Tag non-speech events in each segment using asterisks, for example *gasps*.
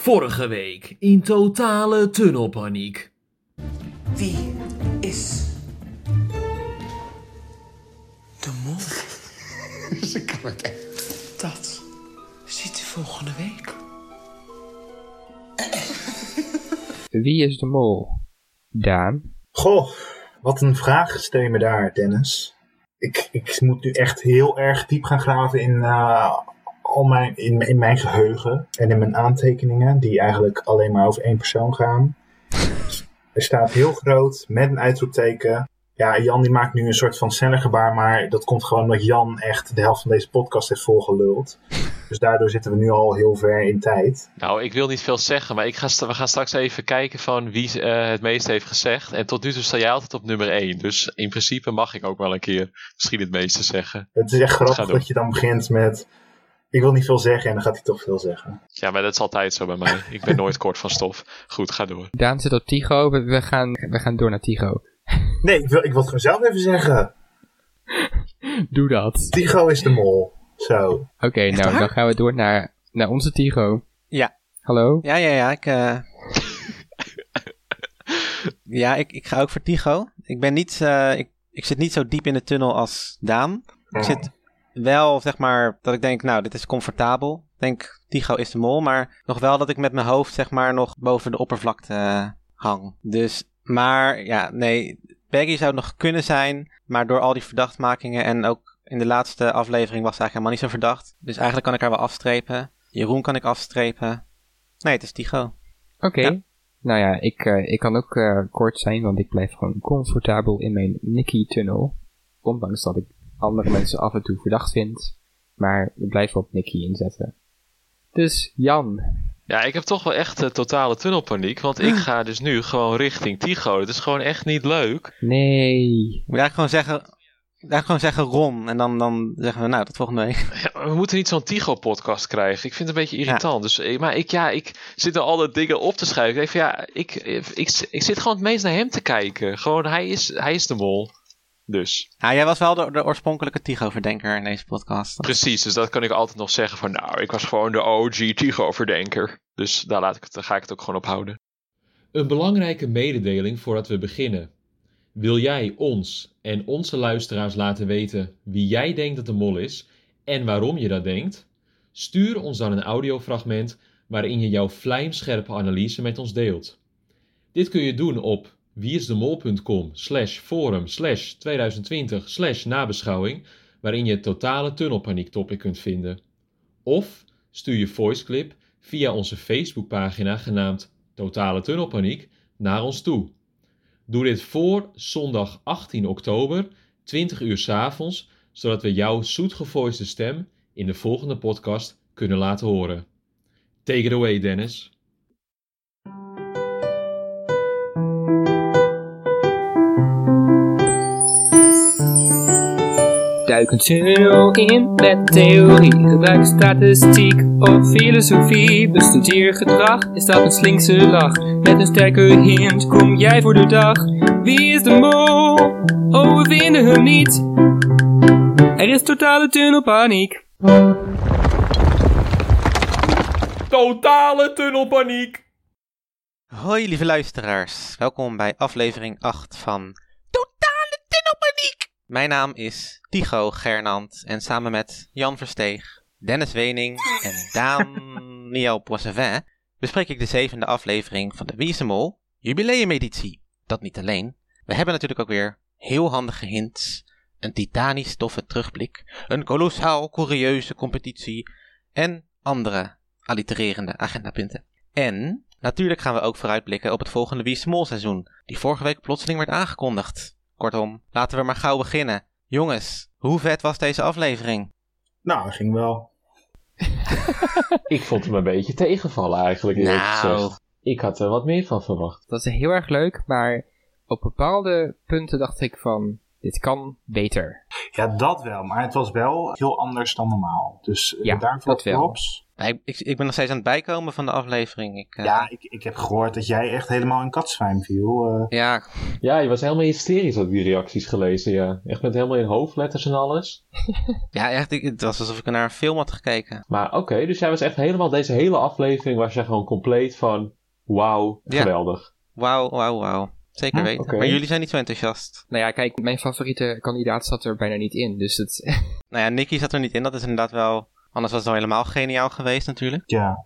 Vorige week in totale tunnelpaniek. Wie is de mol? *laughs* Ze kan het echt. Dat ziet u volgende week. *laughs* Wie is de mol? Daan? Goh, wat een vraag stel je me daar, Dennis. Ik, ik moet nu echt heel erg diep gaan graven in, eh, al mijn, in, in mijn geheugen en in mijn aantekeningen, die eigenlijk alleen maar over één persoon gaan. Er staat heel groot met een uitroepteken. Ja, Jan die maakt nu een soort van sneller maar dat komt gewoon omdat Jan echt de helft van deze podcast heeft volgeluld. Dus daardoor zitten we nu al heel ver in tijd. Nou, ik wil niet veel zeggen, maar ik ga we gaan straks even kijken van wie eh, het meeste heeft gezegd. En tot nu toe sta jij altijd op nummer 1. Dus in principe mag ik ook wel een keer misschien het meeste zeggen. Het is echt Ga grappig dat je dan begint met... Ik wil niet veel zeggen en dan gaat hij toch veel zeggen. Ja, maar dat is altijd zo bij mij. *laughs* Ik ben nooit kort van stof. Goed, ga door. Daan zit op Tigo. We, we gaan, we gaan door naar Tigo. *laughs* Nee, ik wil, ik wil het gewoon zelf even zeggen. *laughs* Doe dat. Tigo is de mol. Zo. Oké, nou waar? dan gaan we door naar, naar onze Tigo. Ja. Hallo? Ja, ja, ja. Ik, eh, ja, ik, ik ga ook voor Tigo. Ik ben niet, eh, ik, ik zit niet zo diep in de tunnel als Daan. Ik zit wel, zeg maar, dat ik denk, nou, dit is comfortabel. Ik denk, Tigo is de mol, maar nog wel dat ik met mijn hoofd, zeg maar, nog boven de oppervlakte eh, hang. Dus, maar, ja, nee, Peggy zou het nog kunnen zijn, maar door al die verdachtmakingen en ook in de laatste aflevering was ze eigenlijk helemaal niet zo verdacht. Dus eigenlijk kan ik haar wel afstrepen. Jeroen kan ik afstrepen. Nee, het is Tigo. Oké. Ja. Nou ja, ik, eh, ik kan ook eh, kort zijn, want ik blijf gewoon comfortabel in mijn Nicky-tunnel. Ondanks dat ik andere mensen af en toe verdacht vind. Maar we blijven op Nicky inzetten. Dus Jan. Ja, ik heb toch wel echt eh, totale tunnelpaniek. Want ik ga dus nu gewoon richting Tigo. Het is gewoon echt niet leuk. Nee. Ik moet eigenlijk gewoon zeggen, eigenlijk gewoon zeggen Ron. En dan, dan zeggen we, nou, tot volgende week. *laughs* Ja, we moeten niet zo'n Tigo-podcast krijgen. Ik vind het een beetje irritant. Dus, eh, maar ik, ja, ik zit er alle dingen op te schrijven. Ik denk van, ja, ik, ik, ik, ik zit gewoon het meest naar hem te kijken. Gewoon, hij is, hij is de mol. Dus, Ja, jij was wel de, de oorspronkelijke Tigo-verdenker in deze podcast. precies. Dus dat kan ik altijd nog zeggen van, nou, ik was gewoon de OG Tigo-verdenker. Dus daar, laat ik het, daar ga ik het ook gewoon op houden. Een belangrijke mededeling voordat we beginnen. Wil jij ons en onze luisteraars laten weten wie jij denkt dat de mol is en waarom je dat denkt? Stuur ons dan een audiofragment waarin je jouw vlijmscherpe analyse met ons deelt. Dit kun je doen op wieisdemol.com slash forum slash 2020 slash nabeschouwing waarin je het totale tunnelpaniek topic kunt vinden. Of stuur je voiceclip via onze Facebookpagina genaamd Totale Tunnelpaniek naar ons toe. Doe dit voor zondag 18 oktober, 20 uur 's avonds, zodat we jouw zoetgevoiste stem in de volgende podcast kunnen laten horen. Take it away, Dennis. Duik een tunnel in met theorie. Gebruik statistiek of filosofie. Bestudeer gedrag, is dat een slinkse lach? Met een sterke hint kom jij voor de dag. Wie is de mol? Oh, we vinden hem niet. Er is totale tunnelpaniek. Totale tunnelpaniek! Hoi lieve luisteraars, welkom bij aflevering 8 van! Mijn naam is Tigo Gernand en samen met Jan Versteeg, Dennis Wening en Daniel Poissevin bespreek ik de zevende aflevering van de Wie is de Mol jubileumeditie. Dat niet alleen, we hebben natuurlijk ook weer heel handige hints, een titanisch toffe terugblik, een kolossaal curieuze competitie en andere allitererende agendapunten. En natuurlijk gaan we ook vooruitblikken op het volgende Wie is de Mol seizoen, die vorige week plotseling werd aangekondigd. Kortom, laten we maar gauw beginnen. Jongens, hoe vet was deze aflevering? Nou, dat ging wel. *laughs* Ik vond hem een beetje tegenvallen eigenlijk, Nou. Ik had er wat meer van verwacht. Dat is heel erg leuk, maar op bepaalde punten dacht ik van, dit kan beter. Ja, dat wel. Maar het was wel heel anders dan normaal. Dus eh, Ja, daarvoor props. Ik, ik ben nog steeds aan het bijkomen van de aflevering. Ik, eh, Ja, ik, ik heb gehoord dat jij echt helemaal in katzwijn viel. eh. ja, Ja, je was helemaal hysterisch, had die reacties gelezen, ja. Echt met helemaal in hoofdletters en alles. *laughs* ja, echt. Ik, het was alsof ik naar een film had gekeken. Maar oké, dus jij was echt helemaal, deze hele aflevering was jij gewoon compleet van, wauw, geweldig. Wauw, wauw, wauw. Zeker Hm, weten. Maar jullie zijn niet zo enthousiast. Nou ja, kijk, mijn favoriete kandidaat zat er bijna niet in. Dus het, *laughs* Nou ja, Nicky zat er niet in. Dat is inderdaad wel... Anders was het al helemaal geniaal geweest natuurlijk. Ja,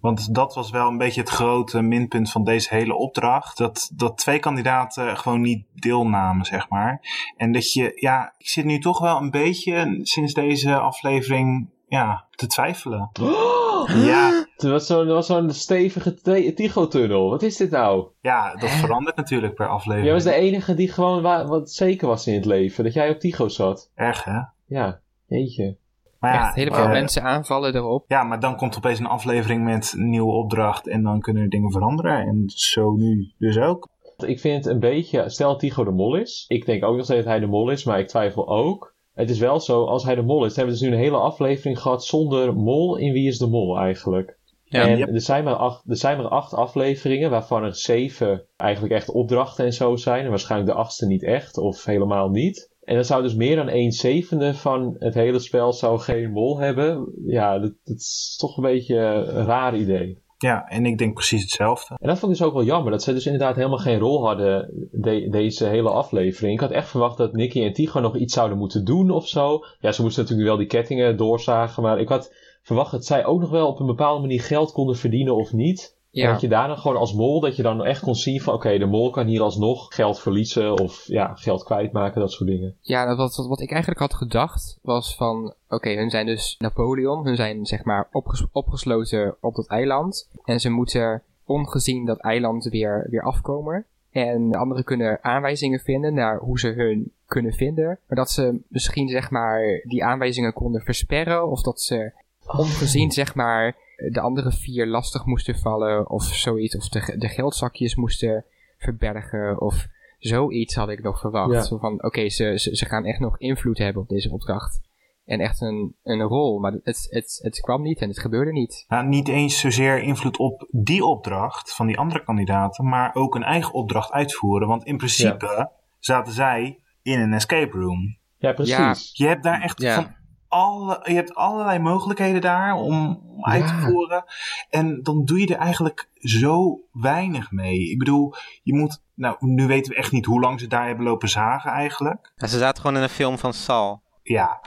want dat was wel een beetje het grote minpunt van deze hele opdracht. Dat, dat twee kandidaten gewoon niet deelnamen, zeg maar. En dat je, ja, ik zit nu toch wel een beetje sinds deze aflevering, ja, te twijfelen. *gasps* Ja, Er was zo'n was zo'n stevige te- Tycho-tunnel. Wat is dit nou? ja, dat verandert natuurlijk per aflevering. Jij was de enige die gewoon wa- wat zeker was in het leven. Dat jij op Tycho zat. Erg, hè? Ja, jeetje. Maar ja, echt hele veel mensen aanvallen erop. Ja, maar dan komt er opeens een aflevering met een nieuwe opdracht en dan kunnen er dingen veranderen. En zo nu dus ook. Ik vind het een beetje, stel Tycho de mol is. Ik denk ook nog steeds dat hij de mol is, maar ik twijfel ook. Het is wel zo, als hij de mol is, dan hebben we dus nu een hele aflevering gehad zonder mol in Wie is de Mol eigenlijk. Ja. en Yep. er, zijn maar acht, er zijn maar acht afleveringen, waarvan er zeven eigenlijk echt opdrachten en zo zijn. En waarschijnlijk de achtste niet echt, of helemaal niet. En dan zou dus meer dan een zevende van het hele spel zou geen mol hebben. Ja, dat, dat is toch een beetje een raar idee. Ja, en ik denk precies hetzelfde. En dat vond ik dus ook wel jammer, dat ze dus inderdaad helemaal geen rol hadden de- deze hele aflevering. Ik had echt verwacht dat Nicky en Tigo nog iets zouden moeten doen of zo. Ja, ze moesten natuurlijk wel die kettingen doorzagen, maar ik had verwacht dat zij ook nog wel op een bepaalde manier geld konden verdienen of niet. En Ja, dat je daarna gewoon als mol, dat je dan echt kon zien van oké, de mol kan hier alsnog geld verliezen of ja, geld kwijtmaken, dat soort dingen. ja wat, wat, wat ik eigenlijk had gedacht was van... Oké, hun zijn dus Napoleon. Hun zijn zeg maar opges- opgesloten op dat eiland. En ze moeten ongezien dat eiland weer, weer afkomen. En de anderen kunnen aanwijzingen vinden naar hoe ze hun kunnen vinden. Maar dat ze misschien zeg maar die aanwijzingen konden versperren. Of dat ze ongezien zeg maar de andere vier lastig moesten vallen of zoiets. Of de, de geldzakjes moesten verbergen of zoiets had ik nog verwacht. Ja. Van, oké, ze, ze, ze gaan echt nog invloed hebben op deze opdracht. En echt een, een rol, maar het, het, het kwam niet en het gebeurde niet. Nou, niet eens zozeer invloed op die opdracht van die andere kandidaten, maar ook een eigen opdracht uitvoeren. Want in principe zaten zij in een escape room. Ja, precies. Ja. Je hebt daar echt Ja. van alle, je hebt allerlei mogelijkheden daar om, uit te Ja. voeren. En dan doe je er eigenlijk zo weinig mee. Ik bedoel, je moet, nou, nu weten we echt niet hoe lang ze daar hebben lopen zagen eigenlijk. Ja, ze zaten gewoon in een film van Sal. Ja,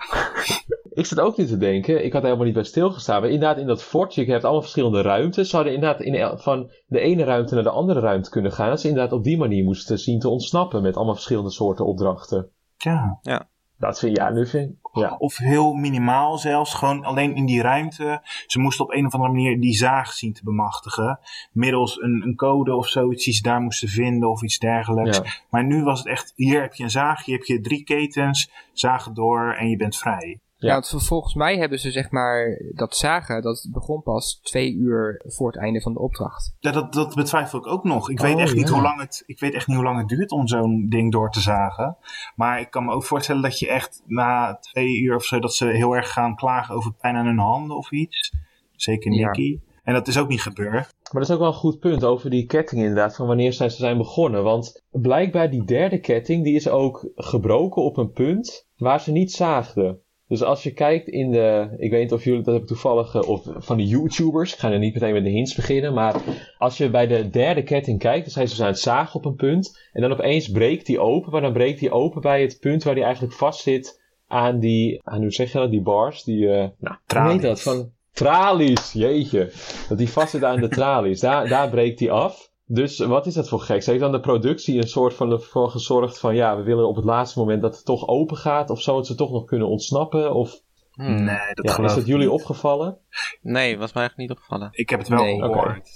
Ik zat ook niet te denken, ik had er helemaal niet bij stilgestaan. Maar inderdaad, in dat fortje, je hebt allemaal verschillende ruimtes. Ze hadden inderdaad in, van de ene ruimte naar de andere ruimte kunnen gaan. Dat ze inderdaad op die manier moesten zien te ontsnappen met allemaal verschillende soorten opdrachten. ja. Dat vind ja, nu vind ja. Of heel minimaal zelfs, gewoon alleen in die ruimte. Ze moesten op een of andere manier die zaag zien te bemachtigen. Middels een, een code of zoiets die ze daar moesten vinden of iets dergelijks. Ja. Maar nu was het echt, hier heb je een zaag, hier heb je drie ketens, zagen door en je bent vrij. Ja. Want volgens mij hebben ze zeg maar dat zagen, dat begon pas twee uur voor het einde van de opdracht. Ja, dat, dat betwijfel ik ook nog. Ik Oh, weet echt niet hoe lang het, ik weet echt niet hoe lang het duurt om zo'n ding door te zagen. Maar ik kan me ook voorstellen dat je echt na twee uur of zo, dat ze heel erg gaan klagen over pijn aan hun handen of iets. Zeker Ja. Nicky. En dat is ook niet gebeurd. Maar dat is ook wel een goed punt over die ketting inderdaad, van wanneer zij ze zijn begonnen. Want blijkbaar die derde ketting, die is ook gebroken op een punt waar ze niet zaagden. Dus als je kijkt in de, ik weet niet of jullie, dat heb ik toevallig, eh, of van de YouTubers, ik ga er niet meteen met de hints beginnen, maar als je bij de derde ketting kijkt, dan zijn ze dus aan het zagen op een punt, en dan opeens breekt die open, maar dan breekt die open bij het punt waar die eigenlijk vast zit aan die, aan, hoe zeg je dat, die bars, die, eh nou, hoe Tralies. heet dat, van tralies, jeetje. Dat die vast zit aan de tralies, daar, daar breekt die af. Dus wat is dat voor geks? Heeft dan de productie een soort van ervoor gezorgd van ja, we willen op het laatste moment dat het toch open gaat of zo, dat ze toch nog kunnen ontsnappen? Of Hmm. Nee, dat ja, geloof is dat ik jullie niet. opgevallen? Nee, was mij eigenlijk niet opgevallen. Ik heb het wel Nee. gehoord.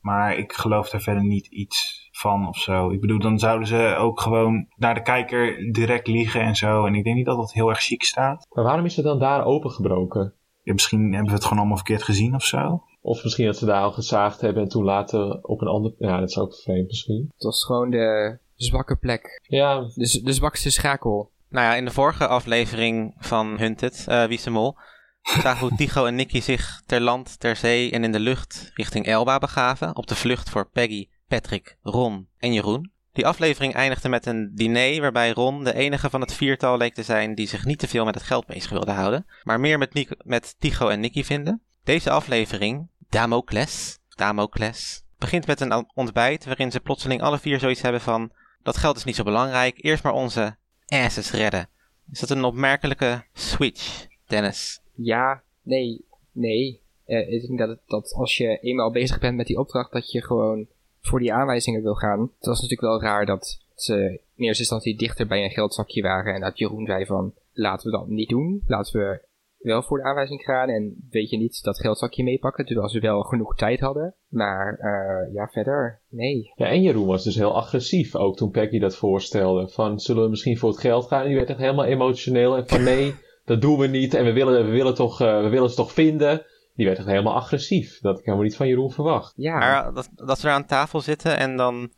Maar ik geloof daar verder niet iets van of zo. Ik bedoel, dan zouden ze ook gewoon naar de kijker direct liegen en zo. En ik denk niet dat dat heel erg chic staat. Maar waarom is het dan daar opengebroken? Ja, misschien hebben we het gewoon allemaal verkeerd gezien of zo. Of misschien dat ze daar al gezaagd hebben en toen later op een ander... Ja, dat is ook vreemd misschien. Het was gewoon de zwakke plek. Ja, De, zwakste schakel. Nou ja, in de vorige aflevering van Hunted, eh Wie is de Mol, zagen we hoe *laughs* Tycho en Nicky zich ter land, ter zee en in de lucht richting Elba begaven. Op de vlucht voor Peggy, Patrick, Ron en Jeroen. Die aflevering eindigde met een diner waarbij Ron de enige van het viertal leek te zijn die zich niet te veel met het geld bezig wilde houden, maar meer met, Nico, met Tycho en Nicky vinden. Deze aflevering, Damocles, Damocles, begint met een ontbijt waarin ze plotseling alle vier zoiets hebben van dat geld is niet zo belangrijk, eerst maar onze asses redden. Is dat een opmerkelijke switch, Dennis? Ja, nee, nee. Eh, ik denk dat, het, dat als je eenmaal bezig bent met die opdracht, dat je gewoon voor die aanwijzingen wil gaan. Het was natuurlijk wel raar dat ze in eerste instantie dichter bij een geldzakje waren en dat Jeroen zei van laten we dat niet doen. Laten we wel voor de aanwijzing gaan en weet je niet dat geldzakje meepakken, terwijl ze wel genoeg tijd hadden. Maar uh, ja, verder, nee. Ja, en Jeroen was dus heel agressief ook toen Peggy dat voorstelde. Van, zullen we misschien voor het geld gaan? En die werd echt helemaal emotioneel en van nee, dat doen we niet en we willen, we willen, toch, uh, we willen ze toch vinden. Die werd echt helemaal agressief. Dat ik helemaal niet van Jeroen verwacht. Ja. Maar dat, dat ze er aan tafel zitten en dan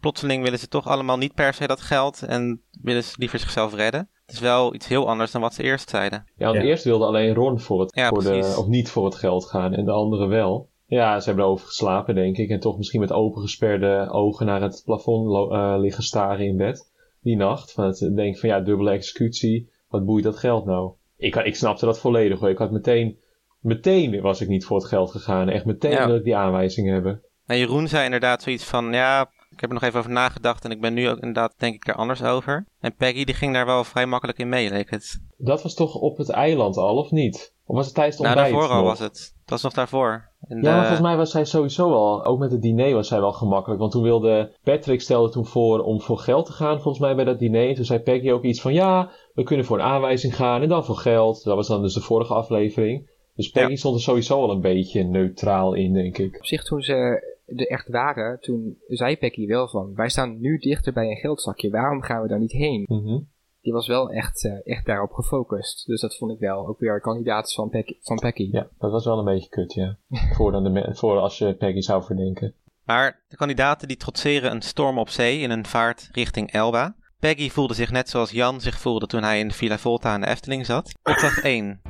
plotseling willen ze toch allemaal niet per se dat geld en willen ze liever zichzelf redden. Het is wel iets heel anders dan wat ze eerst zeiden. Ja, want ja. eerst wilde alleen Ron voor het, ja, voor de, of niet voor het geld gaan en de anderen wel. Ja, ze hebben erover geslapen, denk ik. En toch misschien met opengesperde ogen naar het plafond uh, liggen staren in bed. Die nacht. Van het denk van ja, dubbele executie. Wat boeit dat geld nou? Ik, ik snapte dat volledig hoor. Ik had meteen, meteen was ik niet voor het geld gegaan. Echt meteen ja. wil ik die aanwijzingen hebben. Nou, Jeroen zei inderdaad zoiets van, ja, ik heb er nog even over nagedacht en ik ben nu ook inderdaad denk ik er anders over. En Peggy die ging daar wel vrij makkelijk in mee, leek het. Dat was toch op het eiland al, of niet? Of was het tijdens het ontbijt? Nou, daarvoor al was het. Dat was nog daarvoor. In ja, de... maar volgens mij was zij sowieso al, ook met het diner was zij wel gemakkelijk. Want toen wilde, Patrick stelde toen voor om voor geld te gaan, volgens mij bij dat diner. En toen zei Peggy ook iets van, ja, we kunnen voor een aanwijzing gaan en dan voor geld. Dat was dan dus de vorige aflevering. Dus Peggy ja. stond er sowieso al een beetje neutraal in, denk ik. Op zich toen ze er echt waren, toen zei Peggy wel van, wij staan nu dichter bij een geldzakje, waarom gaan we daar niet heen? Mm -hmm. Die was wel echt, uh, echt daarop gefocust. Dus dat vond ik wel ook weer kandidaat van, Pe van Peggy. Ja, dat was wel een beetje kut, ja. *laughs* voor, dan de voor als je Peggy zou verdenken. Maar de kandidaten die trotseren een storm op zee in een vaart richting Elba. Peggy voelde zich net zoals Jan zich voelde toen hij in de Villa Volta aan de Efteling zat. Opdracht *clears throat* 1.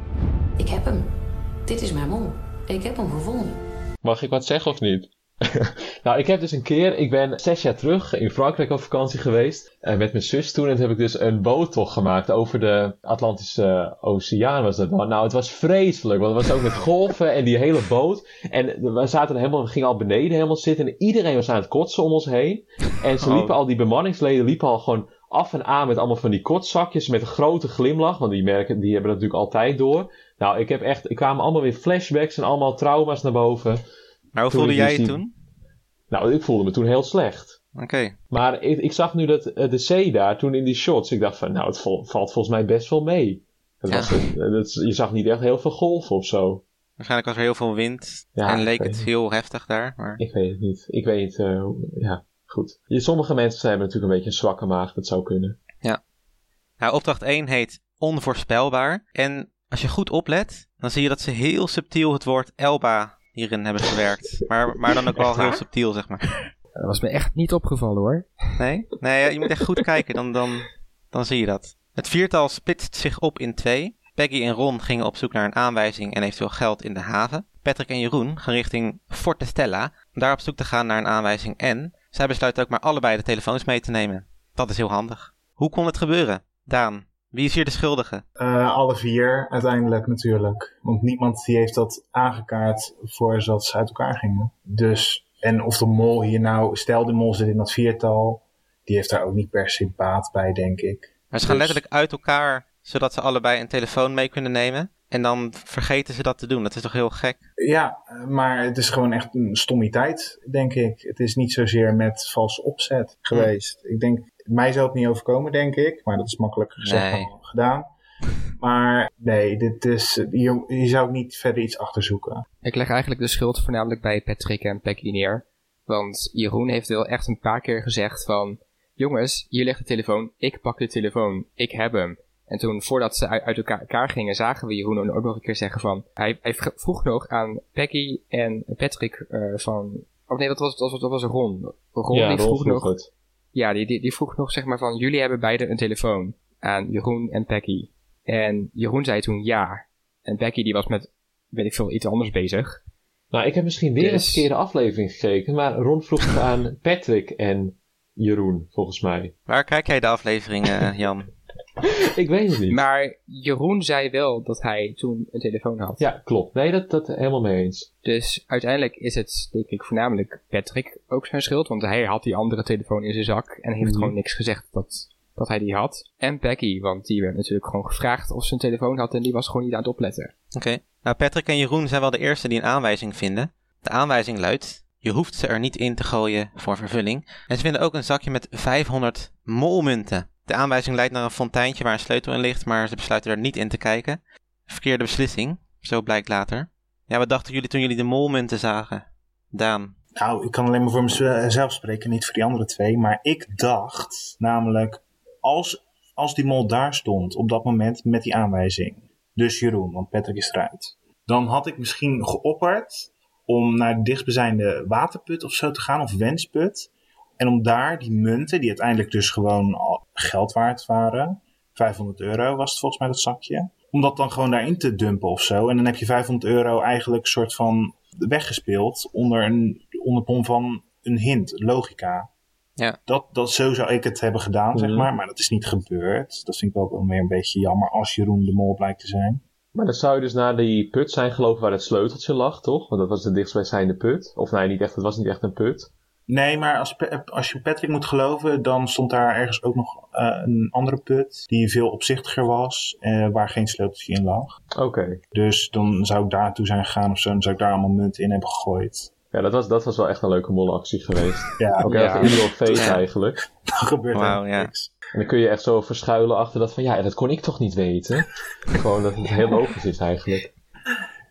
Ik heb hem. Dit is mijn mol. Ik heb hem gevonden. Mag ik wat zeggen of niet? *laughs* nou, ik heb dus een keer, ik ben zes jaar terug in Frankrijk op vakantie geweest. En met mijn zus toen. En toen heb ik dus een boottocht gemaakt over de Atlantische Oceaan was dat dan. Nou, het was vreselijk. Want het was ook met *laughs* golven en die hele boot. En we zaten helemaal, we gingen al beneden helemaal zitten. En iedereen was aan het kotsen om ons heen. En ze liepen oh. al, die bemanningsleden liepen al gewoon af en aan met allemaal van die kotzakjes met een grote glimlach. Want die merken, die hebben dat natuurlijk altijd door. Nou, ik heb echt, ik kwamen allemaal weer flashbacks en allemaal trauma's naar boven. Maar hoe voelde jij je toen? Nou, ik voelde me toen heel slecht. Oké. Okay. Maar ik, ik, zag nu dat uh, de zee daar, toen in die shots, ik dacht van, nou, het vol, valt volgens mij best wel mee. Het ja. was, het, het, je zag niet echt heel veel golven of zo. Waarschijnlijk was er heel veel wind ja, en leek het niet. heel heftig daar. Maar... Ik weet het niet. Ik weet, uh, ja, goed. Sommige mensen hebben natuurlijk een beetje een zwakke maag, dat zou kunnen. Ja. Nou, opdracht 1 heet onvoorspelbaar. En als je goed oplet, dan zie je dat ze heel subtiel het woord Elba hierin hebben gewerkt. Maar, maar dan ook wel heel subtiel, zeg maar. *laughs* Dat was me echt niet opgevallen hoor. Nee? Nee, je moet echt goed kijken, dan, dan, dan zie je dat. Het viertal splitst zich op in twee. Peggy en Ron gingen op zoek naar een aanwijzing en eventueel geld in de haven. Patrick en Jeroen gaan richting Forte Stella om daar op zoek te gaan naar een aanwijzing en zij besluiten ook maar allebei de telefoons mee te nemen. Dat is heel handig. Hoe kon het gebeuren? Daan, wie is hier de schuldige? Uh, alle vier uiteindelijk natuurlijk. Want niemand die heeft dat aangekaart voordat ze uit elkaar gingen. Dus, en of de mol hier nou, stel de mol zit in dat viertal, die heeft daar ook niet per se baat bij, denk ik. Maar ze gaan dus... letterlijk uit elkaar, zodat ze allebei een telefoon mee kunnen nemen. En dan vergeten ze dat te doen. Dat is toch heel gek? Ja, maar het is gewoon echt een stommiteit, denk ik. Het is niet zozeer met valse opzet geweest. Hm. Ik denk, mij zou het niet overkomen, denk ik. Maar dat is makkelijker gezegd nee. dan gedaan. Maar nee, dit is, je, je zou ook niet verder iets achterzoeken. Ik leg eigenlijk de schuld voornamelijk bij Patrick en Peggy neer. Want Jeroen heeft wel echt een paar keer gezegd van... Jongens, hier ligt de telefoon, ik pak de telefoon, ik heb hem. En toen, voordat ze uit elkaar gingen, zagen we Jeroen ook nog een keer zeggen van... Hij, hij vroeg nog aan Peggy en Patrick uh, van... Oh nee, dat was, dat was, dat was Ron. Ron ja, die Ron vroeg, vroeg nog... het. Ja, die, die, die vroeg nog zeg maar van... Jullie hebben beide een telefoon aan Jeroen en Peggy. En Jeroen zei toen ja. En Becky die was met, weet ik veel, iets anders bezig. Nou, ik heb misschien weer een Dus- verkeerde aflevering gekeken, maar Ron vroeg het *laughs* aan Patrick en Jeroen, volgens mij. Waar kijk jij de aflevering, eh, Jan? *laughs* Ik weet het niet. Maar Jeroen zei wel dat hij toen een telefoon had. Ja, klopt. Nee, dat, dat helemaal mee eens. Dus uiteindelijk is het, denk ik, voornamelijk Patrick ook zijn schuld. Want hij had die andere telefoon in zijn zak en heeft Mhm. gewoon niks gezegd dat, dat hij die had. En Becky, want die werd natuurlijk gewoon gevraagd of ze een telefoon had en die was gewoon niet aan het opletten. Oké. Nou, Patrick en Jeroen zijn wel de eerste die een aanwijzing vinden. De aanwijzing luidt: je hoeft ze er niet in te gooien voor vervulling. En ze vinden ook een zakje met 500 molmunten. De aanwijzing leidt naar een fonteintje waar een sleutel in ligt, maar ze besluiten er niet in te kijken. Verkeerde beslissing, zo blijkt later. Ja, wat dachten jullie toen jullie de molmunten zagen? Daan. Nou, ik kan alleen maar voor mezelf spreken, niet voor die andere twee. Maar ik dacht namelijk, als, als die mol daar stond op dat moment met die aanwijzing, dus Jeroen, want Patrick is eruit, dan had ik misschien geopperd om naar de dichtstbijzijnde waterput of zo te gaan, of wensput. En om daar die munten, die uiteindelijk dus gewoon al geld waard waren, 500 euro was het volgens mij dat zakje, om dat dan gewoon daarin te dumpen of zo. En dan heb je 500 euro eigenlijk soort van weggespeeld onder een onder pom van een hint, logica. Ja. Dat, dat, zo zou ik het hebben gedaan, zeg Mhm. maar. Maar dat is niet gebeurd. Dat vind ik wel wel weer een beetje jammer als Jeroen de Mol blijkt te zijn. Maar dan zou je dus naar die put zijn gelopen waar het sleuteltje lag, toch? Want dat was de dichtstbijzijnde put. Of nee, niet echt, het was niet echt een put. Nee, maar als, als je Patrick moet geloven, dan stond daar ergens ook nog eh, een andere put. Die veel opzichtiger was, eh, waar geen sleuteltje in lag. Oké. Dus dan zou ik daar naartoe zijn gegaan of zo. En dan zou ik daar allemaal munten in hebben gegooid. Ja, dat was, dat was wel echt een leuke molactie geweest. Ja, Ook Ja. echt Ja. eigenlijk. dan gebeurt Wauw, helemaal ja. niks. En dan kun je echt zo verschuilen achter dat van, ja, dat kon ik toch niet weten? Gewoon dat het heel logisch is eigenlijk.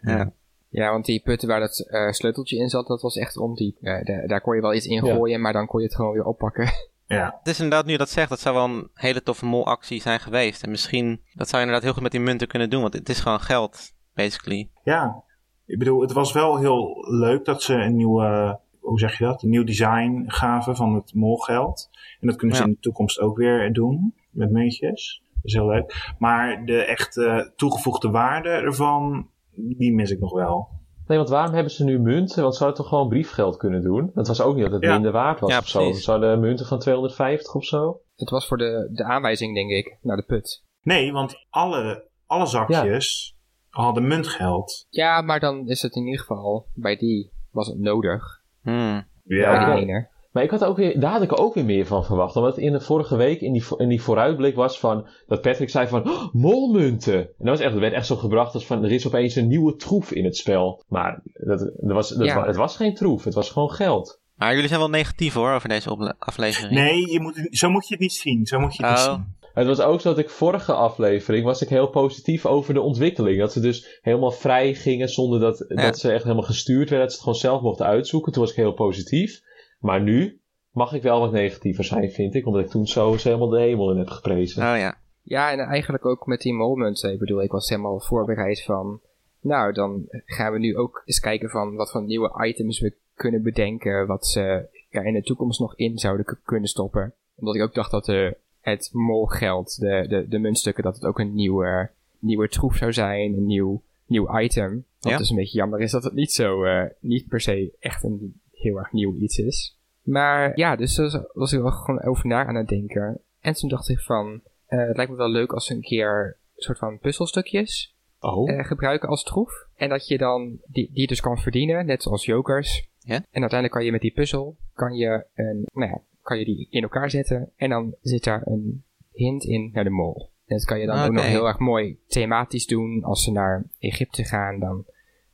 Ja. Ja, want die putten waar dat eh, sleuteltje in zat, dat was echt ondiep. Ja, daar, daar kon je wel iets in Ja. gooien, maar dan kon je het gewoon weer oppakken. *laughs* Ja, Het is inderdaad, nu dat zegt, dat zou wel een hele toffe molactie zijn geweest. En misschien, dat zou je inderdaad heel goed met die munten kunnen doen, want het is gewoon geld, basically. Ja, ik bedoel, het was wel heel leuk dat ze een nieuwe, hoe zeg je dat, een nieuw design gaven van het molgeld. En dat kunnen ze Ja. in de toekomst ook weer doen met muntjes. Dat is heel leuk. Maar de echte toegevoegde waarde ervan, die mis ik nog wel. Nee, want waarom hebben ze nu munten? Want ze hadden toch gewoon briefgeld kunnen doen? Dat was ook niet dat het Ja. minder waard was Ja, of zo. Ze hadden munten van 250 of zo. Het was voor de, de aanwijzing, denk ik, naar de put. Nee, want alle, alle zakjes hadden muntgeld. Ja, maar dan is het in ieder geval, bij die was het nodig. Hmm. Bij Ja. die ene. Maar ik had ook weer, daar had ik ook weer meer van verwacht. Omdat in de vorige week in die, in die vooruitblik was van... Dat Patrick zei van, "Oh, molmunten! En dat, was echt, dat werd echt zo gebracht als van... Er is opeens een nieuwe troef in het spel. Maar dat, dat was, dat Ja. het was geen troef, het was gewoon geld. Maar jullie zijn wel negatief hoor, over deze aflevering. Nee, je moet, zo moet je het niet zien. Zo moet je het niet Oh. zien. Het was ook zo dat ik vorige aflevering was ik heel positief over de ontwikkeling. Dat ze dus helemaal vrij gingen zonder dat, Ja. dat ze echt helemaal gestuurd werden. Dat ze het gewoon zelf mochten uitzoeken. Toen was ik heel positief. Maar nu mag ik wel wat negatiever zijn, vind ik. Omdat ik toen zo eens helemaal de hemel in heb geprezen. Oh ja. Ja, en eigenlijk ook met die molmunten. Ik bedoel, ik was helemaal voorbereid van... Nou, dan gaan we nu ook eens kijken van wat voor nieuwe items we kunnen bedenken. Wat ze ja, in de toekomst nog in zouden kunnen stoppen. Omdat ik ook dacht dat de, het molgeld, de, de, de muntstukken, dat het ook een nieuwe, nieuwe troef zou zijn. Een nieuw, nieuw item. Wat Ja. dus een beetje jammer is dat het niet zo, eh, niet per se echt een heel erg nieuw iets is. Maar ja, dus daar was ik wel gewoon over na aan het denken. En toen dacht ik van, eh, het lijkt me wel leuk als we een keer een soort van puzzelstukjes Oh. eh, gebruiken als troef. En dat je dan die, die dus kan verdienen, net zoals jokers. Ja. En uiteindelijk kan je met die puzzel, kan je, een, nou ja, kan je die in elkaar zetten. En dan zit daar een hint in naar de mol. En dat kan je dan ook nog heel erg mooi thematisch doen. Als ze naar Egypte gaan, dan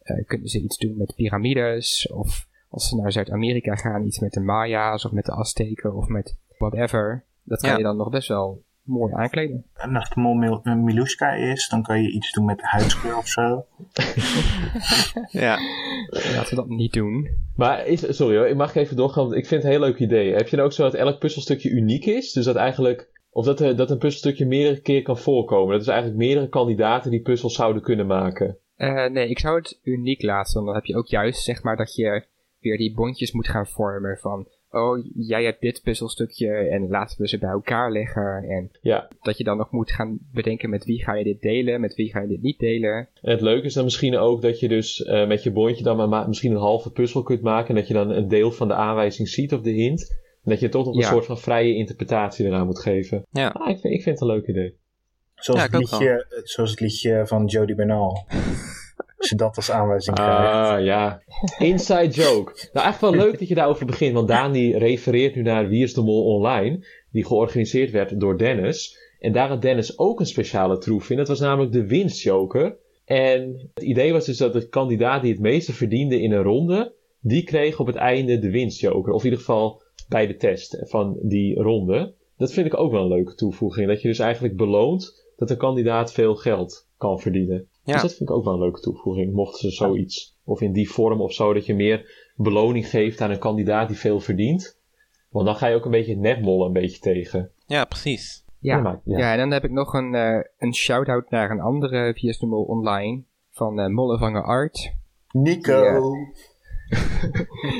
eh, kunnen ze iets doen met piramides. Of als ze naar Zuid-Amerika gaan, iets met de Maya's of met de Azteken of met whatever. Dat kan Ja. je dan nog best wel mooi aankleden. En als de mol eh, Miluska is, dan kan je iets doen met de huidskleur of zo. *laughs* Ja. Laten we dat niet doen. Maar is, sorry hoor, ik mag even doorgaan, want ik vind het een heel leuk idee. Heb je dan ook zo dat elk puzzelstukje uniek is? Dus dat eigenlijk, of dat, er- dat een puzzelstukje meerdere keer kan voorkomen. Dat is eigenlijk meerdere kandidaten die puzzels zouden kunnen maken. Eh, nee, ik zou het uniek laten. Want dan heb je ook juist, zeg maar, dat je weer die bondjes moet gaan vormen van... oh, jij hebt dit puzzelstukje en laten we ze bij elkaar leggen. En Ja. dat je dan nog moet gaan bedenken met wie ga je dit delen, met wie ga je dit niet delen. En het leuke is dan misschien ook dat je dus eh, met je bondje dan maar ma- misschien een halve puzzel kunt maken. En dat je dan een deel van de aanwijzing ziet of de hint. En dat je toch nog een Ja. soort van vrije interpretatie eraan moet geven. Ja. Ah, ik, vind, ik vind het een leuk idee. Zoals, Ja, het liedje, eh, zoals het liedje van Jody Bernal. *laughs* Als je dat als aanwijzing krijgt. Ah, ja. Inside joke. Nou, echt wel leuk dat je daarover begint. Want Daan die refereert nu naar Wie is de Mol online. Die georganiseerd werd door Dennis. En daar had Dennis ook een speciale troef in. Dat was namelijk de winstjoker. En het idee was dus dat de kandidaat die het meeste verdiende in een ronde... die kreeg op het einde de winstjoker. Of in ieder geval bij de test van die ronde. Dat vind ik ook wel een leuke toevoeging. Dat je dus eigenlijk beloont dat de kandidaat veel geld kan verdienen. Ja. Dus dat vind ik ook wel een leuke toevoeging. Mochten ze zoiets, of in die vorm of zo, dat je meer beloning geeft aan een kandidaat die veel verdient. Want dan ga je ook een beetje het netmollen een beetje tegen. Ja, precies. Ja, Ja, maar- ja. ja. en dan heb ik nog een, eh, een shout-out naar een andere VS de Mol online van eh Mollevanger Art. Nico. Ja.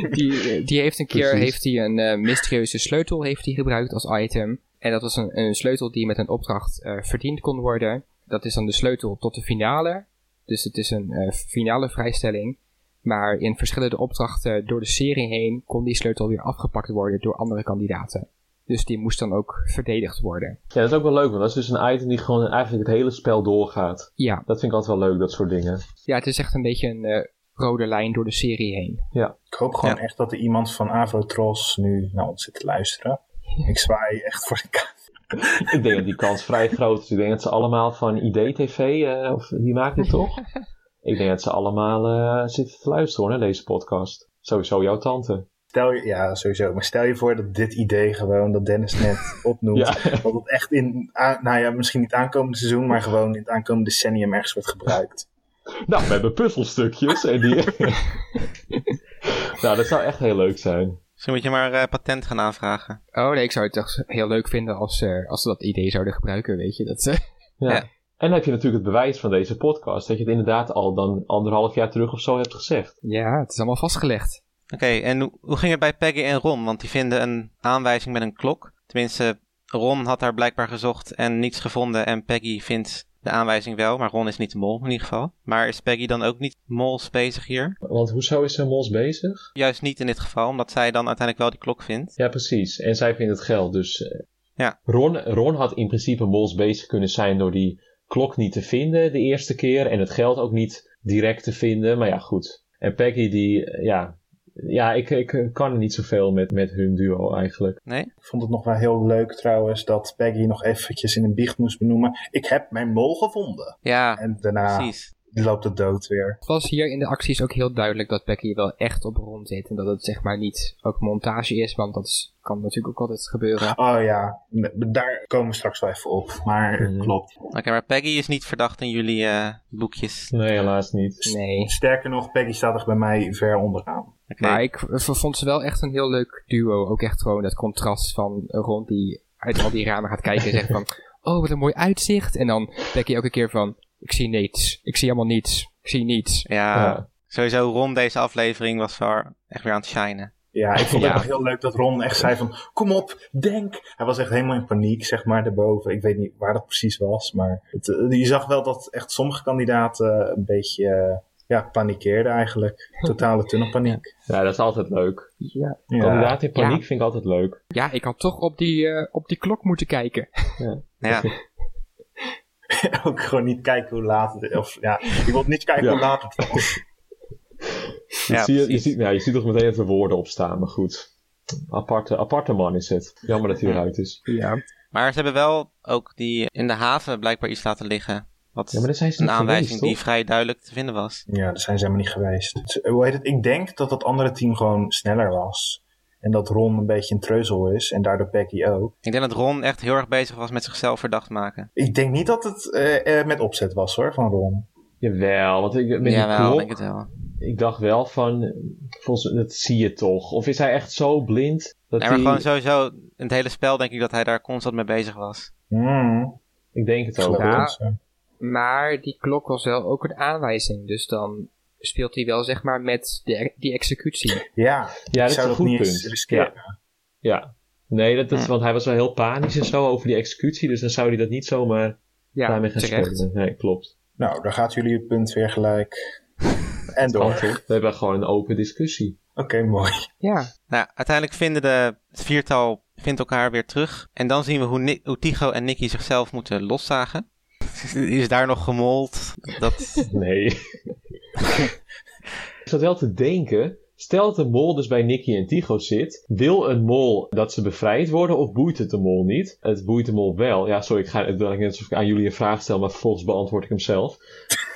Die, eh, *laughs* die heeft een keer Precies. heeft hij een eh, mysterieuze sleutel heeft hij gebruikt als item. En dat was een, een sleutel die met een opdracht eh, verdiend kon worden. Dat is dan de sleutel tot de finale. Dus het is een eh, finale vrijstelling. Maar in verschillende opdrachten door de serie heen kon die sleutel weer afgepakt worden door andere kandidaten. Dus die moest dan ook verdedigd worden. Ja, dat is ook wel leuk, want dat is dus een item die gewoon eigenlijk het hele spel doorgaat. Ja, Dat vind ik altijd wel leuk, dat soort dingen. ja het is echt een beetje een eh, rode lijn door de serie heen. Ik hoop gewoon echt dat er iemand van Avrotros nu naar ons zit te luisteren. *laughs* Ik zwaai echt voor de kaart. *laughs* Ik denk dat die kans vrij groot is. Ik denk dat ze allemaal van IDTV, eh of die maken het toch? *laughs* ik denk dat ze allemaal eh, zitten te luisteren hoor, naar deze podcast. Sowieso jouw tante. Stel je, ja, sowieso. Maar stel je voor dat dit idee gewoon, dat Dennis net *laughs* opnoemt, Ja. dat het echt in, nou ja, misschien niet aankomende seizoen, maar gewoon in het aankomende decennium ergens wordt gebruikt. Nou, we hebben puzzelstukjes en die... nou, dat zou echt heel leuk zijn. Misschien moet je maar eh, patent gaan aanvragen. Oh nee, ik zou het toch heel leuk vinden als, eh, als ze dat idee zouden gebruiken, weet je. Dat, eh, *laughs* Ja. Ja. En dan heb je natuurlijk het bewijs van deze podcast. Dat je het inderdaad al dan anderhalf jaar terug of zo hebt gezegd. ja, het is allemaal vastgelegd. Oké, en hoe, hoe ging het bij Peggy en Ron? Want die vinden een aanwijzing met een klok. Tenminste, Ron had daar blijkbaar gezocht en niets gevonden. En Peggy vindt de aanwijzing wel, maar Ron is niet de mol in ieder geval. Maar is Peggy dan ook niet mols bezig hier? Want hoezo is ze Mos bezig? Juist niet in dit geval, omdat zij dan uiteindelijk wel die klok vindt. Ja, precies. En zij vindt het geld. Dus eh, Ja. Ron, Ron had in principe Mols bezig kunnen zijn door die klok niet te vinden de eerste keer. En het geld ook niet direct te vinden. Maar ja, goed. En Peggy die, eh, ja... Ja, ik, ik kan er niet zoveel met, met hun duo eigenlijk. Nee? Ik vond het nog wel heel leuk trouwens dat Peggy nog eventjes in een biecht moest benoemen. Ik heb mijn mol gevonden. Ja, En daarna precies. loopt het dood weer. Het was hier in de acties ook heel duidelijk dat Becky wel echt op Ron zit. En dat het zeg maar niet ook montage is, want dat is- kan natuurlijk ook altijd gebeuren. Oh ja, daar komen we straks wel even op. Maar Mhm. klopt. Oké, maar Peggy is niet verdacht in jullie eh, boekjes. Nee, helaas niet. Nee. Sterker nog, Peggy staat er bij mij ver onderaan. Maar ik vond ze wel echt een heel leuk duo. Ook echt gewoon dat contrast van Ron die uit al die ramen gaat kijken en zegt van... *laughs* Oh, wat een mooi uitzicht. En dan Becky elke keer van... Ik zie niets. Ik zie helemaal niets. Ik zie niets. Ja, sowieso Ron deze aflevering was wel echt weer aan het shinen. Ja, ik vond het Ja. ook heel leuk dat Ron echt zei van... Kom op, denk! Hij was echt helemaal in paniek, zeg maar, daarboven. Ik weet niet waar dat precies was, maar... Het, eh, je zag wel dat echt sommige kandidaten een beetje... ja, panikeerden eigenlijk. *laughs* Totale tunnelpaniek. Ja, dat is altijd leuk. Ja. Ja. Kandidaat in paniek Ja. vind ik altijd leuk. Ja, ik had toch op die, eh, op die klok moeten kijken. *laughs* Ja, *laughs* ook gewoon niet kijken hoe laat het is. Of, ja, ik wil niet kijken Ja. hoe laat het was. Ja, je, zie je, je, ziet, ja, je ziet toch meteen even woorden opstaan, maar goed. Aparte, aparte man is het. Jammer dat hij eruit is. Ja. maar ze hebben wel ook die in de haven blijkbaar iets laten liggen. Wat Ja, maar zijn ze een aanwijzing geweest, die vrij duidelijk te vinden was. Ja, daar zijn ze helemaal niet geweest. Hoe heet het? Ik denk dat het andere team gewoon sneller was. En dat Ron een beetje een treuzel is. En daardoor Becky ook. Ik denk dat Ron echt heel erg bezig was met zichzelf verdacht maken. Ik denk niet dat het eh, eh, met opzet was hoor, van Ron. Jawel, want ik, met die klok, denk het wel. ik dacht wel van, volgens, dat zie je toch. Of is hij echt zo blind? Dat Nee, maar hij, gewoon sowieso, in het hele spel denk ik dat hij daar constant mee bezig was. Hmm, Ik denk het ook. Ja. Maar die klok was wel ook een aanwijzing. Dus dan speelt hij wel zeg maar met de, die executie. Ja, Ja, dat is een dat goed punt. riskeren. Ja. Nee, dat, dat, want hij was wel heel panisch en zo over die executie. Dus dan zou hij dat niet zomaar Ja, daarmee gaan terecht. spelen. Nee, klopt. Nou, daar gaat jullie het punt weer gelijk. En door. Oké, We hebben gewoon een open discussie. mooi. Ja, Nou, uiteindelijk vinden de, het viertal vindt elkaar weer terug. En dan zien we hoe, Ni- hoe Tycho en Nicky zichzelf moeten loszagen. Is daar nog gemold? Dat, Nee. *laughs* Ik zat wel te denken. Stel dat de mol dus bij Nicky en Tycho zit. Wil een mol dat ze bevrijd worden of boeit het de mol niet? Het boeit de mol wel. Ja, sorry, ik ga het net alsof ik aan jullie een vraag stel, maar vervolgens beantwoord ik hem zelf.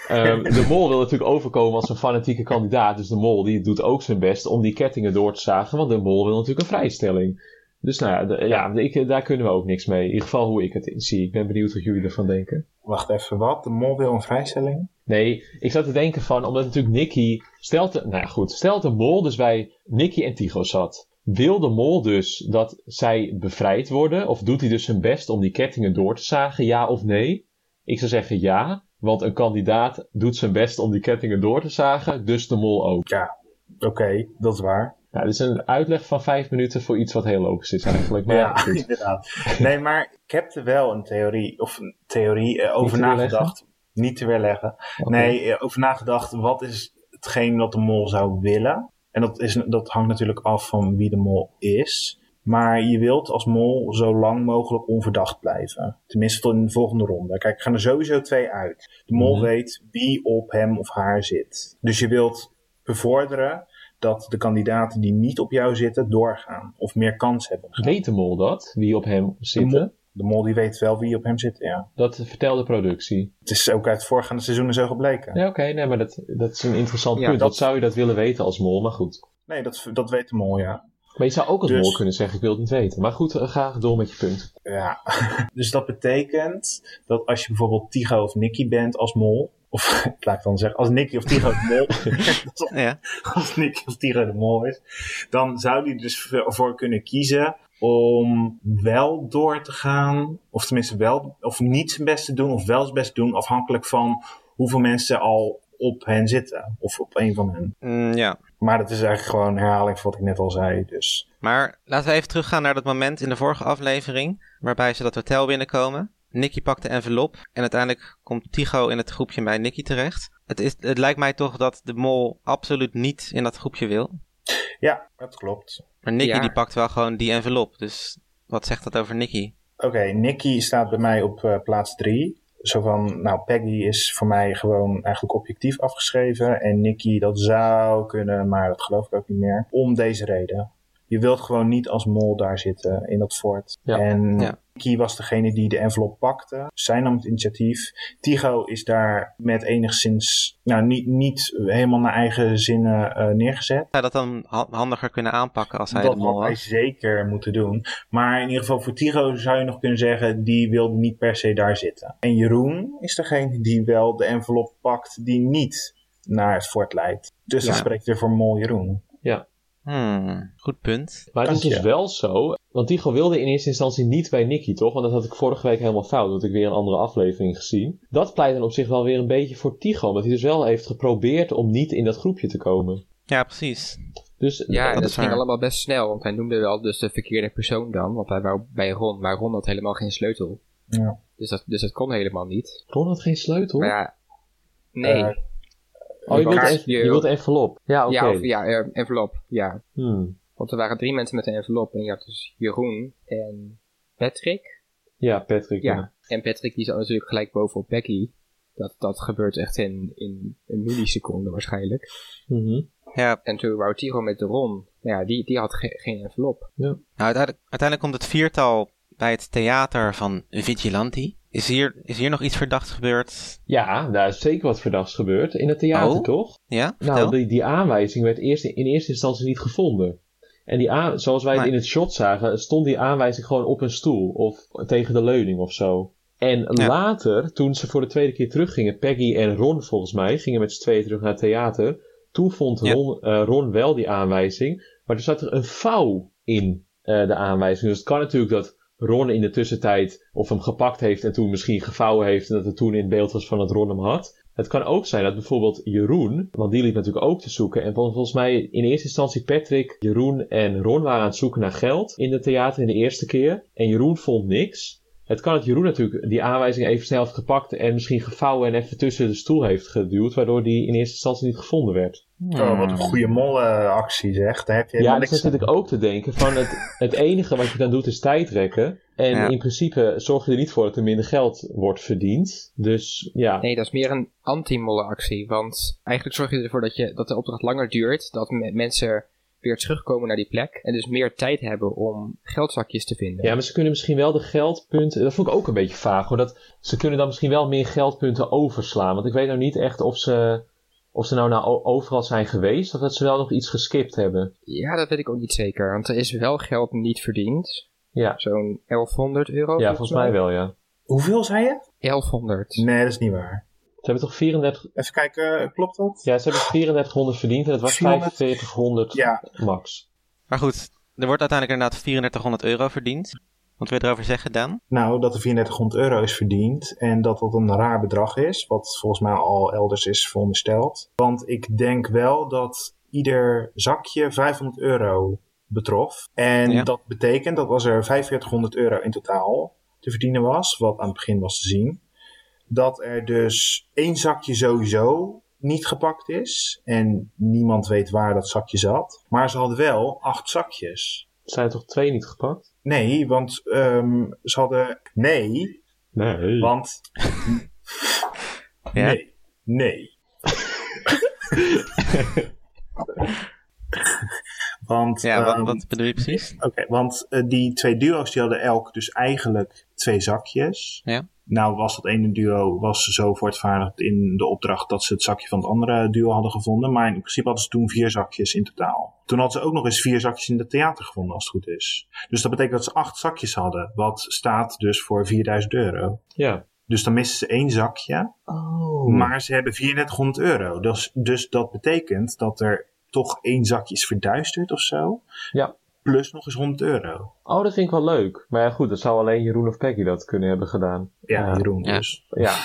Ehm, *laughs* de mol wil natuurlijk overkomen als een fanatieke kandidaat. Dus de mol die doet ook zijn best om die kettingen door te zagen. Want de mol wil natuurlijk een vrijstelling. Dus nou ja, de- ja ik, daar kunnen we ook niks mee. In ieder geval hoe ik het zie. Ik ben benieuwd wat jullie ervan denken. Wacht even, wat? De mol wil een vrijstelling? Nee, ik zat te denken van, omdat natuurlijk Nicky, stelt, de- nou ja, goed, stelt de mol dus bij Nicky en Tycho zat. Wil de mol dus dat zij bevrijd worden? Of doet hij dus zijn best om die kettingen door te zagen, ja of nee? Ik zou zeggen ja, want een kandidaat doet zijn best om die kettingen door te zagen, dus de mol ook. Ja, oké, dat is waar. Nou, dit is een uitleg van vijf minuten voor iets wat heel logisch is eigenlijk. Maar ja, goed. *laughs* inderdaad. Nee, maar ik heb er wel een theorie, of een theorie eh, over nagedacht. Niet te weerleggen. Nee, eh, over nagedacht, wat is hetgeen wat de mol zou willen? En dat, is, dat hangt natuurlijk af van wie de mol is. Maar je wilt als mol zo lang mogelijk onverdacht blijven. Tenminste tot in de volgende ronde. Kijk, er gaan er sowieso twee uit. De mol Mhm. weet wie op hem of haar zit. Dus je wilt bevorderen dat de kandidaten die niet op jou zitten doorgaan. Of meer kans hebben. Weet de mol dat, wie op hem zitten? De mol die weet wel wie op hem zit, ja. Dat vertelt de productie. Het is ook uit voorgaande seizoenen zo gebleken. Ja, oké, nee, maar dat, dat is een interessant Ja, punt. dat- Wat zou je dat willen weten als mol? Maar goed. Nee, dat, dat weet de mol, ja. Maar je zou ook als Dus- mol kunnen zeggen, ik wil het niet weten. Maar goed, eh, ga door met je punt. Ja. *laughs* dus dat betekent dat als je bijvoorbeeld Tigo of Nicky bent als mol. Of *laughs* laat ik dan zeggen, als Nicky of Tigo de mol. *laughs* ja. als Nicky of Tigo de mol is. Dan zou die dus ervoor kunnen kiezen om wel door te gaan. Of tenminste wel, of niet zijn best te doen. Of wel zijn best te doen. Afhankelijk van hoeveel mensen al op hen zitten. Of op een van hen. Mm, ja. Maar dat is eigenlijk gewoon een herhaling van wat ik net al zei. Dus Maar laten we even teruggaan naar dat moment in de vorige aflevering. Waarbij ze dat hotel binnenkomen. Nicky pakt de envelop. En uiteindelijk komt Tycho in het groepje bij Nicky terecht. Het, is, het lijkt mij toch dat de mol absoluut niet in dat groepje wil. ja, dat klopt. Maar Nicky Ja. die pakt wel gewoon die envelop. Dus wat zegt dat over Nicky? Oké, Nicky staat bij mij op eh, plaats 3. Zo van, nou, Peggy is voor mij gewoon eigenlijk objectief afgeschreven. En Nicky, dat zou kunnen, maar dat geloof ik ook niet meer. Om deze reden. Je wilt gewoon niet als mol daar zitten in dat fort. Ja. En Ja. Nicky was degene die de envelop pakte. Zij nam het initiatief. Tycho is daar met enigszins, nou, niet, niet helemaal naar eigen zinnen eh, neergezet. Zou dat dan ha- handiger kunnen aanpakken als hij dat de mol had hij was? zeker moeten doen. Maar in ieder geval voor Tiro zou je nog kunnen zeggen, die wilde niet per se daar zitten. En Jeroen is degene die wel de envelop pakt die niet naar het fort leidt. Dus dat Ja. spreekt weer voor Mol Jeroen. Hmm, goed punt. Maar het is dus wel zo, want Tycho wilde in eerste instantie niet bij Nicky, toch? Want dat had ik vorige week helemaal fout, dat had ik weer een andere aflevering gezien. Dat pleit dan op zich wel weer een beetje voor Tycho, omdat hij dus wel heeft geprobeerd om niet in dat groepje te komen. Ja, precies. Dus Ja, en dat dat, is ging waar. allemaal best snel, want hij noemde wel dus de verkeerde persoon dan, want hij wou bij Ron, maar Ron had helemaal geen sleutel. Ja. Dus dat, dus dat kon helemaal niet. Ron had geen sleutel. Maar ja, nee. Eh, oh, je wilt, je wilt envelop. Ja, oké. Ja, of, ja, envelop, ja. Hmm. Want er waren drie mensen met een envelop en je had dus Jeroen en Patrick. Ja, Patrick. Ja, Ja. en Patrick die zat natuurlijk gelijk bovenop Becky. Dat, dat gebeurt echt in, in een milliseconde waarschijnlijk. Mhm. Ja, En toen wou Tiro met de Ron, nou ja, die, die had ge- geen envelop. Nou, uiteindelijk, uiteindelijk komt het viertal bij het theater van Vigilanti. Is hier, is hier nog iets verdachts gebeurd? ja, daar is zeker wat verdachts gebeurd. In het theater, Oh, toch? Ja, vertel. Nou, die, die aanwijzing werd eerst in eerste instantie niet gevonden. En die aan, zoals wij het Nee. in het shot zagen, stond die aanwijzing gewoon op een stoel of tegen de leuning of zo. En Ja. later, toen ze voor de tweede keer teruggingen, Peggy en Ron volgens mij, gingen met z'n tweeën terug naar het theater. Toen vond Ja. Ron, eh, Ron wel die aanwijzing, maar er zat er een vouw in eh, de aanwijzing. Dus het kan natuurlijk dat Ron in de tussentijd of hem gepakt heeft en toen misschien gevouwen heeft en dat het toen in beeld was van dat Ron hem had. Het kan ook zijn dat bijvoorbeeld Jeroen, want die liep natuurlijk ook te zoeken. En vol- volgens mij in eerste instantie Patrick, Jeroen en Ron waren aan het zoeken naar geld in het theater in de eerste keer. En Jeroen vond niks. Het kan dat Jeroen natuurlijk die aanwijzing even snel heeft gepakt en misschien gevouwen en even tussen de stoel heeft geduwd, waardoor die in eerste instantie niet gevonden werd. Oh, wat een goede mollenactie zeg. Daar heb je Ja, dat niks aan. natuurlijk ook te denken van het, het enige wat je dan doet is tijdrekken. En Ja. in principe zorg je er niet voor dat er minder geld wordt verdiend. Dus ja, Nee, dat is meer een anti-mollenactie. Want eigenlijk zorg je ervoor dat, je, dat de opdracht langer duurt. Dat me- mensen weer terugkomen naar die plek. En dus meer tijd hebben om geldzakjes te vinden. Ja, maar ze kunnen misschien wel de geldpunten. Dat vond ik ook een beetje vaag hoor. Dat, ze kunnen dan misschien wel meer geldpunten overslaan. Want ik weet nou niet echt of ze, of ze nou o- overal zijn geweest. Of dat ze wel nog iets geskipt hebben. Ja, dat weet ik ook niet zeker. Want er is wel geld niet verdiend. Ja, Zo'n 1100 euro. ja volgens mij wel ja. Hoeveel zei je? 1100. Nee, dat is niet waar. Ze hebben toch 34. Even kijken, klopt dat? Ja, ze hebben 3400 verdiend en het was 400? 4500 Ja. max. Maar goed, er wordt uiteindelijk inderdaad 3400 euro verdiend. Wat wil je erover zeggen, Dan? Nou, dat er 3400 euro is verdiend en dat dat een raar bedrag is, wat volgens mij al elders is verondersteld. Want ik denk wel dat ieder zakje 500 euro betrof. En Ja. dat betekent dat als er 4500 euro in totaal te verdienen was, wat aan het begin was te zien, dat er dus één zakje sowieso niet gepakt is en niemand weet waar dat zakje zat. Maar ze hadden wel acht zakjes. Zijn er toch twee niet gepakt? Nee, want ehm, ze hadden. Nee, Nee. want. Ja. Nee. Nee. *laughs* *laughs* want. Ja, wat, ehm, wat bedoel je precies? Oké, want eh, die twee duo's die hadden elk dus eigenlijk twee zakjes. Ja. Nou was dat ene duo was zo voortvaardigd in de opdracht dat ze het zakje van het andere duo hadden gevonden. Maar in principe hadden ze toen vier zakjes in totaal. Toen hadden ze ook nog eens vier zakjes in het theater gevonden als het goed is. Dus dat betekent dat ze acht zakjes hadden. Wat staat dus voor 4000 euro. Ja. Dus dan missen ze één zakje. Oh. Maar ze hebben 3400 euro. Dus, dus dat betekent dat er toch één zakje is verduisterd of zo. Ja. Plus nog eens 100 euro. Oh, dat vind ik wel leuk. Maar ja, goed, dat zou alleen Jeroen of Peggy dat kunnen hebben gedaan. Ja, Ja. Jeroen Ja. dus. Ja,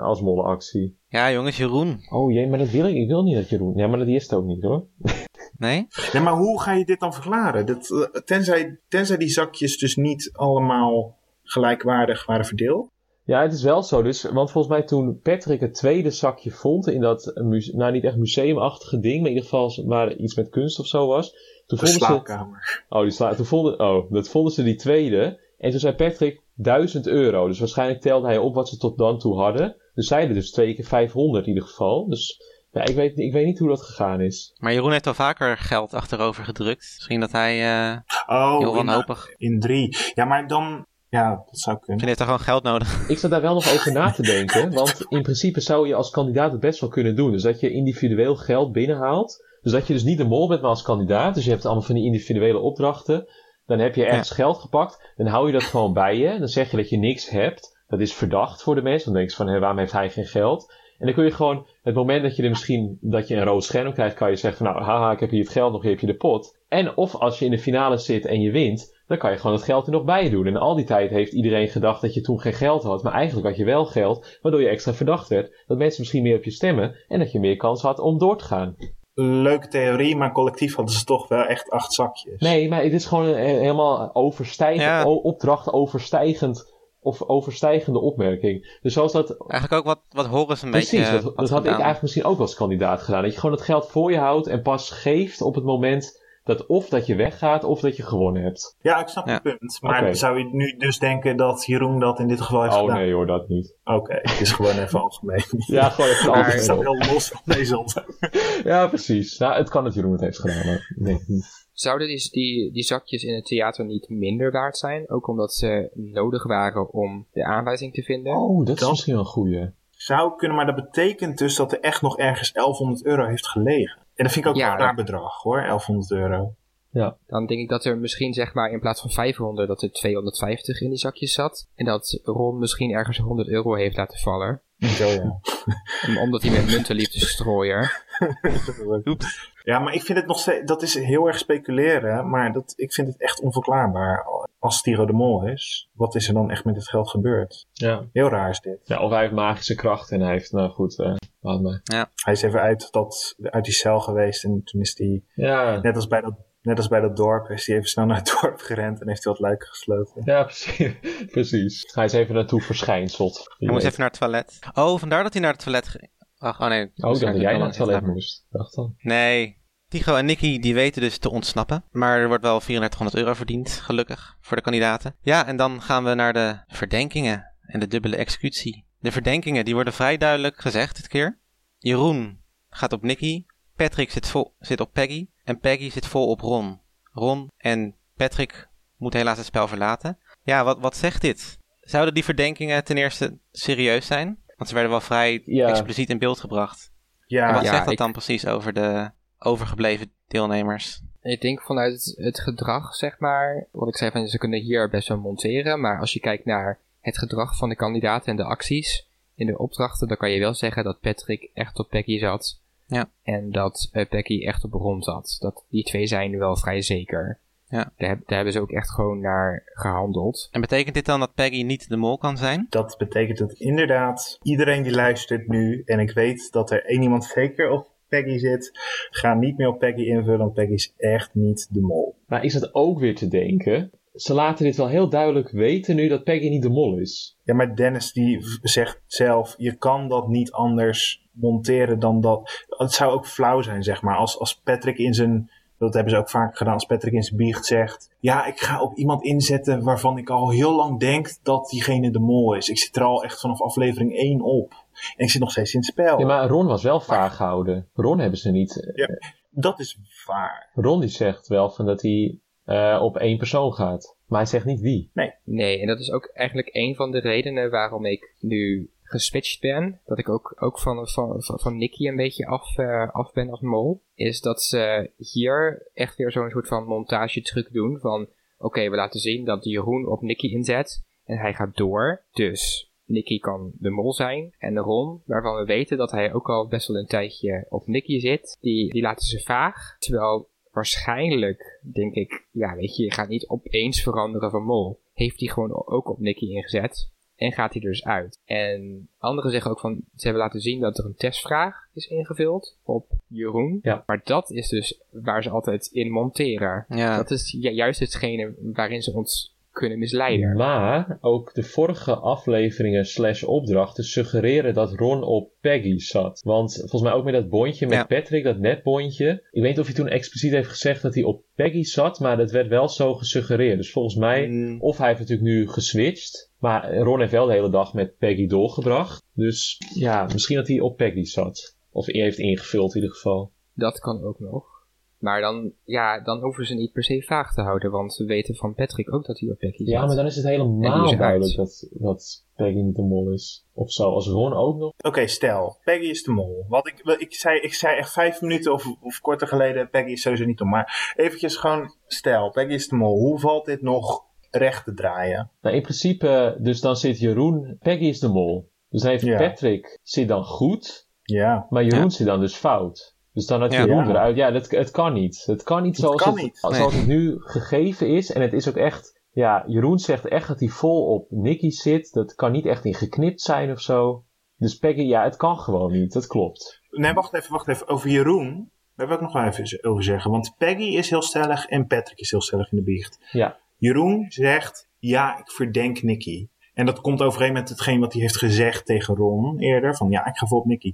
als mollenactie. Ja, jongens, Jeroen. Oh jee, maar dat wil ik. Ik wil niet dat Jeroen. Ja, maar dat is het ook niet hoor. Nee? Nee, maar hoe ga je dit dan verklaren? Dat, eh, tenzij, tenzij die zakjes dus niet allemaal gelijkwaardig waren verdeeld. Ja, het is wel zo. Dus, want volgens mij toen Patrick het tweede zakje vond in dat, nou niet echt museumachtige ding, maar in ieder geval waar iets met kunst of zo was. Toen De vonden ze, slaapkamer. oh, die sla, toen vonden, oh, dat vonden ze die tweede. En toen zei Patrick 1000 euro. Dus waarschijnlijk telde hij op wat ze tot dan toe hadden. Dus zeiden dus twee keer 500 in ieder geval. Dus ja, ik weet, ik weet niet hoe dat gegaan is. Maar Jeroen heeft al vaker geld achterover gedrukt. Misschien dat hij eh, Oh, heel in, wanhopig... in drie. Ja, maar dan... Ja, dat zou kunnen. Misschien heeft hij gewoon geld nodig. Ik zat daar wel nog over na te denken. *laughs* Want in principe zou je als kandidaat het best wel kunnen doen. Dus dat je individueel geld binnenhaalt. Dus dat je dus niet de mol bent, maar als kandidaat. Dus je hebt allemaal van die individuele opdrachten. Dan heb je ergens geld gepakt. Dan hou je dat gewoon bij je. Dan zeg je dat je niks hebt. Dat is verdacht voor de mensen. Dan denk je van, hé, waarom heeft hij geen geld? En dan kun je gewoon, het moment dat je er misschien, dat je een rood scherm krijgt, kan je zeggen van, nou, haha, ik heb hier het geld nog, hier heb je de pot. En of als je in de finale zit en je wint, dan kan je gewoon het geld er nog bij doen. En al die tijd heeft iedereen gedacht dat je toen geen geld had. Maar eigenlijk had je wel geld, waardoor je extra verdacht werd. Dat mensen misschien meer op je stemmen en dat je meer kans had om door te gaan. Leuke theorie, maar collectief hadden ze toch wel echt acht zakjes. Nee, maar het is gewoon een, een helemaal overstijgend, Ja. opdracht overstijgend of overstijgende opmerking. Dus zoals dat Eigenlijk ook wat, wat Horus een Precies, beetje dat, had dat had ik eigenlijk misschien ook als kandidaat gedaan. Dat je gewoon het geld voor je houdt en pas geeft op het moment dat of dat je weggaat of dat je gewonnen hebt. Ja, ik snap Ja. het punt. Maar zou je nu dus denken dat Jeroen dat in dit geval heeft Oh gedaan? nee hoor, dat niet. Oké, het is gewoon even algemeen. *laughs* Ja, gewoon even Maar- Het algemeen staat heel los van deze. *laughs* Ja, precies. Nou, het kan dat Jeroen het heeft gedaan, maar nee. niet. Zouden die, die, die zakjes in het theater niet minder waard zijn? Ook omdat ze nodig waren om de aanwijzing te vinden? Oh, dat is misschien wel een goeie. Zou kunnen, maar dat betekent dus dat er echt nog ergens 1100 euro heeft gelegen. En dat vind ik ook Ja, een raar bedrag hoor, 1100 euro. Dan denk ik dat er misschien zeg maar in plaats van 500 dat er 250 in die zakjes zat. En dat Ron misschien ergens 100 euro heeft laten vallen. Zo ja. *laughs* Om- Omdat hij met munten liep te strooien. *laughs* Ja, maar ik vind het nog steeds, dat is heel erg speculeren, maar dat, ik vind het echt onverklaarbaar. als Tiro de Mol is, wat is er dan echt met dit geld gebeurd? Ja. Heel raar is dit. ja, of hij heeft magische kracht en hij heeft, nou goed, eh laat maar. Hij is even uit, dat, uit die cel geweest en toen is hij, Ja, net als bij dat, net als bij dat dorp, is hij even snel naar het *laughs* dorp gerend en heeft hij wat luiken gesloten. ja precies. *laughs* precies. Hij is even naartoe verschijnseld. Hij moest even naar het toilet. Oh, vandaar dat hij naar het toilet ging. Ach, oh nee. Oh, ik dacht dat jij naar het toilet moest. Dacht dan. Nee. Tycho en Nicky die weten dus te ontsnappen. Maar er wordt wel 3400 euro verdiend, gelukkig, voor de kandidaten. Ja, en dan gaan we naar de verdenkingen en de dubbele executie. De verdenkingen die worden vrij duidelijk gezegd dit keer. Jeroen gaat op Nicky. Patrick zit, vol, zit op Peggy. En Peggy zit vol op Ron. Ron en Patrick moeten helaas het spel verlaten. Ja, wat, wat zegt dit? Zouden die verdenkingen ten eerste serieus zijn? Want ze werden wel vrij Ja. expliciet in beeld gebracht. Ja, En wat ja, zegt dat ik- dan precies over de overgebleven deelnemers? Ik denk vanuit het, gedrag, zeg maar. Wat ik zei van ze kunnen hier best wel monteren. Maar als je kijkt naar het gedrag van de kandidaten en de acties in de opdrachten, dan kan je wel zeggen dat Patrick echt op Peggy zat. Ja. En dat eh, Peggy echt op Ron zat. Dat, die twee zijn wel vrij zeker. Ja. Daar, heb- daar hebben ze ook echt gewoon naar gehandeld. En betekent dit dan dat Peggy niet de mol kan zijn? Dat betekent dat inderdaad iedereen die luistert nu, en ik weet dat er één iemand zeker op Peggy zit, ga niet meer op Peggy invullen, want Peggy is echt niet de mol. Maar is het ook weer te denken? Ze laten dit wel heel duidelijk weten nu dat Peggy niet de mol is. Ja, maar Dennis die zegt zelf, je kan dat niet anders monteren dan dat. Het zou ook flauw zijn, zeg maar, als, als Patrick in zijn, dat hebben ze ook vaak gedaan, als Patrick in zijn biecht zegt, ja, ik ga op iemand inzetten waarvan ik al heel lang denk dat diegene de mol is. Ik zit er al echt vanaf aflevering 1 op. En ik zit nog steeds in het spel. Ja, maar Ron was wel vaag gehouden. Ron hebben ze niet. Ja, dat is waar. Ron die zegt wel van dat hij eh, op één persoon gaat. Maar hij zegt niet wie. Nee, en dat is ook eigenlijk een van de redenen waarom ik nu geswitcht ben. Dat ik ook, ook van, van, van, van Nicky een beetje af, eh, af ben als mol. Is dat ze hier echt weer zo'n soort van montagetruc doen. Van oké, we laten zien dat Jeroen op Nicky inzet. En hij gaat door. Dus Nicky kan de mol zijn. En Ron, waarvan we weten dat hij ook al best wel een tijdje op Nicky zit. Die, die laten ze vaag. Terwijl waarschijnlijk, denk ik, ja, weet je, je gaat niet opeens veranderen van mol. Heeft hij gewoon ook op Nicky ingezet. En gaat hij er dus uit. En anderen zeggen ook van, ze hebben laten zien dat er een testvraag is ingevuld op Jeroen. Ja. Maar dat is dus waar ze altijd in monteren. Ja, Dat is ju- juist hetgene waarin ze ons kunnen misleiden. Maar ook de vorige afleveringen slash opdrachten suggereren dat Ron op Peggy zat. Want volgens mij ook met dat bondje met Ja. Patrick, dat netbondje. Ik weet niet of hij toen expliciet heeft gezegd dat hij op Peggy zat, maar dat werd wel zo gesuggereerd. Dus volgens mij, Mm, of hij heeft natuurlijk nu geswitcht. Maar Ron heeft wel de hele dag met Peggy doorgebracht. Dus ja, misschien dat hij op Peggy zat. Of heeft ingevuld in ieder geval. Dat kan ook nog. Maar dan, ja, dan hoeven ze niet per se vaag te houden. Want we weten van Patrick ook dat hij op Becky zat. Ja, maar dan is het helemaal is duidelijk dat, dat Peggy niet de mol is. Of zo, als Ron ook nog. Oké, stel, Peggy is de mol. Wat ik, ik, zei, ik zei echt vijf minuten of, of korter geleden, Peggy is sowieso niet de mol. Maar eventjes gewoon, stel, Peggy is de mol. Hoe valt dit nog recht te draaien? Nou, in principe, dus dan zit Jeroen, Peggy is de mol. Dus dan heeft Ja. Patrick zit dan goed, Ja. maar Jeroen Ja. zit dan dus fout. Dus dan had Ja. Jeroen eruit. Ja, dat, het kan niet. Het kan niet zoals, kan het, niet. zoals Nee. het nu gegeven is. En het is ook echt, ja, Jeroen zegt echt dat hij vol op Nicky zit. Dat kan niet echt in geknipt zijn of zo. Dus Peggy, ja, het kan gewoon niet. Dat klopt. Nee, wacht even, wacht even. Over Jeroen, daar wil ik nog wel even over zeggen. Want Peggy is heel stellig en Patrick is heel stellig in de biecht. Ja. Jeroen zegt, ja, ik verdenk Nicky. En dat komt overeen met hetgeen wat hij heeft gezegd tegen Ron eerder. Van ja, ik ga vol op Nicky.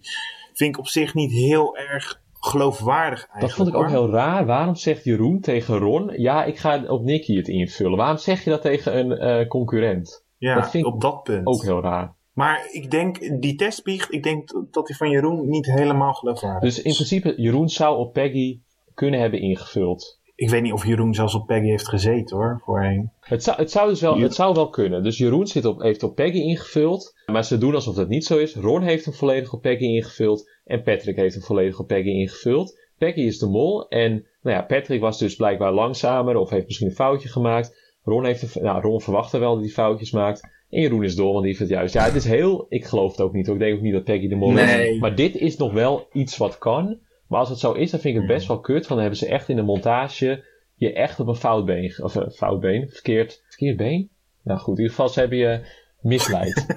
Vind ik op zich niet heel erg geloofwaardig eigenlijk. Dat vond ik ook hoor. heel raar. Waarom zegt Jeroen tegen Ron, ja, ik ga op Nicky het invullen? Waarom zeg je dat tegen een eh, concurrent? Ja, dat vind ik op dat punt. Ook heel raar. Maar ik denk, die testbiecht, ik denk dat die van Jeroen niet helemaal geloofwaardig Dus is. in principe, Jeroen zou op Peggy kunnen hebben ingevuld. Ik weet niet of Jeroen zelfs op Peggy heeft gezeten hoor, voorheen. Het zou, het zou dus wel, het zou wel kunnen. Dus Jeroen zit op, heeft op Peggy ingevuld. Maar ze doen alsof dat niet zo is. Ron heeft hem volledig op Peggy ingevuld. En Patrick heeft hem volledig op Peggy ingevuld. Peggy is de mol. En nou ja, Patrick was dus blijkbaar langzamer. Of heeft misschien een foutje gemaakt. Ron, heeft een, nou, Ron verwachtte wel dat hij foutjes maakt. En Jeroen is door, want die vindt het juist. Ja, het is heel... Ik geloof het ook niet. hoor. Ik denk ook niet dat Peggy de mol Nee. is. Maar dit is nog wel iets wat kan. Maar als het zo is, dan vind ik het best wel kut. Want dan hebben ze echt in de montage je echt op een fout been, of een fout been, verkeerd, verkeerd been? Nou goed, in ieder geval ze hebben je misleid. *laughs*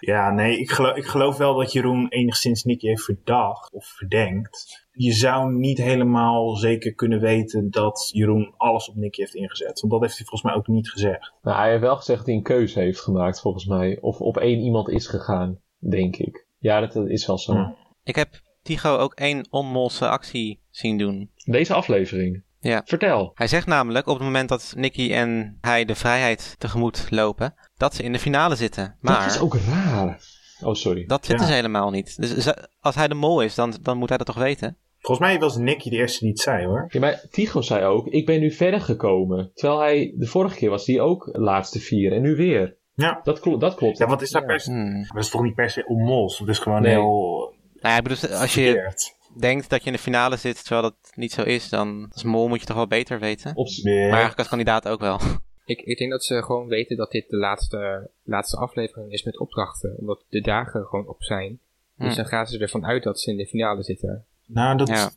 Ja, nee, ik geloof, ik geloof wel dat Jeroen enigszins Nicky heeft verdacht of verdenkt. Je zou niet helemaal zeker kunnen weten dat Jeroen alles op Nicky heeft ingezet. Want dat heeft hij volgens mij ook niet gezegd. nou, hij heeft wel gezegd dat hij een keuze heeft gemaakt, volgens mij. Of op één iemand is gegaan, denk ik. Ja, dat, dat is wel zo. Hm. Ik heb Tycho ook één onmolse actie zien doen. Deze aflevering. Ja. Vertel. Hij zegt namelijk op het moment dat Nicky en hij de vrijheid tegemoet lopen, dat ze in de finale zitten. Maar Dat is ook raar. Oh, sorry. dat zitten Ja. ze helemaal niet. Dus ze- als hij de mol is, dan, dan moet hij dat toch weten? Volgens mij was Nicky de eerste die het zei hoor. Ja, maar Tycho zei ook, ik ben nu verder gekomen. Terwijl hij, de vorige keer was hij ook laatste vier en nu weer. Ja. Dat, klo- dat klopt. Ja, wat is daar Ja. per se... Hmm. Dat is toch niet per se onmols? Dat is gewoon Nee. heel Nou ja, ik bedoel, als je verkeerd. denkt dat je in de finale zit, terwijl dat niet zo is, dan als mol moet je toch wel beter weten. Maar eigenlijk als kandidaat ook wel. *laughs* Ik, ik denk dat ze gewoon weten dat dit de laatste, laatste aflevering is met opdrachten. Omdat de dagen gewoon op zijn. Dus Hm. dan gaan ze ervan uit dat ze in de finale zitten. Nou, dat Ja.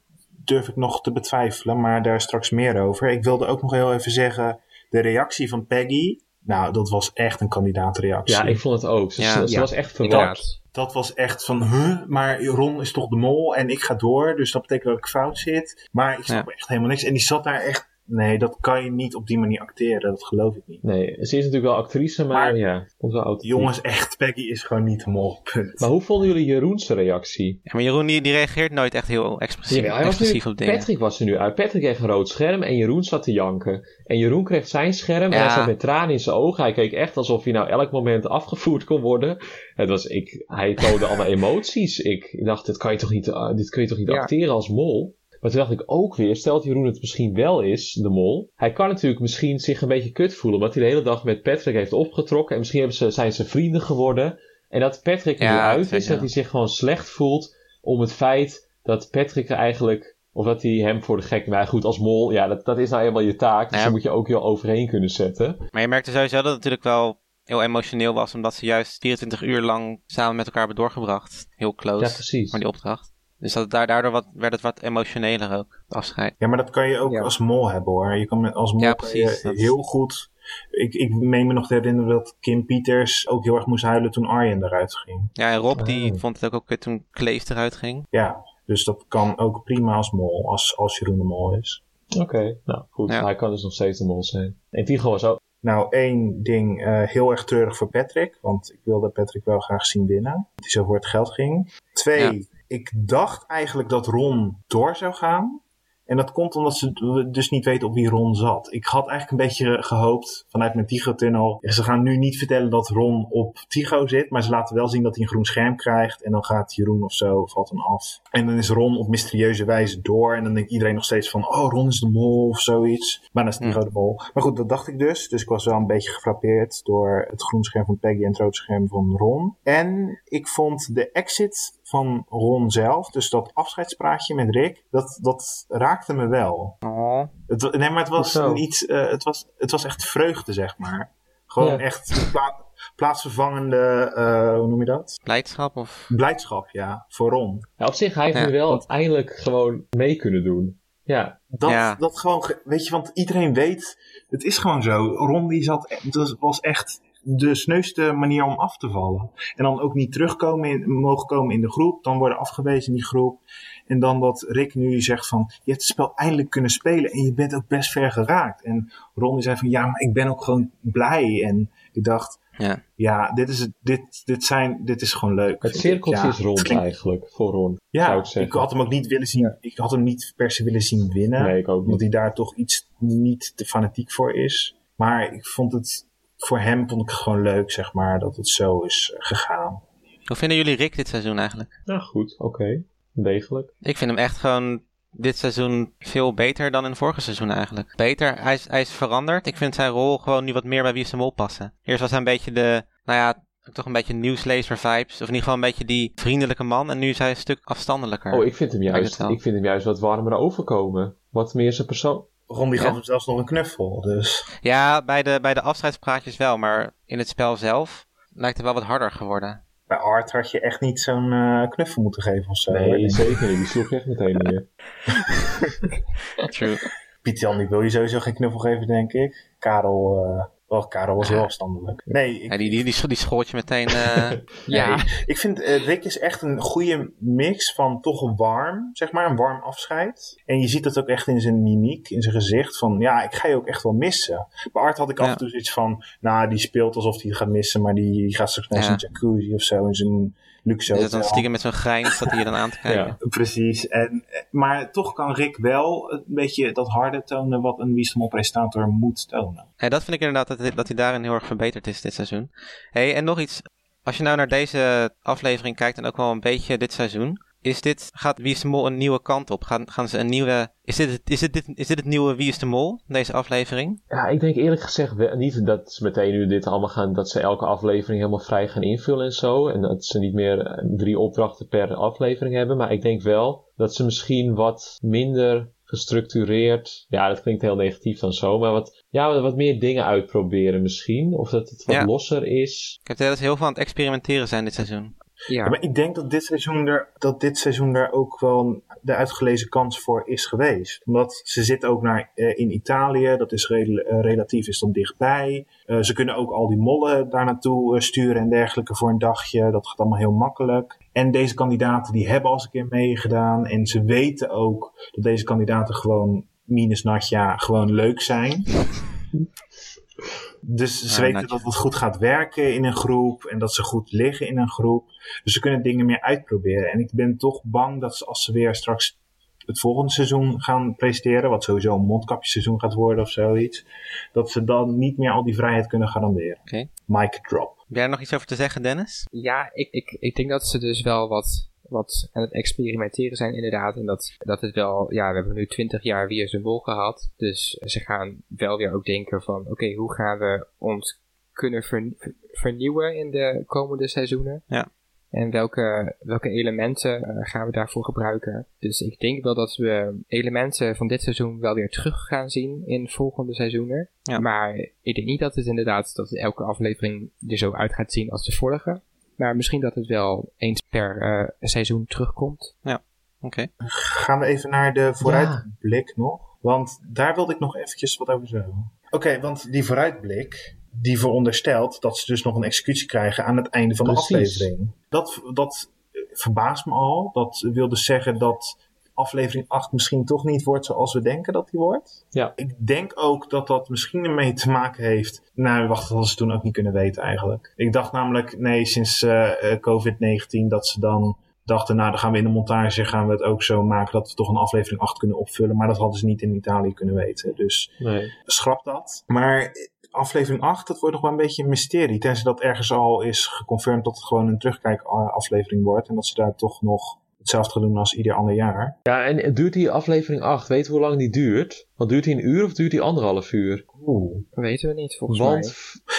durf ik nog te betwijfelen, maar daar straks meer over. Ik wilde ook nog heel even zeggen, de reactie van Peggy, nou, dat was echt een kandidaatreactie. ja, ik vond het ook. Ze, Ja. ze- ze Ja, was echt verward. Dat was echt van, huh, maar Ron is toch de mol en ik ga door, dus dat betekent dat ik fout zit. Maar ik snap echt helemaal niks. En die zat daar echt, nee, dat kan je niet op die manier acteren, dat geloof ik niet. Nee, ze is natuurlijk wel actrice, maar, Maar- ja, komt wel authentiek. Jongens, echt, Peggy is gewoon niet de mol. Maar hoe vonden jullie Jeroens reactie? Ja, maar Jeroen die, die reageert nooit echt heel expressief, Jawel, hij was nu, op dingen. Patrick was er nu uit. Patrick kreeg een rood scherm en Jeroen zat te janken. En Jeroen kreeg zijn scherm en Ja. hij zat met tranen in zijn ogen. Hij keek echt alsof hij nou elk moment afgevoerd kon worden. Het was, ik, hij toonde allemaal *laughs* emoties. Ik dacht, dit kan je toch niet, ah, dit kun je toch niet Ja. acteren als mol? Maar toen dacht ik ook weer, stelt Jeroen het misschien wel is, de mol. Hij kan natuurlijk misschien zich een beetje kut voelen. Omdat hij de hele dag met Patrick heeft opgetrokken. En misschien ze, zijn ze vrienden geworden. En dat Patrick er Ja, nu uit is, dat hij zich gewoon slecht voelt om het feit dat Patrick er eigenlijk, of dat hij hem voor de gek, maar goed, als mol, ja, dat, dat is nou eenmaal je taak, dus Ja. daar moet je ook heel overheen kunnen zetten. Maar je merkte sowieso dat het natuurlijk wel heel emotioneel was, omdat ze juist 24 uur lang samen met elkaar hebben doorgebracht. Heel close, Ja, precies. maar die opdracht. Dus dat, daar- daardoor wat, werd het wat emotioneler ook, het afscheid. Ja, maar dat kan je ook Ja. als mol hebben hoor. Je kan als mol Ja, kan precies, je dat- heel goed... Ik, ik meen me nog te herinneren dat Kim Peters ook heel erg moest huilen toen Arjen eruit ging. Ja, en Rob die Oh. vond het ook ook kut toen Kleef eruit ging. Ja, dus dat kan ook prima als mol, als, als Jeroen de mol is. Oké, nou goed, Ja. hij kan dus nog steeds de mol zijn. En Tigo was ook, Nou, één ding eh, heel erg treurig voor Patrick, want ik wilde Patrick wel graag zien winnen. Dat hij zo voor het geld ging. Twee, Ja. Ik dacht eigenlijk dat Ron door zou gaan. En dat komt omdat ze dus niet weten op wie Ron zat. Ik had eigenlijk een beetje gehoopt vanuit mijn Tigo-tunnel. Ze gaan nu niet vertellen dat Ron op Tigo zit. Maar ze laten wel zien dat hij een groen scherm krijgt. En dan gaat Jeroen of zo, valt hem af. En dan is Ron op mysterieuze wijze door. En dan denkt iedereen nog steeds van, oh Ron is de mol of zoiets. Maar dan is Tigo Hm. de mol. Maar goed, dat dacht ik dus. Dus ik was wel een beetje gefrappeerd door het groen scherm van Peggy en het rood scherm van Ron. En ik vond de exit van Ron zelf, dus dat afscheidspraatje met Rick, dat, dat raakte me wel. Oh. Het, nee, maar het was Hoezo? niet, eh, het, was, het was echt vreugde, zeg maar. Gewoon Ja. echt pla- plaatsvervangende, eh, hoe noem je dat? Blijdschap of... Blijdschap, ja, voor Ron. ja, op zich, hij heeft Ja, nu wel want- eindelijk gewoon mee kunnen doen. Ja, Dat, Ja. dat gewoon, ge- weet je, want iedereen weet, het is gewoon zo. Ron die zat, het was- was echt de sneuste manier om af te vallen. En dan ook niet terugkomen, in, mogen komen in de groep, dan worden afgewezen in die groep. En dan dat Rick nu zegt van, je hebt het spel eindelijk kunnen spelen en je bent ook best ver geraakt. En Ron zei van, ja, maar ik ben ook gewoon blij. En ik dacht, Ja. ja, dit is, het, dit, dit, zijn, dit is gewoon leuk. het ik. cirkeltje Ja, is rond klinkt- eigenlijk, voor Ron, zou Ja, ik ik, zeggen. had hem ook niet willen zien, ik had hem niet per se willen zien winnen Nee, ik ook omdat niet. hij daar toch iets niet te fanatiek voor is. Maar ik vond het, voor hem vond ik het gewoon leuk, zeg maar, dat het zo is eh, gegaan. Hoe vinden jullie Rick dit seizoen eigenlijk? Nou goed, oké, degelijk. Ik vind hem echt gewoon dit seizoen veel beter dan in het vorige seizoen eigenlijk. Beter, hij is, hij is veranderd. Ik vind zijn rol gewoon nu wat meer bij Wie is de Mol passen. Eerst was hij een beetje de, nou ja, toch een beetje nieuwslezer vibes. Of in ieder geval een beetje die vriendelijke man. En nu is hij een stuk afstandelijker. Oh, ik vind hem juist, ik vind hem juist wat warmer overkomen. Wat meer zijn persoon. Ja. gaf hem zelfs nog een knuffel, dus... Ja, bij de, bij de afscheidspraatjes wel. Maar in het spel zelf lijkt het wel wat harder geworden. Bij Art had je echt niet zo'n eh, knuffel moeten geven of zo. Nee, zeker niet. Die sloeg echt meteen neer. *laughs* True. Pieter Jan, die wil je sowieso geen knuffel geven, denk ik. Karel, eh wel, Karel was Ja. heel afstandelijk. Nee, ik, Ja, die, die, die, die schoot je meteen... eh, *laughs* *laughs* Ja, ik vind eh, Rick is echt een goede mix van toch een warm, zeg maar, een warm afscheid. En je ziet dat ook echt in zijn mimiek, in zijn gezicht, van ja, ik ga je ook echt wel missen. Bij Art had ik af en toe zoiets van, nou, die speelt alsof hij gaat missen, maar die, die gaat straks naar zijn jacuzzi of zo, in zijn luxe is het dan stiekem met zo'n grijns dat hij je dan aan te *laughs* kijken? Ja. Precies. En, eh, maar toch kan Rick wel een beetje dat harde tonen wat een Wisdom presentator moet tonen. Ja, dat vind ik inderdaad dat, dat hij daarin heel erg verbeterd is dit seizoen. Hey, en nog iets. Als je nou naar deze aflevering kijkt en ook wel een beetje dit seizoen. Is dit, gaat Wie is de Mol een nieuwe kant op? Gaan, gaan ze een nieuwe, is dit, het- is, dit, dit, is dit het nieuwe Wie is de Mol, deze aflevering? Ja, ik denk eerlijk gezegd niet dat ze meteen nu dit allemaal gaan, dat ze elke aflevering helemaal vrij gaan invullen en zo. En dat ze niet meer eh, drie opdrachten per aflevering hebben. Maar ik denk wel dat ze misschien wat minder gestructureerd, ja dat klinkt heel negatief dan zo, maar wat, ja, wat meer dingen uitproberen misschien. Of dat het wat Ja. losser is. Ik heb het heel veel aan het experimenteren zijn dit seizoen. Ja, maar ik denk dat dit seizoen er, dat dit seizoen daar ook wel de uitgelezen kans voor is geweest. Omdat ze zitten ook naar, eh, in Italië, dat is rel- eh, relatief is dan dichtbij. Eh, ze kunnen ook al die mollen daar naartoe sturen en dergelijke voor een dagje. Dat gaat allemaal heel makkelijk. En deze kandidaten die hebben al een keer meegedaan. En ze weten ook dat deze kandidaten gewoon, minus Natja, gewoon leuk zijn. Dus ze Ja, weten dat het goed gaat werken in een groep en dat ze goed liggen in een groep. Dus ze kunnen dingen meer uitproberen. En ik ben toch bang dat ze, als ze weer straks het volgende seizoen gaan presenteren, wat sowieso een mondkapjeseizoen gaat worden of zoiets, dat ze dan niet meer al die vrijheid kunnen garanderen. Oké. Mic drop. Heb jij er nog iets over te zeggen, Dennis? Ja, ik, ik, ik denk dat ze dus wel wat, wat aan het experimenteren zijn inderdaad. En dat, dat het wel, ja, we hebben nu twintig jaar weer zijn wol gehad. Dus ze gaan wel weer ook denken van, oké, hoe gaan we ons kunnen ver- ver- vernieuwen in de komende seizoenen? Ja. En welke, welke elementen eh, gaan we daarvoor gebruiken? Dus ik denk wel dat we elementen van dit seizoen wel weer terug gaan zien in volgende seizoenen. Ja. Maar ik denk niet dat het inderdaad dat elke aflevering er zo uit gaat zien als de vorige. Maar misschien dat het wel eens per eh, seizoen terugkomt. Oké. Gaan we even naar de vooruitblik nog? Want daar wilde ik nog eventjes wat over zeggen. Oké, want die vooruitblik, die veronderstelt dat ze dus nog een executie krijgen aan het einde van de Precies. aflevering. Dat, dat verbaast me al. Dat wil dus zeggen dat aflevering 8 misschien toch niet wordt zoals we denken dat die wordt. Ja. Ik denk ook dat dat misschien ermee te maken heeft. Nou, wacht, dat hadden ze toen ook niet kunnen weten eigenlijk. Ik dacht namelijk, nee, sinds eh, eh, COVID-19 dat ze dan dachten, nou, dan gaan we in de montage gaan we het ook zo maken dat we toch een aflevering 8 kunnen opvullen. Maar dat hadden ze niet in Italië kunnen weten. Dus Nee. schrap dat. Maar aflevering 8, dat wordt nog wel een beetje een mysterie. Tenzij dat ergens al is geconfirmed dat het gewoon een terugkijkaflevering wordt. En dat ze daar toch nog hetzelfde gaan doen als ieder ander jaar. Ja, en duurt die aflevering 8, weet je hoe lang die duurt? Want duurt die een uur of duurt die anderhalf uur? Oeh. Weten we niet, volgens Want mij.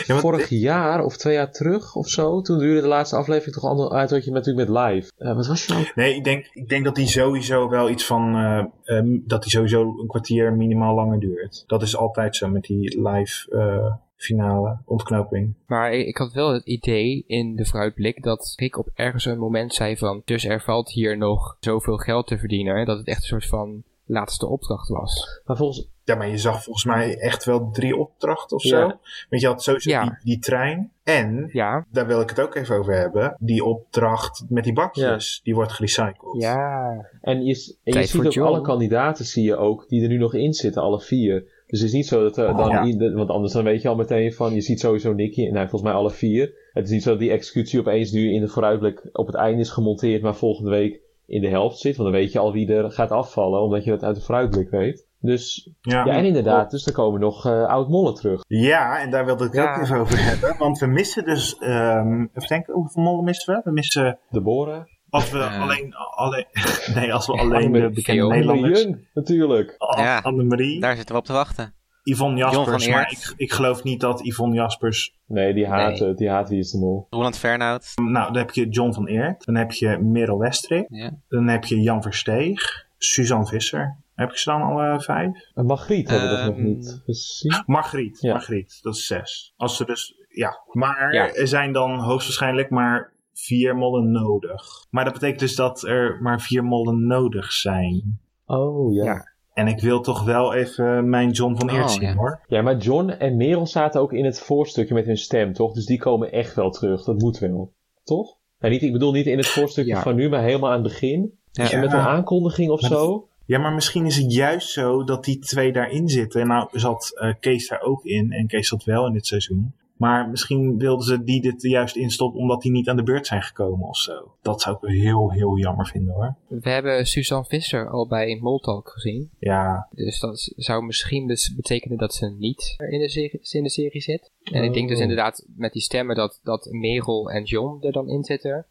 Ja, maar- vorig jaar of twee jaar terug of zo, toen duurde de laatste aflevering toch ander uit wat je natuurlijk met live. Eh, wat was je nou? Nee, ik denk, ik denk dat die sowieso wel iets van. eh, ehm, dat die sowieso een kwartier minimaal langer duurt. Dat is altijd zo met die live eh, finale ontknoping. Maar ik, had wel het idee in de vooruitblik dat ik op ergens een moment zei van... Dus er valt hier nog zoveel geld te verdienen. En dat het echt een soort van laatste opdracht was. Maar volgens, Ja, maar je zag volgens mij echt wel drie opdrachten of Ja. zo. Want je had sowieso Ja. die, die trein. En, Ja, daar wil ik het ook even over hebben. Die opdracht met die bakjes, die wordt gerecycled. ja. en je, en ziet ook alle kandidaten zie je ook, die er nu nog in zitten, alle vier. Dus het is niet zo dat er dan, Ja. ieder- want anders dan weet je al meteen van, je ziet sowieso Nicky, en hij volgens mij alle vier. Het is niet zo dat die executie opeens nu in de vooruitblik op het einde is gemonteerd, maar volgende week in de helft zit. Want dan weet je al wie er gaat afvallen, omdat je dat uit de vooruitblik weet. Dus, Ja. ja, en inderdaad, dus er komen nog eh oud-mollen terug. Ja, en daar wilde ik het Ja. ook even over hebben. Want we missen dus... ehm even denken, hoeveel mollen missen we? We missen... Deborah. Als we Eh. alleen, alleen... *laughs* Nee, als we Ja, alleen de Annemarie bekende. Nederlanders... Jung, natuurlijk. Ja. Annemarie, Daar zitten we op te wachten. Yvonne Jaspers. van Maar ik, ik geloof niet dat Yvonne Jaspers... Nee, die haat, Nee. eh, die haat wie is de mol. Roland Fernhout. Nou, dan heb je John van Eert. Dan heb je Merel Westrik. Ja. Dan heb je Jan Versteeg. Suzanne Visser. Heb ik ze dan alle vijf? En Margriet hebben we dat nog Ehm, niet gezien. Margriet. Ja. Margriet, dat is zes. Als ze dus, ja. Maar Ja. er zijn dan hoogstwaarschijnlijk maar vier mollen nodig. Maar dat betekent dus dat er maar vier mollen nodig zijn. Oh, ja. Ja. En ik wil toch wel even mijn John van Eert Oh, zien ja. hoor. Ja, maar John en Merel zaten ook in het voorstukje met hun stem, toch? Dus die komen echt wel terug. Dat moet wel. Toch? Nou, niet, ik bedoel niet in het voorstukje Ja. van nu, maar helemaal aan het begin. Ja. Met een aankondiging of Maar zo. Ja, maar misschien is het juist zo dat die twee daarin zitten. En nou zat eh, Kees daar ook in. En Kees zat wel in dit seizoen. Maar misschien wilden ze die dit juist instoppen omdat die niet aan de beurt zijn gekomen of zo. Dat zou ik heel, heel jammer vinden hoor. We hebben Suzanne Visser al bij Moltalk gezien. Ja, Dus dat zou misschien dus betekenen dat ze niet in de serie, in de serie zit. En ik denk dus Oh. inderdaad met die stemmen dat, dat Merel en John er dan in zitten.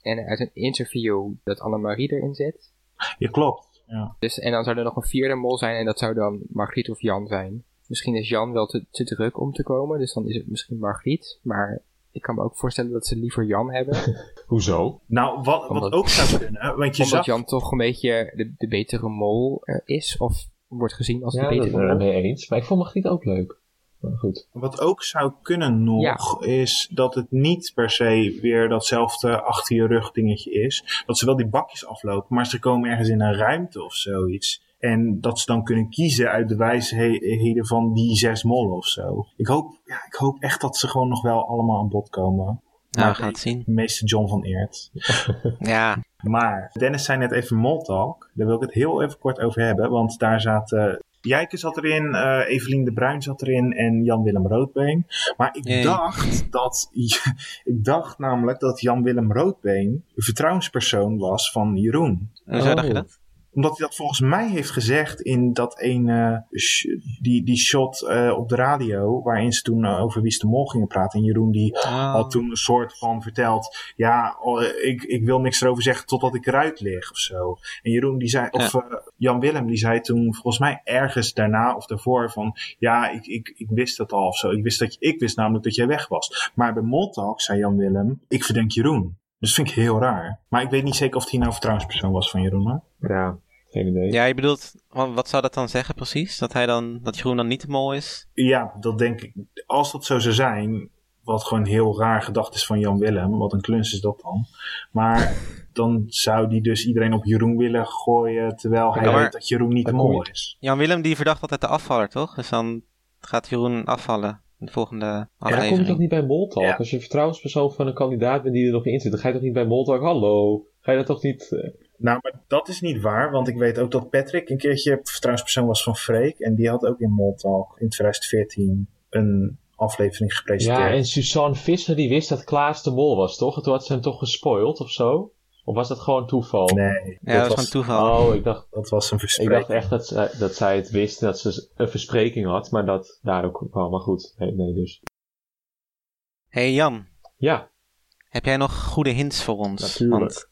En uit een interview dat Annemarie erin zit. je klopt. Ja. Dus, en dan zou er nog een vierde mol zijn en dat zou dan Margriet of Jan zijn. Misschien is Jan wel te, te druk om te komen, dus dan is het misschien Margriet. Maar ik kan me ook voorstellen dat ze liever Jan hebben. *laughs* Hoezo? Nou, wat, wat Omdat- ook zou kunnen. Want je omdat zag, Jan toch een beetje de, de betere mol eh, is. Of wordt gezien als Ja, de dat betere ben ik mol. mee eens. Maar ik vond Margriet ook leuk. Maar goed. wat ook zou kunnen nog, is dat het niet per se weer datzelfde achter je rug dingetje is. Dat ze wel die bakjes aflopen, maar ze komen ergens in een ruimte of zoiets. En dat ze dan kunnen kiezen uit de wijsheden van die zes mollen of zo. Ik hoop, ja, ik hoop echt dat ze gewoon nog wel allemaal aan bod komen. Nou, we gaan het zien. Meester John van Eert. *laughs* Ja, Maar Dennis zei net even Moltalk. Daar wil ik het heel even kort over hebben. Want daar zaten... Jijke zat erin, eh Evelien de Bruin zat erin en Jan-Willem Roodbeen. Maar ik dacht dat... *laughs* ik dacht namelijk dat Jan-Willem Roodbeen een vertrouwenspersoon was van Jeroen. hoe Oh. dacht je dat? Omdat hij dat volgens mij heeft gezegd in dat ene... sh- die, die shot eh, op de radio... waarin ze toen eh, over Wie is de Mol gingen praten. En Jeroen die Oh. had toen een soort van verteld. Ja, oh, ik, ik wil niks erover zeggen totdat ik eruit lig of zo. En Jeroen die zei, of eh, Jan Willem die zei toen volgens mij ergens daarna of daarvoor van. Ja, ik, ik, ik wist het al of zo. Ik wist, dat, ik wist namelijk dat jij weg was. Maar bij Moltalk zei Jan Willem, ik verdenk Jeroen. Dus dat vind ik heel raar. Maar ik weet niet zeker of hij nou vertrouwenspersoon was van Jeroen. Hoor. Ja, geen idee. Ja, je bedoelt, wa- wat zou dat dan zeggen precies? Dat hij dan, dat Jeroen dan niet de mol is? Ja, dat denk ik. Als dat zo zou zijn, wat gewoon heel raar gedacht is van Jan Willem, wat een kluns is dat dan. Maar *laughs* dan zou die dus iedereen op Jeroen willen gooien, terwijl hij maar- weet dat Jeroen niet de mol is. Jan Willem die verdacht altijd de afvaller, toch? Dus dan gaat Jeroen afvallen in de volgende Ja, dan kom je aflevering. toch niet bij Moltalk? Ja. Als je vertrouwenspersoon van een kandidaat bent die er nog in zit, dan ga je toch niet bij Moltalk, hallo? Ga je dat toch niet... Nou, maar dat is niet waar, want ik weet ook dat Patrick een keertje vertrouwenspersoon was van Freek. En die had ook in Moltalk in 2014 een aflevering gepresenteerd. Ja, en Suzanne Visser die wist dat Klaas de mol was, toch? En toen had ze hem toch gespoild of zo? Of was dat gewoon toeval? Nee, Ja, dat was gewoon toeval. Oh, ik dacht, dat was een ik verspreking. dacht echt dat, zij- dat zij het wist, dat ze een verspreking had, maar dat daar ook kwam. Maar goed, nee, nee dus. hey Jan, Ja, heb jij nog goede hints voor ons? Natuurlijk. Want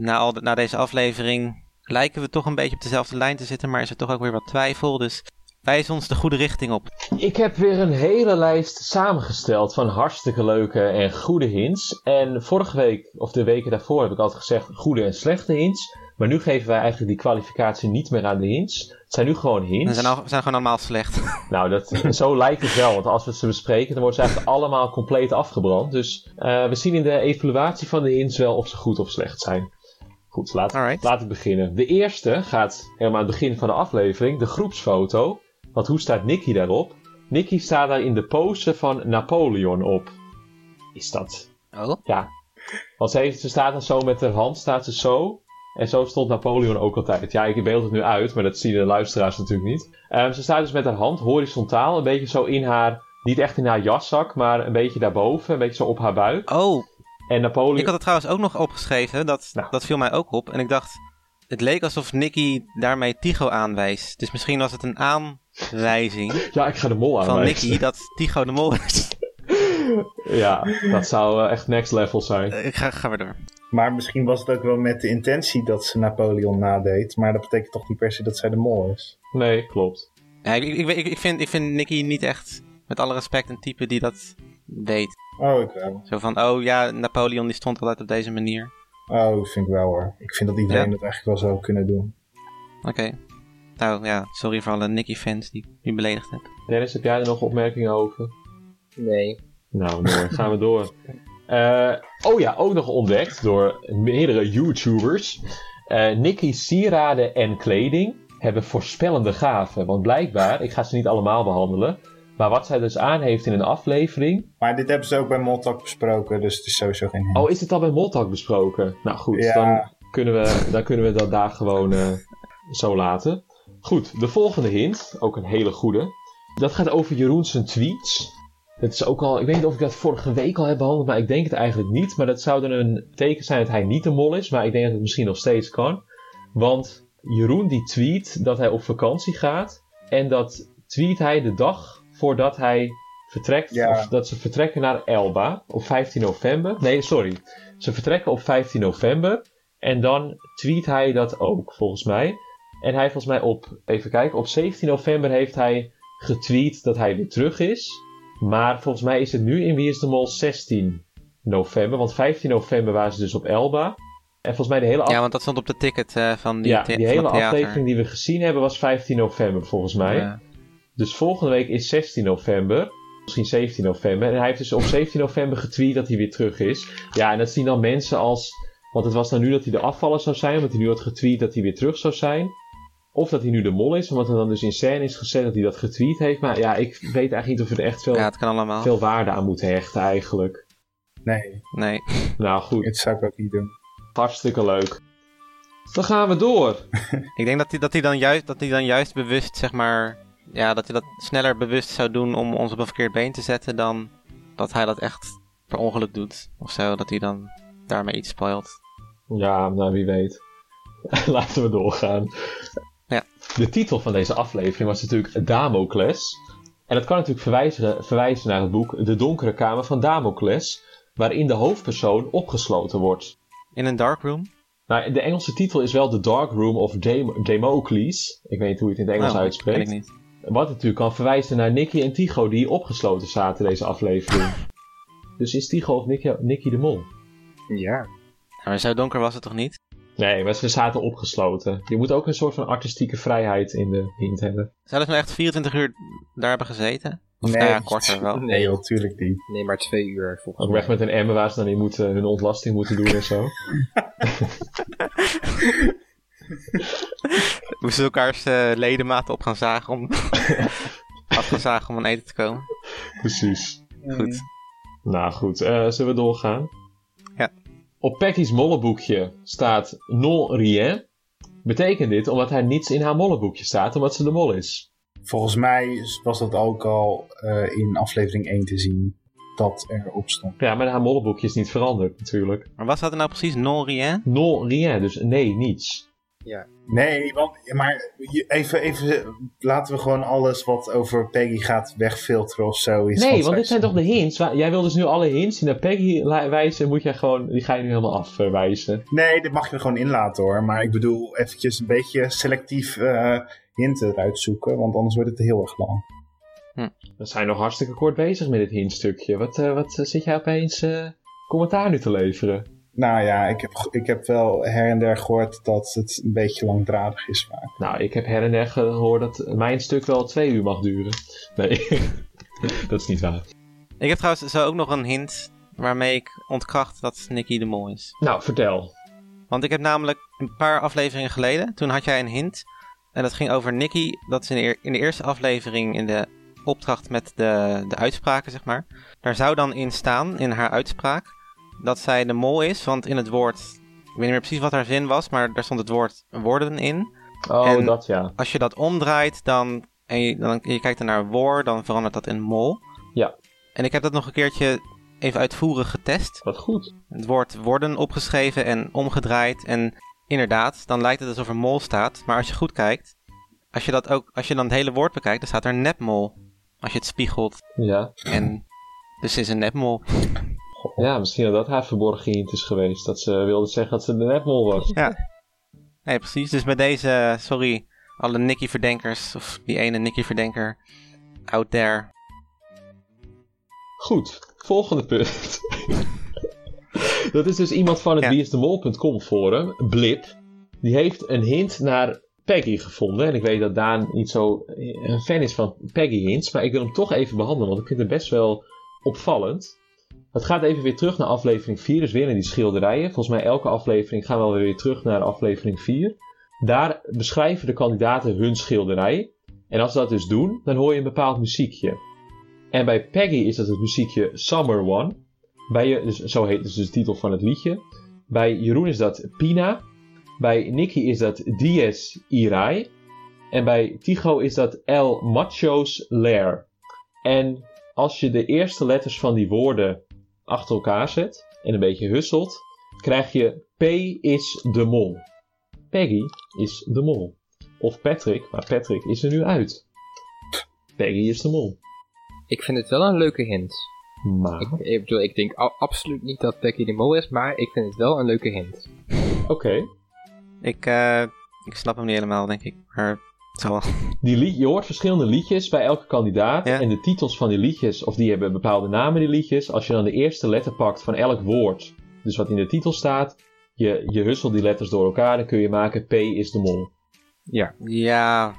na, al de- na deze aflevering lijken we toch een beetje op dezelfde lijn te zitten, maar is er toch ook weer wat twijfel. Dus wijs ons de goede richting op. Ik heb weer een hele lijst samengesteld van hartstikke leuke en goede hints. En vorige week, of de weken daarvoor, heb ik altijd gezegd goede en slechte hints. Maar nu geven wij eigenlijk die kwalificatie niet meer aan de hints. Het zijn nu gewoon hints. zijn, al, we zijn gewoon allemaal slecht. *laughs* Nou, dat, zo lijkt het wel. Want als we ze bespreken, dan worden ze eigenlijk allemaal compleet afgebrand. Dus eh, we zien in de evaluatie van de hints wel of ze goed of slecht zijn. Goed, laat ik beginnen. De eerste gaat helemaal aan het begin van de aflevering, de groepsfoto. Want hoe staat Nicky daarop? Nicky staat daar in de pose van Napoleon op. Is dat? Oh, Ja. Want ze, heeft, ze staat dan zo met haar hand, staat ze zo. En zo stond Napoleon ook altijd. Ja, ik beeld het nu uit, maar dat zien de luisteraars natuurlijk niet. Ehm, ze staat dus met haar hand horizontaal, een beetje zo in haar, niet echt in haar jaszak, maar een beetje daarboven, een beetje zo op haar buik. oh En Napoleon... ik had het trouwens ook nog opgeschreven. Dat, Nou. dat viel mij ook op. En ik dacht, het leek alsof Nicky daarmee Tycho aanwijst. Dus misschien was het een aanwijzing *laughs* Ja, ik ga de mol van aanwijzen. Nicky dat Tycho de mol is. *laughs* Ja, dat zou eh, echt next level zijn. Eh, Ik ga, ga weer door. Maar misschien was het ook wel met de intentie dat ze Napoleon nadeed. Maar dat betekent toch niet per se dat zij de mol is. Nee, klopt. Ja, ik, ik, ik, ik, vind, ik vind Nicky niet echt, met alle respect, een type die dat weet. Oh, ik wel. Zo van, oh ja, Napoleon die stond altijd op deze manier. Oh, dat vind ik wel hoor. Ik vind dat iedereen Ja? dat eigenlijk wel zou kunnen doen. Oké. Nou ja, sorry voor alle Nicky-fans die ik nu beledigd heb. Dennis, heb jij er nog opmerkingen over? Nee. Nou, mooi. Gaan we door. *laughs* Eh, oh ja, ook nog ontdekt door meerdere YouTubers. Eh Nicky's sieraden en kleding. hebben voorspellende gaven. Want blijkbaar, ik ga ze niet allemaal behandelen. Maar wat zij dus aan heeft in een aflevering. Maar dit hebben ze ook bij Moltalk besproken, dus het is sowieso geen hint. Oh, is dit al bij Moltalk besproken? Nou goed, Ja. dan, kunnen we, dan kunnen we dat daar gewoon eh, zo laten. Goed, de volgende hint, ook een hele goede. Dat gaat over Jeroen zijn tweets. Dat is ook al, ik weet niet of ik dat vorige week al heb behandeld, maar ik denk het eigenlijk niet. Maar dat zou dan een teken zijn dat hij niet de mol is, maar ik denk dat het misschien nog steeds kan. Want Jeroen die tweet dat hij op vakantie gaat. En dat tweet hij de dag voordat hij vertrekt. Ja. Of dat ze vertrekken naar Elba op 15 november. Nee, sorry. Ze vertrekken op 15 november. En dan tweet hij dat ook, volgens mij. En hij volgens mij op, even kijken, op 17 november heeft hij getweet dat hij weer terug is. Maar volgens mij is het nu in Wie is de Mol 16 november. Want 15 november waren ze dus op Elba. En volgens mij de hele, Ja, want dat stond op de ticket eh, van die, ja, die hele aflevering die we gezien hebben was 15 november volgens mij. Ja. Dus volgende week is 16 november. Misschien 17 november. En hij heeft dus op 17 november getweet dat hij weer terug is. Ja, en dat zien dan mensen als... Want het was dan nu dat hij de afvaller zou zijn. Omdat hij nu had getweet dat hij weer terug zou zijn. Of dat hij nu de mol is. Omdat er dan dus in scène is gezet dat hij dat getweet heeft. Maar ja, ik weet eigenlijk niet of we er echt veel, ja, het kan allemaal. veel waarde aan moeten hechten eigenlijk. Nee, Nee. Nou goed, dat zou ik ook niet doen. hartstikke leuk. Dan gaan we door. *laughs* Ik denk dat hij, dat, hij dan juist, dat hij dan juist bewust, zeg maar... Ja, dat hij dat sneller bewust zou doen om ons op een verkeerd been te zetten... dan dat hij dat echt per ongeluk doet. Of zo, dat hij dan daarmee iets spoilt. Ja, nou wie weet. *laughs* Laten we doorgaan. Ja. De titel van deze aflevering was natuurlijk Damocles. En dat kan natuurlijk verwijzen, verwijzen naar het boek De Donkere Kamer van Damocles, waarin de hoofdpersoon opgesloten wordt. In een darkroom? Nou, de Engelse titel is wel The Dark Room of Dam- Damocles. Ik weet niet hoe je het in het Engels Oh, uitspreekt. weet ik niet. Wat natuurlijk kan verwijzen naar Nicky en Tycho die opgesloten zaten deze aflevering. dus is Tycho of Nicky, Nicky de Mol? Ja. Maar zo donker was het toch niet? Nee, maar ze zaten opgesloten. Je moet ook een soort van artistieke vrijheid in de hint hebben. Zouden ze nou echt 24 uur daar hebben gezeten? Of Nee. nou ja, korter wel. *laughs* Nee, joh, tuurlijk niet. Nee, maar twee uur volgens Ook weg met een emmer waar ze dan in moeten, hun ontlasting moeten doen en zo. *laughs* *laughs* Moesten ze elkaars eh, ledematen op gaan zagen om... *laughs* af gaan zagen om aan eten te komen. Precies. Goed. Nou goed, eh, zullen we doorgaan? Ja. Op Peggy's molleboekje staat non rien. Betekent dit omdat hij niets in haar molleboekje staat, omdat ze de mol is? Volgens mij was dat ook al eh, in aflevering 1 te zien dat erop stond. Ja, maar haar molleboekje is niet veranderd natuurlijk. Maar wat staat er nou precies? Non rien? Non rien, dus nee, niets. Nee, want, maar even, even laten we gewoon alles wat over Peggy gaat wegfilteren of zoiets. Nee, want dit zijn toch de hints? Jij wil dus nu alle hints die naar Peggy wijzen, moet jij gewoon, die ga je nu helemaal afwijzen. Nee, dit mag je er gewoon in laten hoor. Maar ik bedoel, eventjes een beetje selectief eh hinten eruit zoeken, want anders wordt het heel erg lang. We zijn nog hartstikke kort bezig met dit hintstukje. Wat, eh, wat eh, zit jij opeens eh, commentaar nu te leveren? Nou ja, ik heb, ik heb wel her en der gehoord dat het een beetje langdradig is vaak. Nou, ik heb her en der gehoord dat mijn stuk wel twee uur mag duren. Nee, *laughs* dat is niet waar. Ik heb trouwens zo ook nog een hint waarmee ik ontkracht dat Nicky de Mol is. Nou, vertel. Want ik heb namelijk een paar afleveringen geleden, toen had jij een hint. En dat ging over Nicky. Dat is in de, in de eerste aflevering in de opdracht met de, de uitspraken, zeg maar. Daar zou dan in staan, in haar uitspraak, dat zij de mol is. Want in het woord, ik weet niet meer precies wat haar zin was, maar daar stond het woord worden in. Oh, En- dat ja. Als je dat omdraait dan, en je, dan, je kijkt er naar woor, dan verandert dat in mol. Ja. En ik heb dat nog een keertje even uitvoerig getest. Wat goed. Het woord worden opgeschreven en omgedraaid. En inderdaad, dan lijkt het alsof er mol staat. Maar als je goed kijkt, als je, dat ook, als je dan het hele woord bekijkt, dan staat er nepmol. Als je het spiegelt. Ja. En dus is een nepmol. *laughs* ja, misschien dat dat haar verborgen hint is geweest. Dat ze wilde zeggen dat ze de netmol was. Ja. Nee, precies. Dus bij deze, sorry, alle Nicky-verdenkers, of die ene Nicky-verdenker out there. Goed, volgende punt. dat is dus iemand van het Ja. wieisdemol.com forum, Blip. Die heeft een hint naar Peggy gevonden. En ik weet dat Daan niet zo een fan is van Peggy hints. Maar ik wil hem toch even behandelen, want ik vind het best wel opvallend. Het gaat even weer terug naar aflevering 4, dus weer naar die schilderijen. Volgens mij elke aflevering gaan we weer terug naar aflevering 4. Daar beschrijven de kandidaten hun schilderij. En als ze dat dus doen, dan hoor je een bepaald muziekje. En bij Peggy is dat het muziekje Summer One. Bij je, dus zo heet dus de titel van het liedje. Bij Jeroen is dat Pina. Bij Nicky is dat Dies Irae. En bij Tycho is dat El Macho's Lair. En als je de eerste letters van die woorden achter elkaar zet en een beetje husselt, krijg je P is de mol. Peggy is de mol. Of Patrick, maar Patrick is er nu uit. Peggy is de mol. Ik vind het wel een leuke hint. Maar, Ik, ik bedoel, ik denk absoluut niet dat Becky de Mol is, maar ik vind het wel een leuke hint. oké. Ik, eh, ik snap hem niet helemaal, denk ik. Maar Die lied, je hoort verschillende liedjes bij elke kandidaat. Ja. En de titels van die liedjes, of die hebben bepaalde namen, die liedjes. Als je dan de eerste letter pakt van elk woord, dus wat in de titel staat, je, je husselt die letters door elkaar, dan kun je maken P is de mol. Ja, Ja,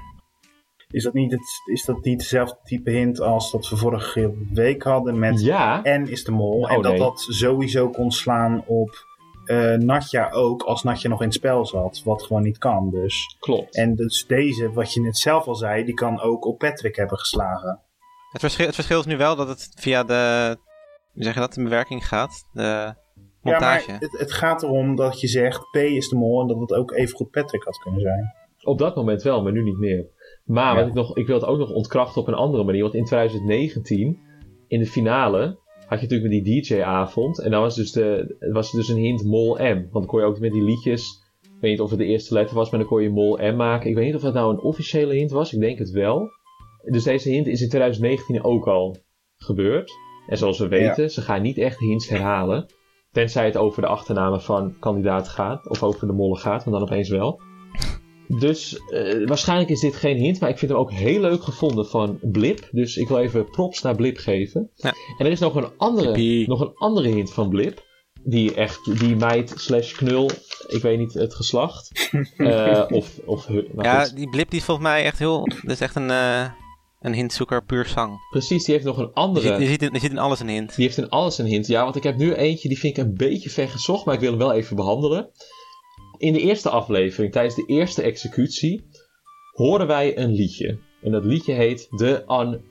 Is dat, niet het, is dat niet hetzelfde type hint als dat we vorige week hadden met Ja, N is de mol? Oh, en dat nee. dat sowieso kon slaan op eh, Natja ook, als Natja nog in het spel zat. Wat gewoon niet kan, dus. klopt. En dus deze, wat je net zelf al zei, die kan ook op Patrick hebben geslagen. het verschil, het verschil is nu wel dat het via de. Hoe zeg je dat? De bewerking gaat. De montage. Ja, maar het, het gaat erom dat je zegt P is de mol en dat het ook even goed Patrick had kunnen zijn. Op dat moment wel, maar nu niet meer. Maar Ja. wat ik, nog, ik wil het ook nog ontkrachten op een andere manier. Want in 2019, in de finale, had je natuurlijk met die DJ-avond. En dan was dus, de, was dus een hint Mol M. Want dan kon je ook met die liedjes. Ik weet niet of het de eerste letter was, maar dan kon je Mol M maken. Ik weet niet of dat nou een officiële hint was. Ik denk het wel. Dus deze hint is in 2019 ook al gebeurd. En zoals we weten, ze gaan niet echt hints herhalen. Tenzij het over de achternamen van kandidaat gaat. Of over de mollen gaat, maar dan opeens wel. Dus eh, waarschijnlijk is dit geen hint, maar ik vind hem ook heel leuk gevonden van Blip. Dus ik wil even props naar Blip geven. Ja. En er is nog een andere, nog een andere hint van Blip. Die echt, die meid slash knul, ik weet niet het geslacht. *laughs* Eh, of, of, ja, goed. die blip die is volgens mij echt heel. Dat is echt een, eh, een hintzoeker puur zang. Precies, die heeft nog een andere. ziet, je, ziet in, in alles een hint. Die heeft in alles een hint. Ja, want ik heb nu eentje, die vind ik een beetje ver gezocht, maar ik wil hem wel even behandelen. In de eerste aflevering, tijdens de eerste executie, horen wij een liedje. En dat liedje heet The Un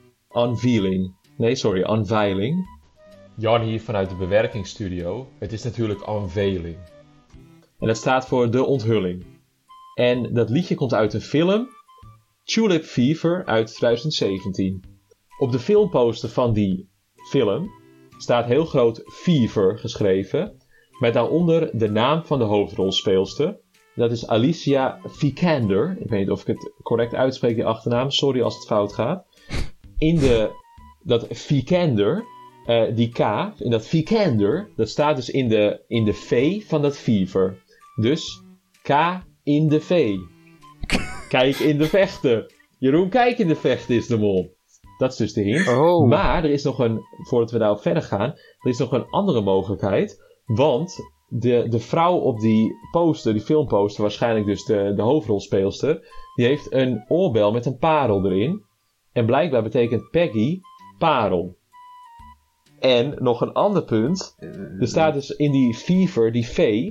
Unveiling. Nee, sorry, Unveiling. Jan hier vanuit de bewerkingsstudio. Het is natuurlijk Unveiling. En dat staat voor de onthulling. En dat liedje komt uit een film, Tulip Fever uit 2017. Op de filmposter van die film staat heel groot Fever geschreven, met daaronder de naam van de hoofdrolspeelster. Dat is Alicia Vikander. Ik weet niet of ik het correct uitspreek, die achternaam. Sorry als het fout gaat. In de, dat Vikander, eh, die K, in dat Vikander, dat staat dus in de, in de V van dat Fever. Dus K in de V. Kijk in de vechten. Jeroen, kijk in de vechten is de mol. Dat is dus de hint. Oh. Maar er is nog een, voordat we daarop verder gaan, er is nog een andere mogelijkheid. Want de, de vrouw op die poster, die filmposter, waarschijnlijk dus de, de hoofdrolspeelster, die heeft een oorbel met een parel erin. En blijkbaar betekent Peggy parel. En nog een ander punt. Er staat dus in die Fever, die V,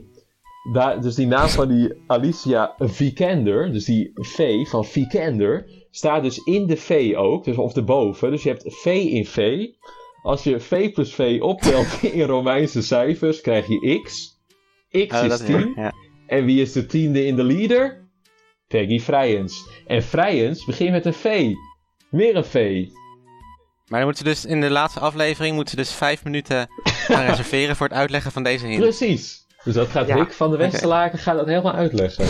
daar, dus die naam van die Alicia Vikander, dus die V van Vikander, staat dus in de V ook, dus of erboven. Dus je hebt V in V. Als je V plus V optelt *laughs* in Romeinse cijfers, krijg je X. X Oh, is dat is 10. ja. En wie is de tiende in de leader? Peggy Vrijens. En Vrijens begint met een V. Weer een V. Maar dan moeten ze dus in de laatste aflevering moeten ze dus vijf minuten gaan *laughs* reserveren voor het uitleggen van deze hint. Precies. Dus dat gaat Ja, Rick van de Westerlaken gaat dat helemaal uitleggen.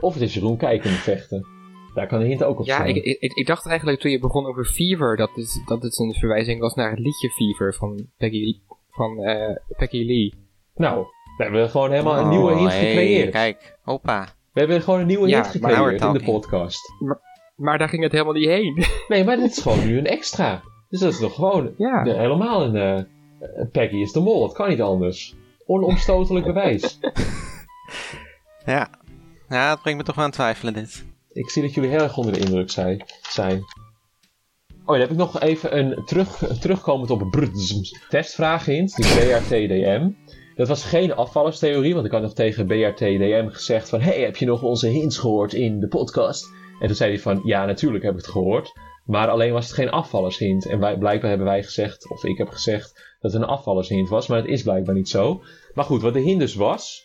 Of het is Jeroen Kijken vechten. Daar kan de hint ook op Ja, staan. ik, ik, ik dacht eigenlijk toen je begon over Fever dat het, dat het een verwijzing was naar het liedje Fever van Peggy, van, eh, Peggy Lee. Nou, we hebben gewoon helemaal een nieuwe Oh, hint hey, gecreëerd. Kijk, hoppa. We hebben gewoon een nieuwe Ja, hint maar gecreëerd now in de podcast. Maar daar ging het helemaal niet heen. *laughs* Nee, maar dit is gewoon nu een extra. Dus dat is toch gewoon Ja. de- helemaal een... eh, Peggy is de mol, het kan niet anders. Onomstotelijk bewijs. *laughs* Ja. ja, het brengt me toch wel aan het twijfelen dit. Ik zie dat jullie heel erg onder de indruk zijn. Oh, dan heb ik nog even een terug, terugkomend op een testvraag hint, de BRTDM. Dat was geen afvallerstheorie, want ik had nog tegen BRT DM gezegd van... hey, heb je nog onze hints gehoord in de podcast? En toen zei hij van, ja, natuurlijk heb ik het gehoord. Maar alleen was het geen afvallershint. En wij, blijkbaar hebben wij gezegd, of ik heb gezegd, dat het een afvallershint was. Maar het is blijkbaar niet zo. Maar goed, wat de hint dus was...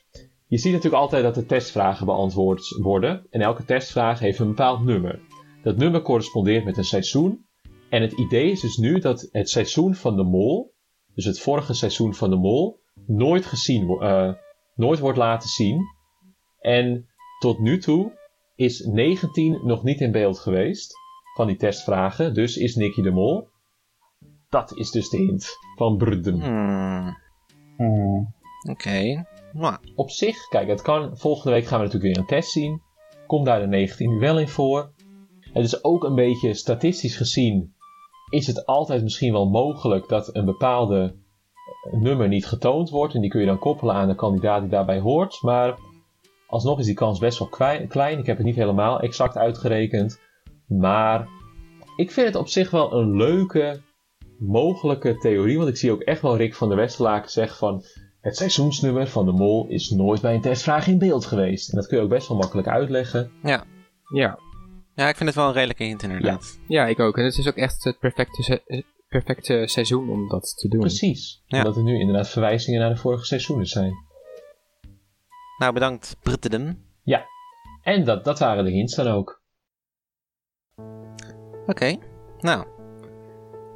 Je ziet natuurlijk altijd dat de testvragen beantwoord worden. En elke testvraag heeft een bepaald nummer. Dat nummer correspondeert met een seizoen. En het idee is dus nu dat het seizoen van de mol... Dus het vorige seizoen van de mol nooit gezien eh, nooit wordt laten zien. En tot nu toe is 19 nog niet in beeld geweest van die testvragen. Dus is Nicky de Mol. Dat is dus de hint van Brudden. Hmm, Hmm. Oké. Op zich, kijk, het kan. Volgende week gaan we natuurlijk weer een test zien. Komt daar de 19 nu wel in voor? Het is ook een beetje statistisch gezien. Is het altijd misschien wel mogelijk dat een bepaalde nummer niet getoond wordt. En die kun je dan koppelen aan de kandidaat die daarbij hoort. Maar alsnog is die kans best wel klein. Ik heb het niet helemaal exact uitgerekend. Maar ik vind het op zich wel een leuke, mogelijke theorie. Want ik zie ook echt wel Rick van der Westerlaken zeggen van... Het seizoensnummer van de mol is nooit bij een testvraag in beeld geweest. En dat kun je ook best wel makkelijk uitleggen. Ja. ja, ik vind het wel een redelijke hint inderdaad. ja, ik ook. En het is ook echt het perfecte, se- eh, perfecte seizoen om dat te doen. Precies. Ja. Omdat er nu inderdaad verwijzingen naar de vorige seizoenen zijn. Nou, bedankt Britteden. En dat, dat waren de hints dan ook. Oké, nou.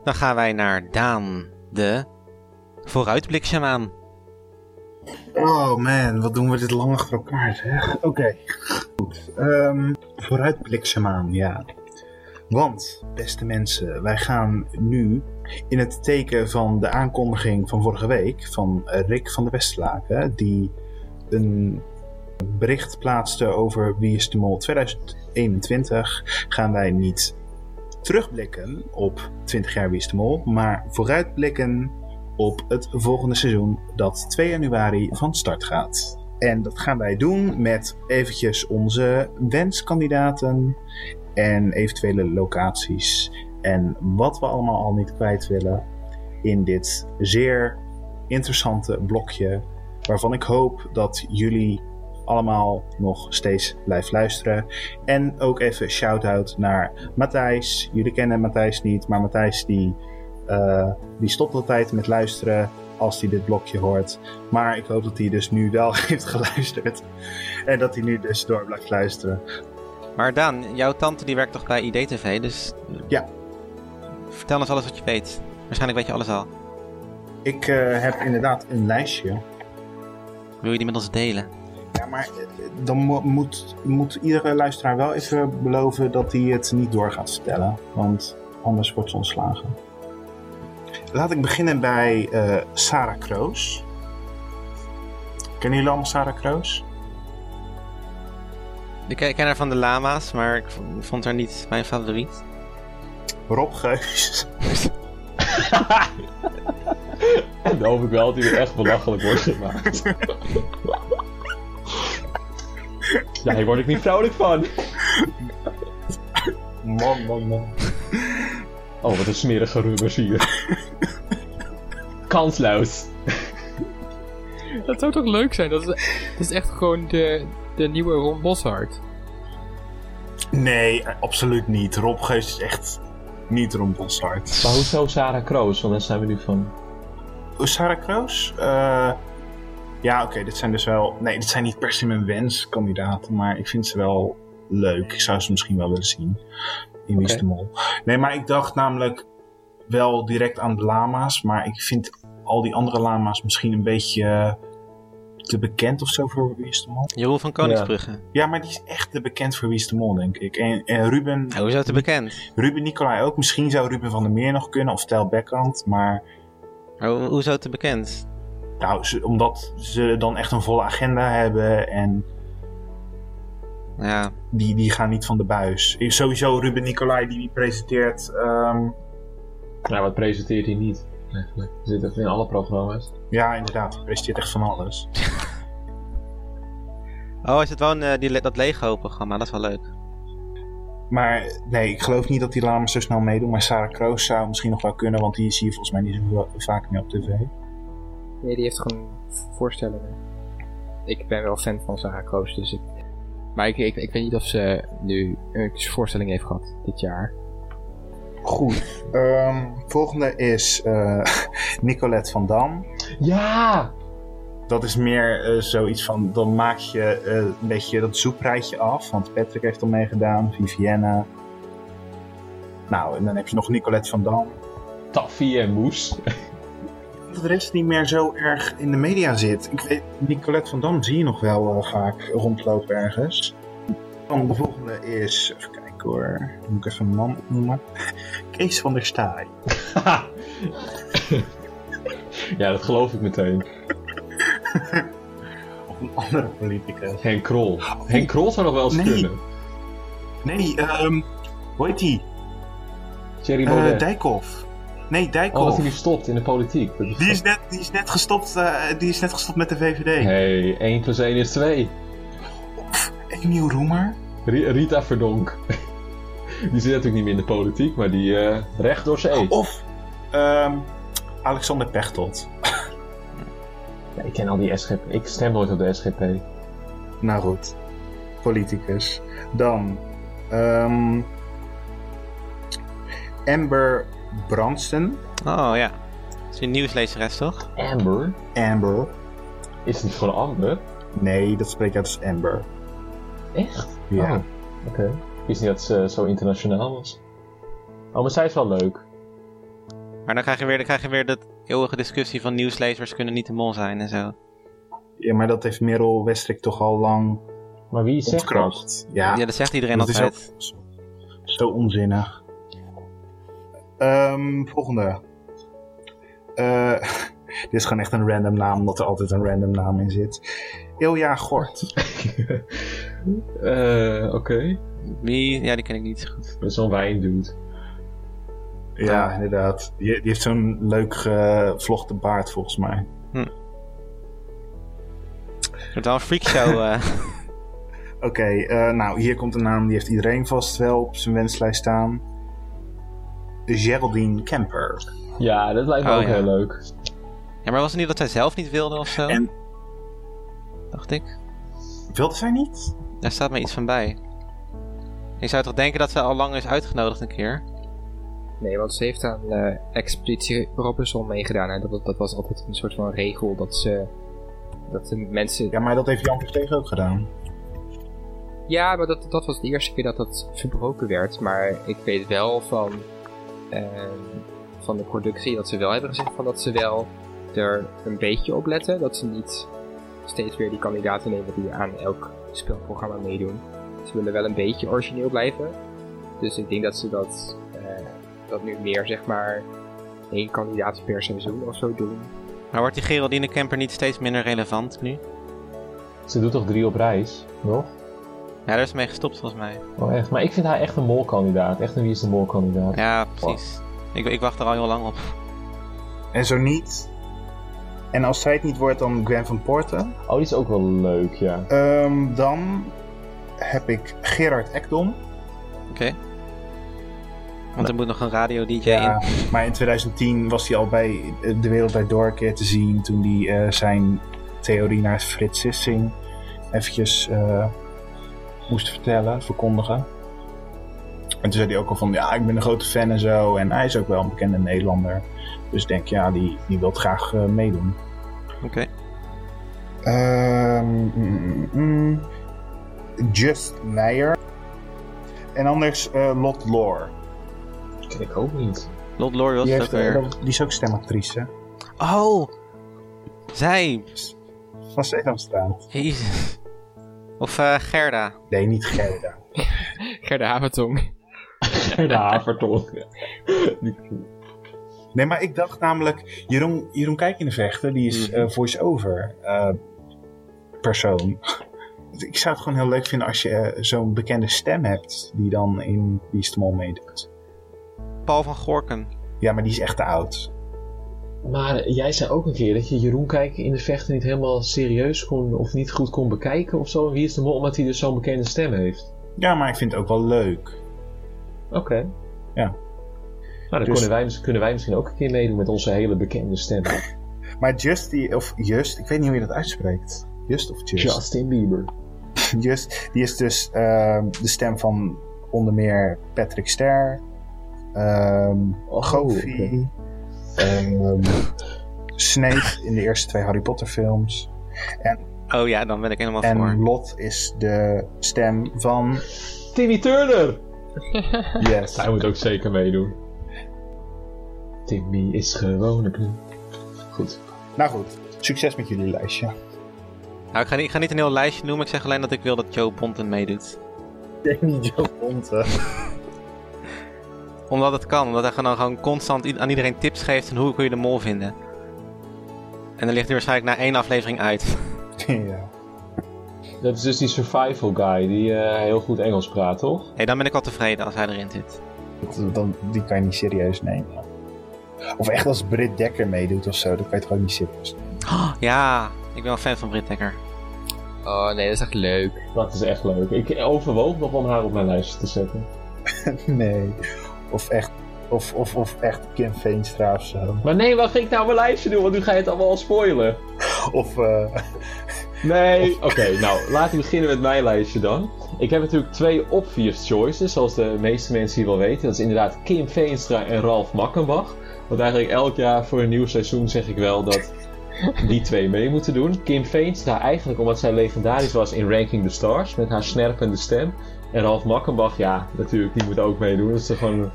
Dan gaan wij naar Daan, de vooruitbliksjamaan. Oh man, wat doen we dit lang achter elkaar zeg. Oké, goed. Ehm vooruitbliksjamaan, ja. Want, beste mensen, wij gaan nu in het teken van de aankondiging van vorige week van Rick van der Westlaken, die een bericht plaatste over Wie is de Mol 2021, gaan wij niet terugblikken op 20 jaar Wie is de Mol, maar vooruitblikken op het volgende seizoen dat 2 januari van start gaat. En dat gaan wij doen met eventjes onze wenskandidaten en eventuele locaties en wat we allemaal al niet kwijt willen in dit zeer interessante blokje waarvan ik hoop dat jullie allemaal nog steeds blijft luisteren. En ook even shout-out naar Matthijs. Jullie kennen Matthijs niet, maar Matthijs die, eh, die stopt altijd met luisteren als hij dit blokje hoort. Maar ik hoop dat hij dus nu wel *laughs* heeft geluisterd. En dat hij nu dus door blijft luisteren. Maar Daan, jouw tante die werkt toch bij IDTV, dus... Ja. Vertel ons alles wat je weet. Waarschijnlijk weet je alles al. Ik eh, heb inderdaad een lijstje. Wil je die met ons delen? Ja, maar eh, dan mo- moet, moet iedere luisteraar wel even beloven dat hij het niet door gaat vertellen. Want anders wordt ze ontslagen. Laat ik beginnen bij eh, Sarah Kroos. Kennen jullie allemaal Sarah Kroos? Ik, ken haar van de lama's, maar ik vond haar niet mijn favoriet. Rob Geus. *laughs* En dan hoop ik wel dat hij er echt belachelijk wordt gemaakt. *laughs* Ja, hier word ik niet vrolijk van. Man, man, man. Oh, wat een smerige rubbers hier. *laughs* Kansloos. Dat zou toch leuk zijn? Dat is, dat is echt gewoon de, de nieuwe Ron Boshart. Nee, absoluut niet. Rob Geus is echt niet Ron Boshart. Maar hoezo Sarah Kroos? Want daar zijn we nu van. Oh, Sarah Kroos? Eh, ja, oké, dit zijn dus wel... Nee, dit zijn niet per se mijn wenskandidaten, maar ik vind ze wel leuk. Ik zou ze misschien wel willen zien in is Mol. Nee, maar ik dacht namelijk wel direct aan de lama's, maar ik vind al die andere lama's misschien een beetje te bekend of zo voor Wie is de Mol. Jeroen van Koningsbrugge. Ja, maar die is echt te bekend voor Wie is de Mol, denk ik. En, en Ruben, Nou, hoezo te bekend? Ruben Nicolai ook. Misschien zou Ruben van der Meer nog kunnen, of Tel Beckhand, maar... Maar ho- hoezo te bekend? Nou, ze- omdat ze dan echt een volle agenda hebben en Ja, die, die gaan niet van de buis. Sowieso Ruben Nicolai die presenteert. ehm, Nou, wat presenteert hij niet? Eigenlijk. Zit even in alle programma's. ja, inderdaad, hij presenteert echt van alles. *laughs* Oh, is het wel een, eh, die, dat Lego-programma? Dat is wel leuk. Maar nee, ik geloof niet dat die Lamas zo snel meedoen. Maar Sarah Kroos zou misschien nog wel kunnen, want die zie je volgens mij niet zo vaak meer op tv. Nee, die heeft gewoon voorstellingen. Ik ben wel fan van Sarah Kroos, dus ik... Maar ik, ik, ik weet niet of ze nu een voorstelling heeft gehad dit jaar. Goed. Ehm, volgende is eh, *laughs* Nicolette van Dam. Ja! Dat is meer eh, zoiets van, dan maak je eh, een beetje dat zoekrijtje af. Want Patrick heeft al meegedaan, Vivienne. Nou, en dan heb je nog Nicolette van Dam. Taffy en Moes. Dat de rest niet meer zo erg in de media zit. Ik weet, Nicolette van Dam zie je nog wel eh, vaak rondlopen ergens. Dan de volgende is, even kijken hoor, moet ik even een man opnoemen. Kees van der Staaij. *laughs* ja, dat geloof ik meteen. *laughs* Of een andere politicus. Henk Krol. Henk Krol zou nog wel eens Nee. kunnen. Nee, ehm hoe heet die? Thierry Eh. Dijkhoff. Nee, oh, dat Dijkhoff. hij nu stopt in de politiek. Die is net, die is net, gestopt, eh, die is net gestopt met de VVD. Hey, 1 plus 1 is 2. Emiel Roemer. Ri- Rita Verdonk. *laughs* Die zit natuurlijk niet meer in de politiek, maar die eh, recht door zee. Of ehm, Alexander Pechtold. Ja, ik ken al die SGP. Ik stem nooit op de SGP. Nou goed, politicus. Dan ehm, Amber Branston. Oh ja. Dat is een nieuwslezeres, toch? Amber? Amber. Is het niet gewoon Amber? Nee, dat spreekt uit als Amber. Echt? Ja. Oh, Oké. Ik wist niet dat ze zo internationaal was. Oh, maar zij is wel leuk. Maar dan krijg je weer, dan krijg je weer de eeuwige discussie van nieuwslezers kunnen niet de mol zijn en zo. Ja, maar dat heeft Merel Westrik toch al lang Maar wie zegt dat? Ja, Ja, dat zegt iedereen dat is altijd. ook zo, zo onzinnig. Ehm, volgende. Eh, *laughs* dit is gewoon echt een random naam, omdat er altijd een random naam in zit. Ilja Gort. *laughs* Eh, oké. Wie? Ja, die ken ik niet zo goed. Dat is zo'n wijndude. Ja, inderdaad. Die, die heeft zo'n leuk gevlochten baard volgens mij. Het wordt wel een freakshow. *laughs* eh. Oké, eh, nou hier komt een naam die heeft iedereen vast wel op zijn wenslijst staan. Geraldine Kemper. Ja, dat lijkt me Oh, ook ja. heel leuk. ja, maar was het niet dat zij zelf niet wilde of zo? En Dacht ik. wilde zij niet? Daar staat me iets van bij. Je zou toch denken dat ze al lang is uitgenodigd een keer? Nee, want ze heeft aan eh Expeditie Robinson meegedaan. En dat, dat was altijd een soort van regel dat ze... Dat de mensen... Ja, maar dat heeft Jan Verstegen ook gedaan. Ja, maar dat, dat was de eerste keer dat dat verbroken werd. Maar ik weet wel van, van de productie dat ze wel hebben gezegd van dat ze wel er een beetje op letten. Dat ze niet steeds weer die kandidaten nemen die aan elk spelprogramma meedoen. Ze willen wel een beetje origineel blijven. Dus ik denk dat ze dat, eh, dat nu meer zeg maar één kandidaat per seizoen of zo doen. Maar wordt die Geraldine Kemper niet steeds minder relevant nu? Ze doet toch drie op reis, nog? Ja, daar is ze mee gestopt volgens mij. Oh, echt. Maar ik vind haar echt een molkandidaat. Echt een wie is de molkandidaat. Ja, precies. Ik, ik wacht er al heel lang op. En zo niet. En als zij het niet wordt, dan Gwen van Poorten. Oh, die is ook wel leuk, ja. Ehm, dan heb ik Gerard Ekdom. Oké. Want er moet nog een radio-dj Ja, in. maar in 2010 was hij al bij De Wereld Draait Door een keer te zien. Toen hij eh, zijn theorie naar Frits Sissing eventjes eh, moest vertellen, verkondigen. En toen zei hij ook al van, ja, ik ben een grote fan en zo. En hij is ook wel een bekende Nederlander. Dus ik denk, ja, die, die wil graag eh, meedoen. Oké. Ehm, mm, mm, mm. Just Meijer. En anders eh, Lot Lore. Dat ken ik ook niet. Lot Lore was Die, heeft, eh, weer. die is ook stemactrice. Oh! Zij! Van Sesamstraat. Jezus. Of eh, Gerda. Nee, niet Gerda. *laughs* Gerda Havertong. De havertong. Nee, maar ik dacht namelijk, Jeroen, Jeroen Kijk in de Vechten, die is eh, voice-over eh, persoon. *laughs* ik zou het gewoon heel leuk vinden als je zo'n bekende stem hebt die dan in de Mol meedoet. Paul van Gorken. Ja, maar die is echt te oud. Maar jij zei ook een keer dat je Jeroen Kijken in de vechten niet helemaal serieus kon of niet goed kon bekijken of zo. En wie is de mol? Omdat hij dus zo'n bekende stem heeft. Ja, maar ik vind het ook wel leuk. Oké. Ja. Nou, dan Dus- kunnen, wij, kunnen wij misschien ook een keer meedoen met onze hele bekende stem. *laughs* Maar Maar Just, die, of Just, ik weet niet hoe je dat uitspreekt. Just of Just? Justin Bieber. *laughs* Just, die is dus ehm, de stem van onder meer Patrick Ster, ehm Oh, Goofy, ehm, Snape in de eerste twee Harry Potter films. Oh ja, dan ben ik helemaal En voor. Lot is de stem van... Timmy Turner! Yes. Hij moet ook zeker meedoen. Timmy is gewoon een. Goed. Nou goed, succes met jullie lijstje. Nou, ik, ga niet, ik ga niet een heel lijstje noemen. Ik zeg alleen dat ik wil dat Joe Bonten meedoet. Jamie *laughs* Joe Ponte. Omdat het kan. Omdat hij gewoon, gewoon constant aan iedereen tips geeft van hoe kun je de mol vinden. En dan ligt hij waarschijnlijk na één aflevering uit. *laughs* ja. Dat is dus die survival guy die eh, heel goed Engels praat, toch? Hey, dan ben ik al tevreden als hij erin zit. Dat- Dan, die kan je niet serieus nemen. Of echt als Britt Dekker meedoet of zo, dat kan je toch ook niet serieus nemen. Ja, ik ben wel fan van Britt Dekker. Oh nee, dat is echt leuk. Dat is echt leuk. Ik overwoog nog om haar op mijn lijstje te zetten. *laughs* nee. Of echt, of, of, of echt Kim Veenstra of zo. Maar nee, wat ging ik nou mijn lijstje doen? Want nu ga je het allemaal al spoilen. Of, eh Nee. Oké, nou, laten we beginnen met mijn lijstje dan. Ik heb natuurlijk twee obvious choices, zoals de meeste mensen hier wel weten. Dat is inderdaad Kim Veenstra en Ralf Makkenbach. Want eigenlijk elk jaar voor een nieuw seizoen zeg ik wel dat die twee mee moeten doen. Kim Veenstra eigenlijk omdat zij legendarisch was in Ranking the Stars met haar snerpende stem. En Ralf Makkenbach, ja, natuurlijk, die moet ook meedoen. Dat is toch gewoon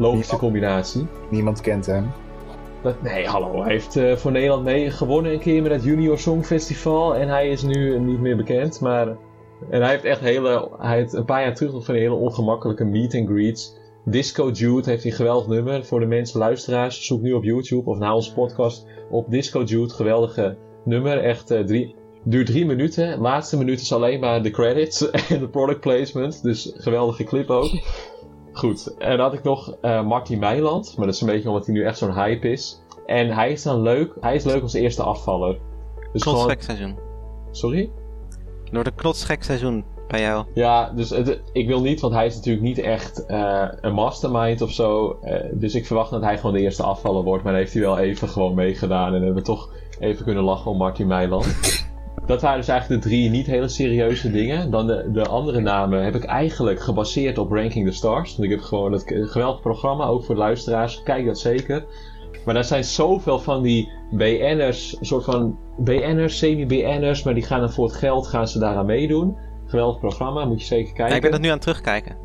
logische combinatie. niemand kent hem. Dat, nee, hallo. Hij heeft eh, voor Nederland mee gewonnen een keer met het Junior Songfestival. En hij is nu niet meer bekend. Maar. En hij heeft echt hele. Hij heeft een paar jaar terug nog van een hele ongemakkelijke meet and greets. Disco Jude heeft hij een geweldig nummer. Voor de mensen, luisteraars, zoek nu op YouTube of na onze podcast op Disco Jude. Geweldige nummer. Echt eh, drie. Duurt drie minuten. Laatste minuut is alleen maar de credits *laughs* en de product placement. Dus geweldige clip ook. Goed, en dan had ik nog eh Marty Meiland. Maar dat is een beetje omdat hij nu echt zo'n hype is. En hij is dan leuk. Hij is leuk als eerste afvaller. Dus gewoon... Sorry? Door de knotsgek seizoen bij jou. Ja, dus het, ik wil niet, want hij is natuurlijk niet echt eh, een mastermind of zo. Eh, dus ik verwacht dat hij gewoon de eerste afvaller wordt. Maar dan heeft hij wel even gewoon meegedaan. En hebben we toch even kunnen lachen om Martin Meiland. *laughs* Dat waren dus eigenlijk de drie niet hele serieuze dingen. Dan de, de andere namen heb ik eigenlijk gebaseerd op Ranking the Stars. Want ik heb gewoon dat geweldig programma, ook voor de luisteraars. Kijk dat zeker. Maar daar zijn zoveel van die BN'ers, een soort van BN'ers, semi-BN'ers. Maar die gaan dan voor het geld gaan ze daaraan meedoen. Geweldig programma, moet je zeker kijken. Ja, ik ben dat nu aan het terugkijken.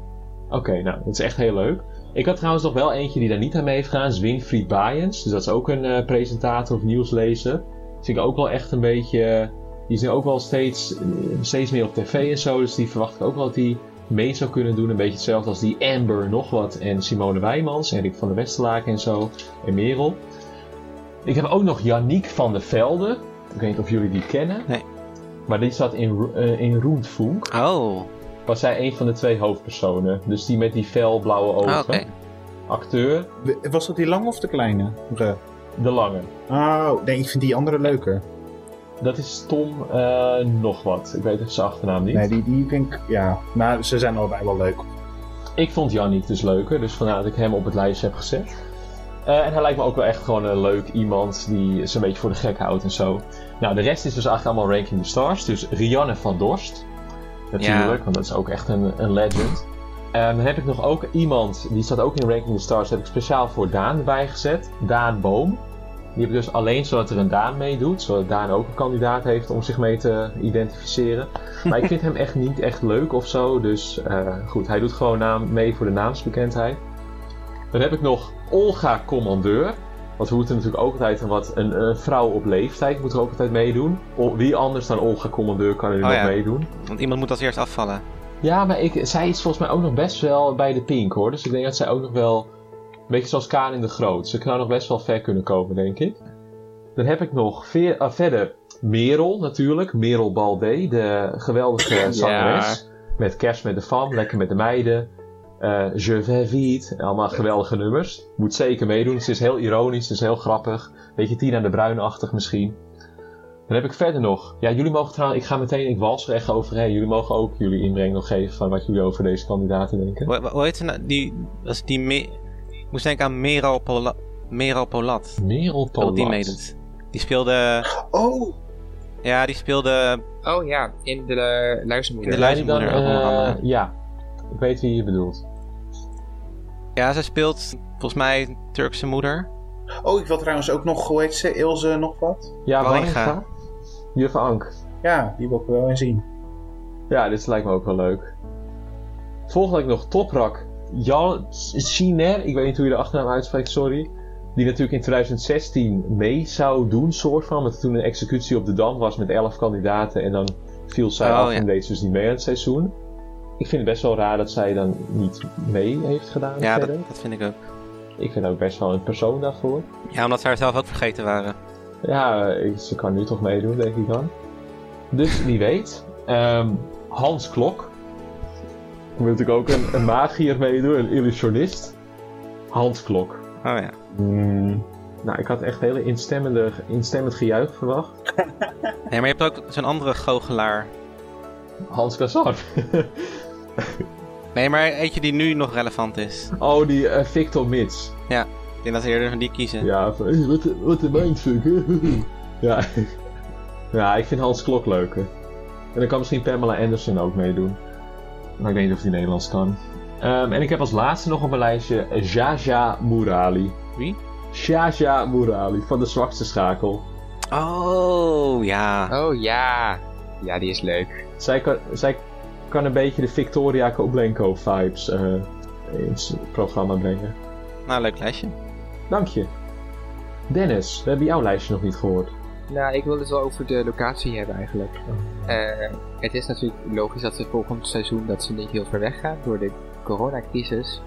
Oké, nou, dat is echt heel leuk. Ik had trouwens nog wel eentje die daar niet aan mee heeft gedaan. is Winfried Baaiens. Dus dat is ook een eh, presentator of nieuwslezer. Dat vind ik ook wel echt een beetje... die is nu ook wel steeds, eh, steeds meer op tv en zo. Dus die verwacht ik ook wel dat die mee zou kunnen doen. Een beetje hetzelfde als die Amber nog wat. En Simone Wijmans. En Rick van der Westerlaken en zo. En Merel. Ik heb ook nog Yannick van der Velde. Ik weet niet of jullie die kennen. Nee. Maar die zat in, eh, in Roentfunk Oh, was zij een van de twee hoofdpersonen. Dus die met die felblauwe ogen. ah, oké. Acteur, Was dat die lange of de kleine? De- de lange. Oh, nee, ik vind die andere leuker. Dat is Tom eh, nog wat. Ik weet even zijn achternaam niet. Nee, die, die vind ik, ja. Maar ze zijn allebei wel leuk. Ik vond Jannik dus leuker, dus vandaar dat ik hem op het lijstje heb gezet. Eh, en hij lijkt me ook wel echt gewoon een leuk iemand die ze een beetje voor de gek houdt en zo. Nou, de rest is dus eigenlijk allemaal Ranking the Stars. Dus Rianne van Dorst. Natuurlijk, Ja. want dat is ook echt een, een legend. En dan heb ik nog ook iemand, die staat ook in Ranking the Stars, heb ik speciaal voor Daan erbij gezet. Daan Boom. Die heb ik dus alleen zodat er een Daan meedoet. Zodat Daan ook een kandidaat heeft om zich mee te identificeren. *laughs* Maar ik vind hem echt niet echt leuk of zo. Dus eh, goed, hij doet gewoon naam, mee voor de naamsbekendheid. Dan heb ik nog Olga Commandeur. Want we moeten natuurlijk ook altijd een, wat, een, een vrouw op leeftijd moet er ook altijd meedoen. O- wie anders dan Olga Commandeur kan er nu Oh nog ja. meedoen? Want iemand moet als eerst afvallen. Ja, maar ik, zij is volgens mij ook nog best wel bij de Pink hoor. Dus ik denk dat zij ook nog wel. Beetje zoals Karin de Groot. Ze kan nog best wel ver kunnen komen, denk ik. Dan heb ik nog veer, ah, verder Merel natuurlijk. Merel Baldé, de geweldige zangeres. Met Kerst met de Fam, Lekker met de Meiden. eh Je vais vite. Allemaal geweldige nummers. Moet zeker meedoen. Ze is heel ironisch, ze is heel grappig. Beetje Tina de Bruin-achtig misschien. Dan heb ik verder nog. Ja, jullie mogen trouwens. Ik ga meteen. Ik wals er echt overheen. Jullie mogen ook jullie inbreng nog geven van wat jullie over deze kandidaten denken. Hoe, heet ze nou? Die, is die moest denken aan Meral, Pola, Meral Polat. Merel die Polat. meedoet. Die speelde... Oh! Ja, die speelde... Oh ja, in de uh, luistermoeder. In de luistermoeder Dan, ook eh, andere. ja, ik weet wie je bedoelt. Ja, ze speelt volgens mij Turkse moeder. Oh, ik wil trouwens ook nog, hoe heet ze? Ilse nog wat? Ja, Wallinga. Wallinga. Juf Ank. Ja, die wil ik wel in zien. Ja, dit lijkt me ook wel leuk. Volgende heb ik nog Toprak Jan Schiner. Ik weet niet hoe je de achternaam uitspreekt, sorry. Die natuurlijk in 2016 mee zou doen, soort van. Want toen een executie op de Dam was met 11 kandidaten. En dan viel zij Oh, af ja. en deed ze dus niet mee aan het seizoen. Ik vind het best wel raar dat zij dan niet mee heeft gedaan Ja, dat, vind ik ook. Ik vind ook best wel een persoon daarvoor. Ja, omdat ze haar zelf ook vergeten waren. Ja, ze kan nu toch meedoen, denk ik dan. Dus wie weet. Ehm, Hans Klok. Moet natuurlijk ook een, een magier meedoen, een illusionist. Hans Klok. Oh ja. Hmm, nou, ik had echt hele instemmende, instemmend gejuich verwacht. *laughs* Nee, maar je hebt ook zo'n andere goochelaar. Hans Kazan. Nee, maar eentje die nu nog relevant is. oh, die eh, Victor Mits. Ja, ik denk dat ze eerder van die kiezen. Ja, van, "Hey, wat, wat een mindfuck. hè?" ja. ja, ik vind Hans Klok leuker. En dan kan misschien Pamela Anderson ook meedoen. Maar ik weet niet of die Nederlands kan. Ehm, en ik heb als laatste nog op mijn lijstje Jaja Murali. Wie? Jaja Murali van de zwakste schakel. Oh, ja. Oh ja. Ja, die is leuk. Zij kan, zij kan een beetje de Victoria Koblenko vibes eh, in het programma brengen. Nou, leuk lijstje. Dank je. Dennis, we hebben jouw lijstje nog niet gehoord. Nou, ik wil het wel over de locatie hebben eigenlijk. Eh, het is natuurlijk logisch dat ze volgend seizoen dat ze niet heel ver weg gaan door de coronacrisis.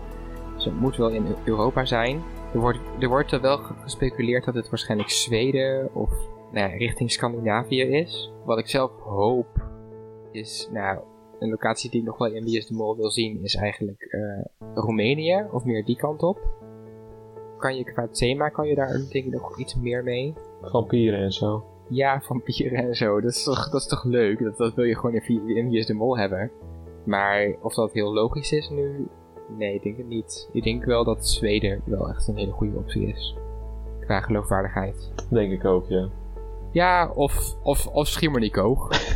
Dus het moet wel in Europa zijn. Er wordt, er wordt er wel ge- gespeculeerd dat het waarschijnlijk Zweden of nou ja, richting Scandinavië is. Wat ik zelf hoop is, nou, een locatie die ik nog wel in Wie is de Mol wil zien is eigenlijk eh, Roemenië of meer die kant op. Kan je qua thema, kan je daar denk ik nog iets meer mee? Vampieren en zo. Ja, vampieren en zo. Dat is toch, dat is toch leuk? Dat, dat wil je gewoon in, Wie- in Wie is de Mol hebben. Maar of dat heel logisch is nu? Nee, ik denk het niet. Ik denk wel dat Zweden wel echt een hele goede optie is. Qua geloofwaardigheid. Denk ik ook, ja. Ja, of, of, of Schiermonnikoog. *laughs*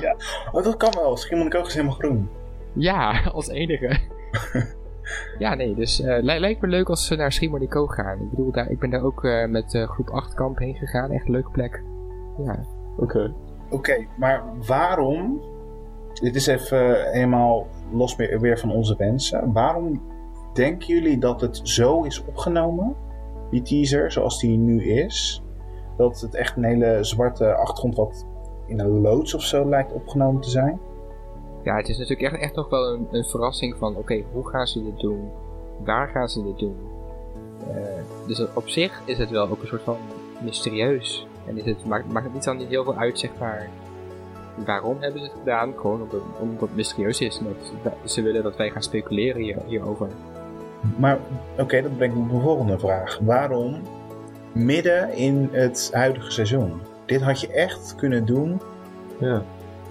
ja. Oh, dat kan wel. Schiermonnikoog is helemaal groen. Ja, als enige. *laughs* ja, nee, dus eh, li- lijkt me leuk als ze naar Schiermonnikoog gaan. Ik bedoel, daar, ik ben daar ook eh, met eh, groep 8 kamp heen gegaan. Echt een leuke plek. Ja. Oké. Oké, maar waarom... Dit is even helemaal los weer, weer van onze wensen. Waarom denken jullie dat het zo is opgenomen? Die teaser, zoals die nu is. Dat het echt een hele zwarte achtergrond wat in een loods of zo lijkt opgenomen te zijn. Ja, het is natuurlijk echt, echt nog wel een, een verrassing van, oké, hoe gaan ze dit doen? Waar gaan ze dit doen? Eh, dus op zich is het wel ook een soort van mysterieus. En is het, maakt, maakt het niet dan niet heel veel uit, zeg maar, waarom hebben ze het gedaan? Gewoon omdat, omdat het mysterieus is. En dat ze- ze willen dat wij gaan speculeren hier, hierover. Maar oké, dat brengt me op de volgende vraag. Waarom midden in het huidige seizoen? Dit had je echt kunnen doen Ja.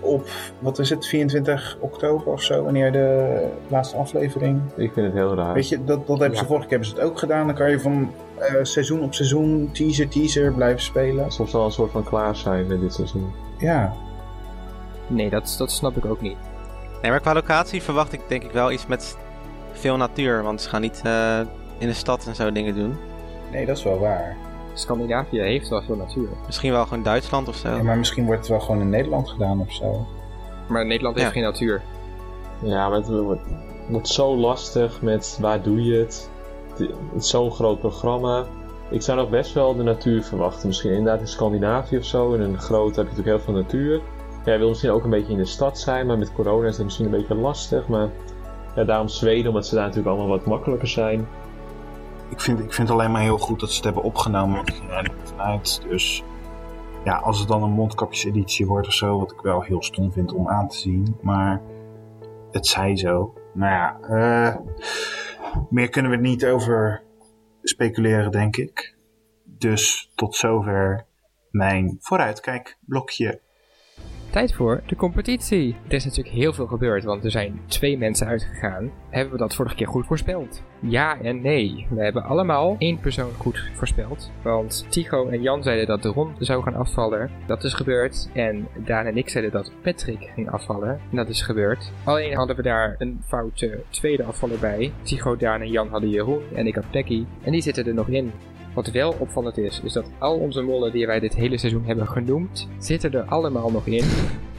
Op, wat is het, 24 oktober of zo, wanneer de laatste aflevering. Ik vind het heel raar. Weet je, dat, dat hebben ze Ja. vorige keer hebben ze het ook gedaan. Dan kan je van eh, seizoen op seizoen, teaser, teaser blijven spelen. Soms wel een soort van klaar zijn met dit seizoen. Ja, Nee, dat, dat snap ik ook niet. Nee, maar qua locatie verwacht ik denk ik wel iets met veel natuur. Want ze gaan niet eh, in de stad en zo dingen doen. nee, dat is wel waar. Scandinavië heeft wel veel natuur. Misschien wel gewoon Duitsland of zo. Ja, maar misschien wordt het wel gewoon in Nederland gedaan of zo. Maar Nederland heeft Ja. geen natuur. Ja, maar het wordt, wordt zo lastig met waar doe je het. Het het is zo'n groot programma. Ik zou nog best wel de natuur verwachten. Misschien inderdaad in Scandinavië of zo. In een groot heb je natuurlijk heel veel natuur. Jij wil misschien ook een beetje in de stad zijn, maar met corona is dat misschien een beetje lastig. Maar ja, daarom Zweden, omdat ze daar natuurlijk allemaal wat makkelijker zijn. Ik vind, ik vind het alleen maar heel goed dat ze het hebben opgenomen. want Ik er vanuit. Dus ja, als het dan een mondkapjeseditie wordt of zo, wat ik wel heel stom vind om aan te zien. Maar het zij zo. Nou ja, eh, meer kunnen we er niet over speculeren, denk ik. Dus tot zover mijn vooruitkijkblokje. Tijd voor de competitie. Er is natuurlijk heel veel gebeurd, want er zijn twee mensen uitgegaan. Hebben we dat vorige keer goed voorspeld? Ja en nee. We hebben allemaal één persoon goed voorspeld. Want Tycho en Jan zeiden dat de Ron zou gaan afvallen. Dat is gebeurd. En Daan en ik zeiden dat Patrick ging afvallen. En dat is gebeurd. Alleen hadden we daar een foute tweede afvaller bij. Tycho, Daan en Jan hadden Jeroen en ik had Becky. En die zitten er nog in. Wat wel opvallend is, is dat al onze mollen die wij dit hele seizoen hebben genoemd, zitten er allemaal nog in.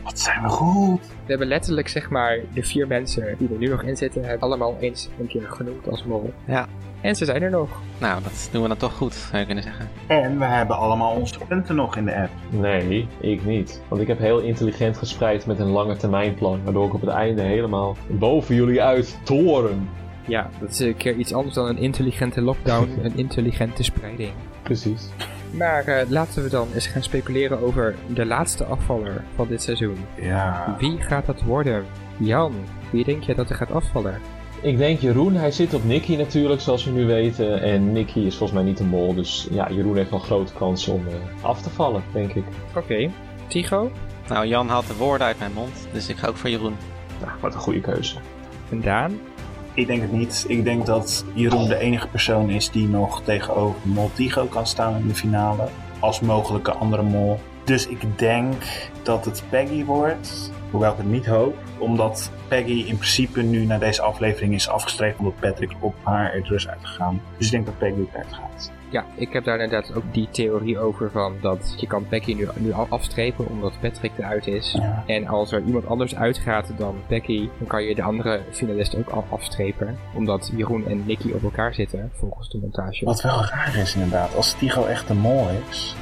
Wat zijn we goed. We hebben letterlijk zeg maar de vier mensen die er nu nog in zitten, hebben allemaal eens een keer genoemd als mol. Ja. En ze zijn er nog. Nou, dat doen we dan toch goed, zou je kunnen zeggen. En we hebben allemaal onze punten nog in de app. Nee, ik niet. Want ik heb heel intelligent gespreid met een lange termijnplan, waardoor ik op het einde helemaal boven jullie uit toren. Ja, dat is een keer iets anders dan een intelligente lockdown, *laughs* een intelligente spreiding. Precies. Maar eh, laten we dan eens gaan speculeren over de laatste afvaller van dit seizoen. Ja. Wie gaat dat worden? Jan, wie denk je dat er gaat afvallen? Ik denk Jeroen, hij zit op Nicky natuurlijk, zoals we nu weten. En Nicky is volgens mij niet de mol, dus ja, Jeroen heeft wel grote kans om eh, af te vallen, denk ik. Oké. Tycho? Nou, Jan haalt de woorden uit mijn mond, dus ik ga ook voor Jeroen. Nou, wat een goede keuze. En Daan? Ik denk het niet. Ik denk dat Jeroen de enige persoon is die nog tegenover Moltigo kan staan in de finale. Als mogelijke andere mol. Dus ik denk dat het Peggy wordt. Hoewel ik het niet hoop. Omdat Peggy in principe nu naar deze aflevering is afgestreefd. Omdat Patrick op haar er dus uitgegaan. Dus ik denk dat Peggy eruit gaat. Ja, ik heb daar inderdaad ook die theorie over van dat je kan Becky nu, nu af- afstrepen omdat Patrick eruit is. Ja. En als er iemand anders uitgaat dan Becky, dan kan je de andere finalisten ook af afstrepen. Omdat Jeroen en Nicky op elkaar zitten, volgens de montage. Wat wel raar is inderdaad. Als Tigo echt de mol is.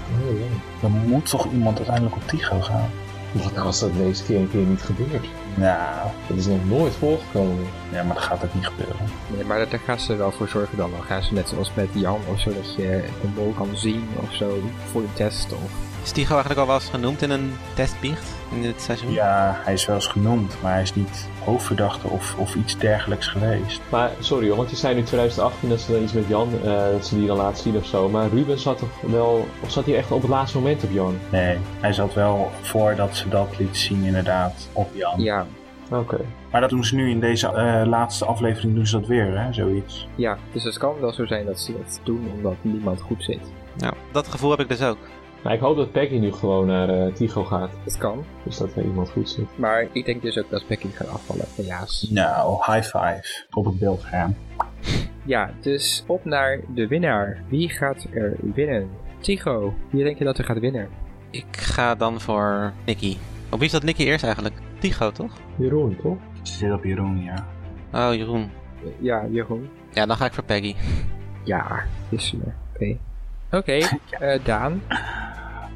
Dan moet toch iemand uiteindelijk op Tigo gaan. Wat nou als dat deze keer een keer niet gebeurt? Nou, Dat is nog nooit voorgekomen. ja, maar dat gaat ook niet gebeuren. Nee, maar daar gaan ze wel voor zorgen dan. Dan gaan ze net zoals met Jan of zo, dat je de mol kan zien of zo voor de test. Of... Is Tycho eigenlijk al wel eens genoemd in een testbiecht in dit seizoen? Ja, hij is wel eens genoemd. Maar hij is niet hoofdverdachte of, of iets dergelijks geweest. Maar sorry hoor, want je zei nu 2018 dat ze dan iets met Jan, eh, dat ze die dan laten zien of zo. Maar Ruben zat toch wel, of zat hij echt op het laatste moment op Jan? Nee, hij zat wel voordat ze dat liet zien inderdaad op Jan. Ja, Oké. Maar dat doen ze nu in deze eh, laatste aflevering doen ze dat weer, hè? Zoiets. ja, dus het kan wel zo zijn dat ze dat doen omdat niemand goed zit. Ja, dat gevoel heb ik dus ook. Nou, ik hoop dat Peggy nu gewoon naar eh Tigo gaat. Het kan. Dus dat er iemand goed zit. Maar ik denk dus ook dat Becky gaat afvallen, helaas. Nou, high five op het beeldscherm. Ja, dus op naar de winnaar. Wie gaat er winnen? Tycho, wie denk je dat er gaat winnen? Ik ga dan voor Nicky. Op wie is dat Nicky eerst eigenlijk? Tycho, toch? Jeroen, toch? Ze zit op Jeroen, ja. Oh, Jeroen. Ja, Jeroen. Ja, dan ga ik voor Peggy. Ja, wisselen. Oké. Oké, eh, Daan.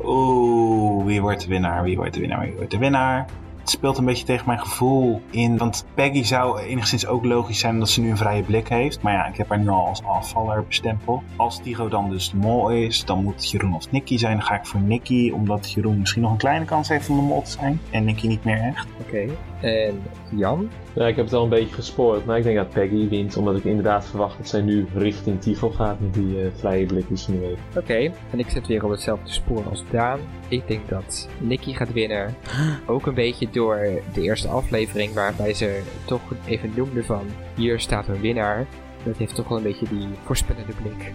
Oeh, wie wordt de winnaar? Wie wordt de winnaar? Wie wordt de winnaar? Het speelt een beetje tegen mijn gevoel in. Want Peggy zou enigszins ook logisch zijn omdat ze nu een vrije blik heeft. Maar ja, ik heb haar nu al als afvaller bestempeld. Als Tigo dan dus de mol is, dan moet Jeroen of Nicky zijn. Dan ga ik voor Nicky, omdat Jeroen misschien nog een kleine kans heeft om de mol te zijn. En Nicky niet meer echt. Oké. En Jan? Ja, ik heb het al een beetje gespoord, maar ik denk dat Peggy wint, omdat ik inderdaad verwacht dat zij nu richting Tigo gaat met die eh, vrije blik die ze nu heeft. Oké. En ik zit weer op hetzelfde spoor als Daan. Ik denk dat Nicky gaat winnen. *gasps* Ook een beetje door de eerste aflevering waarbij ze toch even noemde van hier staat een winnaar. Dat heeft toch wel een beetje die voorspellende blik.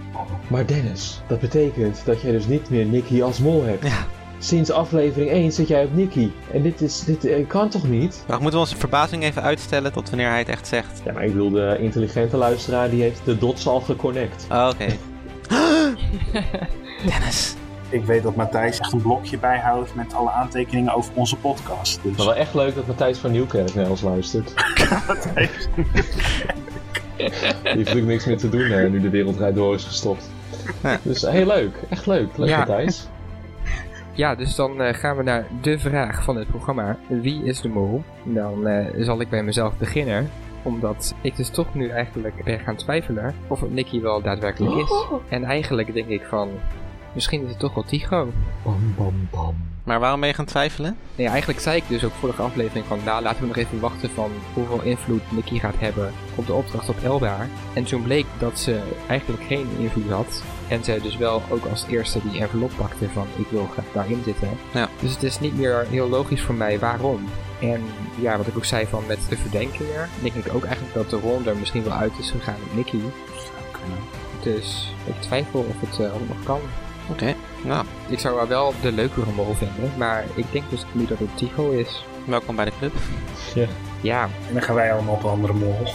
Maar Dennis, dat betekent dat jij dus niet meer Nicky als mol hebt. Ja. Sinds aflevering 1 zit jij op Nicky. En dit, is, dit eh, kan toch niet? Wacht, moeten we onze verbazing even uitstellen tot wanneer hij het echt zegt? Ja, maar ik bedoel, de intelligente luisteraar die heeft de dots al geconnect. Oh, oké. *laughs* Dennis. Ik weet dat Matthijs echt een blokje bijhoudt met alle aantekeningen over onze podcast. Dus Maar wel echt leuk dat Matthijs van Nieuwkerk naar ons luistert. *laughs* Matthijs. Die heeft natuurlijk niks meer te doen eh, nu de wereldrijd door is gestopt. Ja. Dus heel leuk, echt leuk. Leuk Ja. Matthijs. Ja, dus dan eh, gaan we naar de vraag van het programma. Wie is de mol? Dan eh, zal ik bij mezelf beginnen. Omdat ik dus toch nu eigenlijk ben gaan twijfelen of het Nicky wel daadwerkelijk is. En eigenlijk denk ik van, misschien is het toch wel Tycho. Bam, bam, bam. Maar waarom ben je gaan twijfelen? Nee, eigenlijk zei ik dus ook vorige aflevering van, nou laten we nog even wachten van hoeveel invloed Nicky gaat hebben op de opdracht op Elbaar. En toen bleek dat ze eigenlijk geen invloed had. En zij dus wel ook als eerste die envelop pakte van ik wil graag daarin zitten. Ja. Dus het is niet meer heel logisch voor mij waarom. En ja, wat ik ook zei van met de verdenkingen, denk ik ook eigenlijk dat de rol er misschien wel uit is gegaan met Nicky. Dus ik twijfel of het eh, ook nog kan. Oké, nou, Ik zou haar wel de leukere mol vinden, maar ik denk dus nu dat het Tycho is. welkom bij de club. Ja, En dan gaan wij allemaal op een andere mol. *laughs*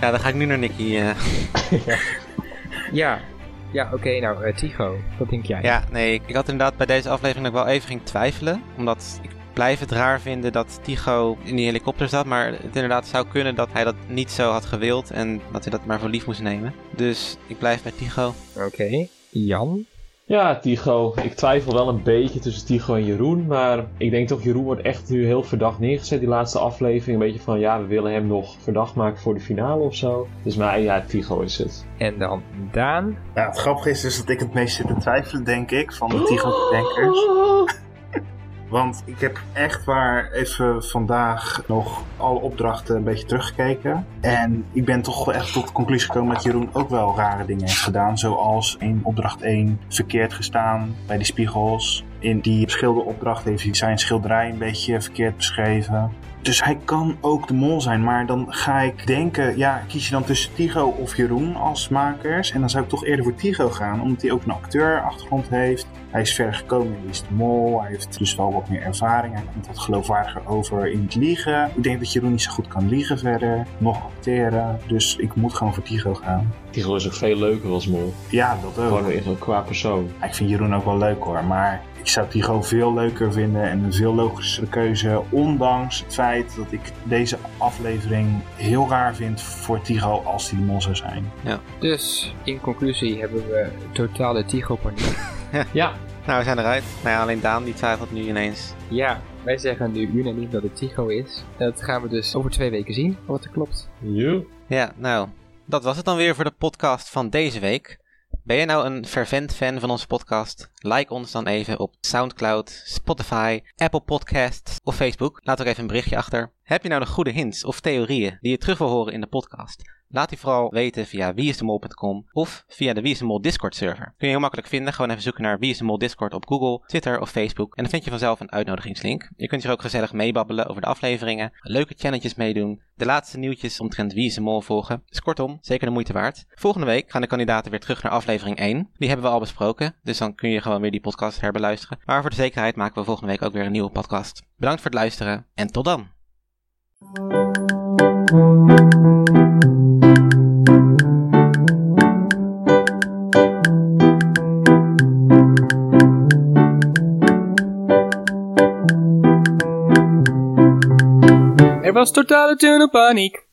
Ja, dan ga ik nu naar Nicky. eh. ja, ja, *laughs* oké, nou, eh, Tycho, wat denk jij? Ja, nee, ik, ik had inderdaad bij deze aflevering nog wel even ging twijfelen. Omdat ik blijf het raar vinden dat Tycho in die helikopter zat. Maar het inderdaad zou kunnen dat hij dat niet zo had gewild. En dat hij dat maar voor lief moest nemen. Dus ik blijf bij Tycho. Oké, Jan? Ja, Tycho. Ik twijfel wel een beetje tussen Tycho en Jeroen. Maar ik denk toch, Jeroen wordt echt nu heel verdacht neergezet, die laatste aflevering. Een beetje van, ja, we willen hem nog verdacht maken voor de finale of zo. Dus maar ja, Tycho is het. En dan Daan? Nou, het grappige is dus dat ik het meest zit te twijfelen, denk ik, van de Tycho-bedenkers. *laughs* Want ik heb echt waar even vandaag nog alle opdrachten een beetje teruggekeken. En ik ben toch echt tot de conclusie gekomen dat Jeroen ook wel rare dingen heeft gedaan. Zoals in opdracht 1 verkeerd gestaan bij die spiegels. In die schilderopdracht heeft hij zijn schilderij een beetje verkeerd beschreven. Dus hij kan ook de mol zijn, maar dan ga ik denken, ja, kies je dan tussen Tycho of Jeroen als makers? En dan zou ik toch eerder voor Tycho gaan, omdat hij ook een acteurachtergrond heeft. Hij is ver gekomen Wie is de Mol, hij heeft dus wel wat meer ervaring, hij komt wat geloofwaardiger over in het liegen. Ik denk dat Jeroen niet zo goed kan liegen verder, nog acteren, dus ik moet gewoon voor Tycho gaan. Tycho is ook veel leuker als mol. Ja, dat ook. Gewoon qua persoon. Ja, Ik vind Jeroen ook wel leuk hoor, maar ik zou Tycho veel leuker vinden en een veel logischere keuze. Ondanks het feit dat ik deze aflevering heel raar vind voor Tycho als hij de mol zou zijn. Dus, in conclusie hebben we totale Tycho-paniek. *laughs* Ja, Nou, we zijn eruit. Nou ja, alleen Daan die twijfelt nu ineens. ja, wij zeggen nu unaniem dat het Tycho is. Dat gaan we dus over twee weken zien, wat er klopt. you. Ja, nou, dat was het dan weer voor de podcast van deze week. Ben je nou een fervent fan van onze podcast? Like ons dan even op SoundCloud, Spotify, Apple Podcasts of Facebook. Laat ook even een berichtje achter. Heb je nou nog goede hints of theorieën die je terug wil horen in de podcast? Laat die vooral weten via wieisdemol.com of via de Wie is de Mol Discord server. Kun je heel makkelijk vinden. Gewoon even zoeken naar Wie is de Mol Discord op Google, Twitter of Facebook. En dan vind je vanzelf een uitnodigingslink. Je kunt hier ook gezellig meebabbelen over de afleveringen, leuke challenges meedoen, de laatste nieuwtjes omtrent de Mol volgen. Dus kortom, zeker de moeite waard. Volgende week gaan de kandidaten weer terug naar aflevering 1. Die hebben we al besproken, dus dan kun je gewoon weer die podcast herbeluisteren. Maar voor de zekerheid maken we volgende week ook weer een nieuwe podcast. Bedankt voor het luisteren en tot dan! Er was totale tunnelpaniek.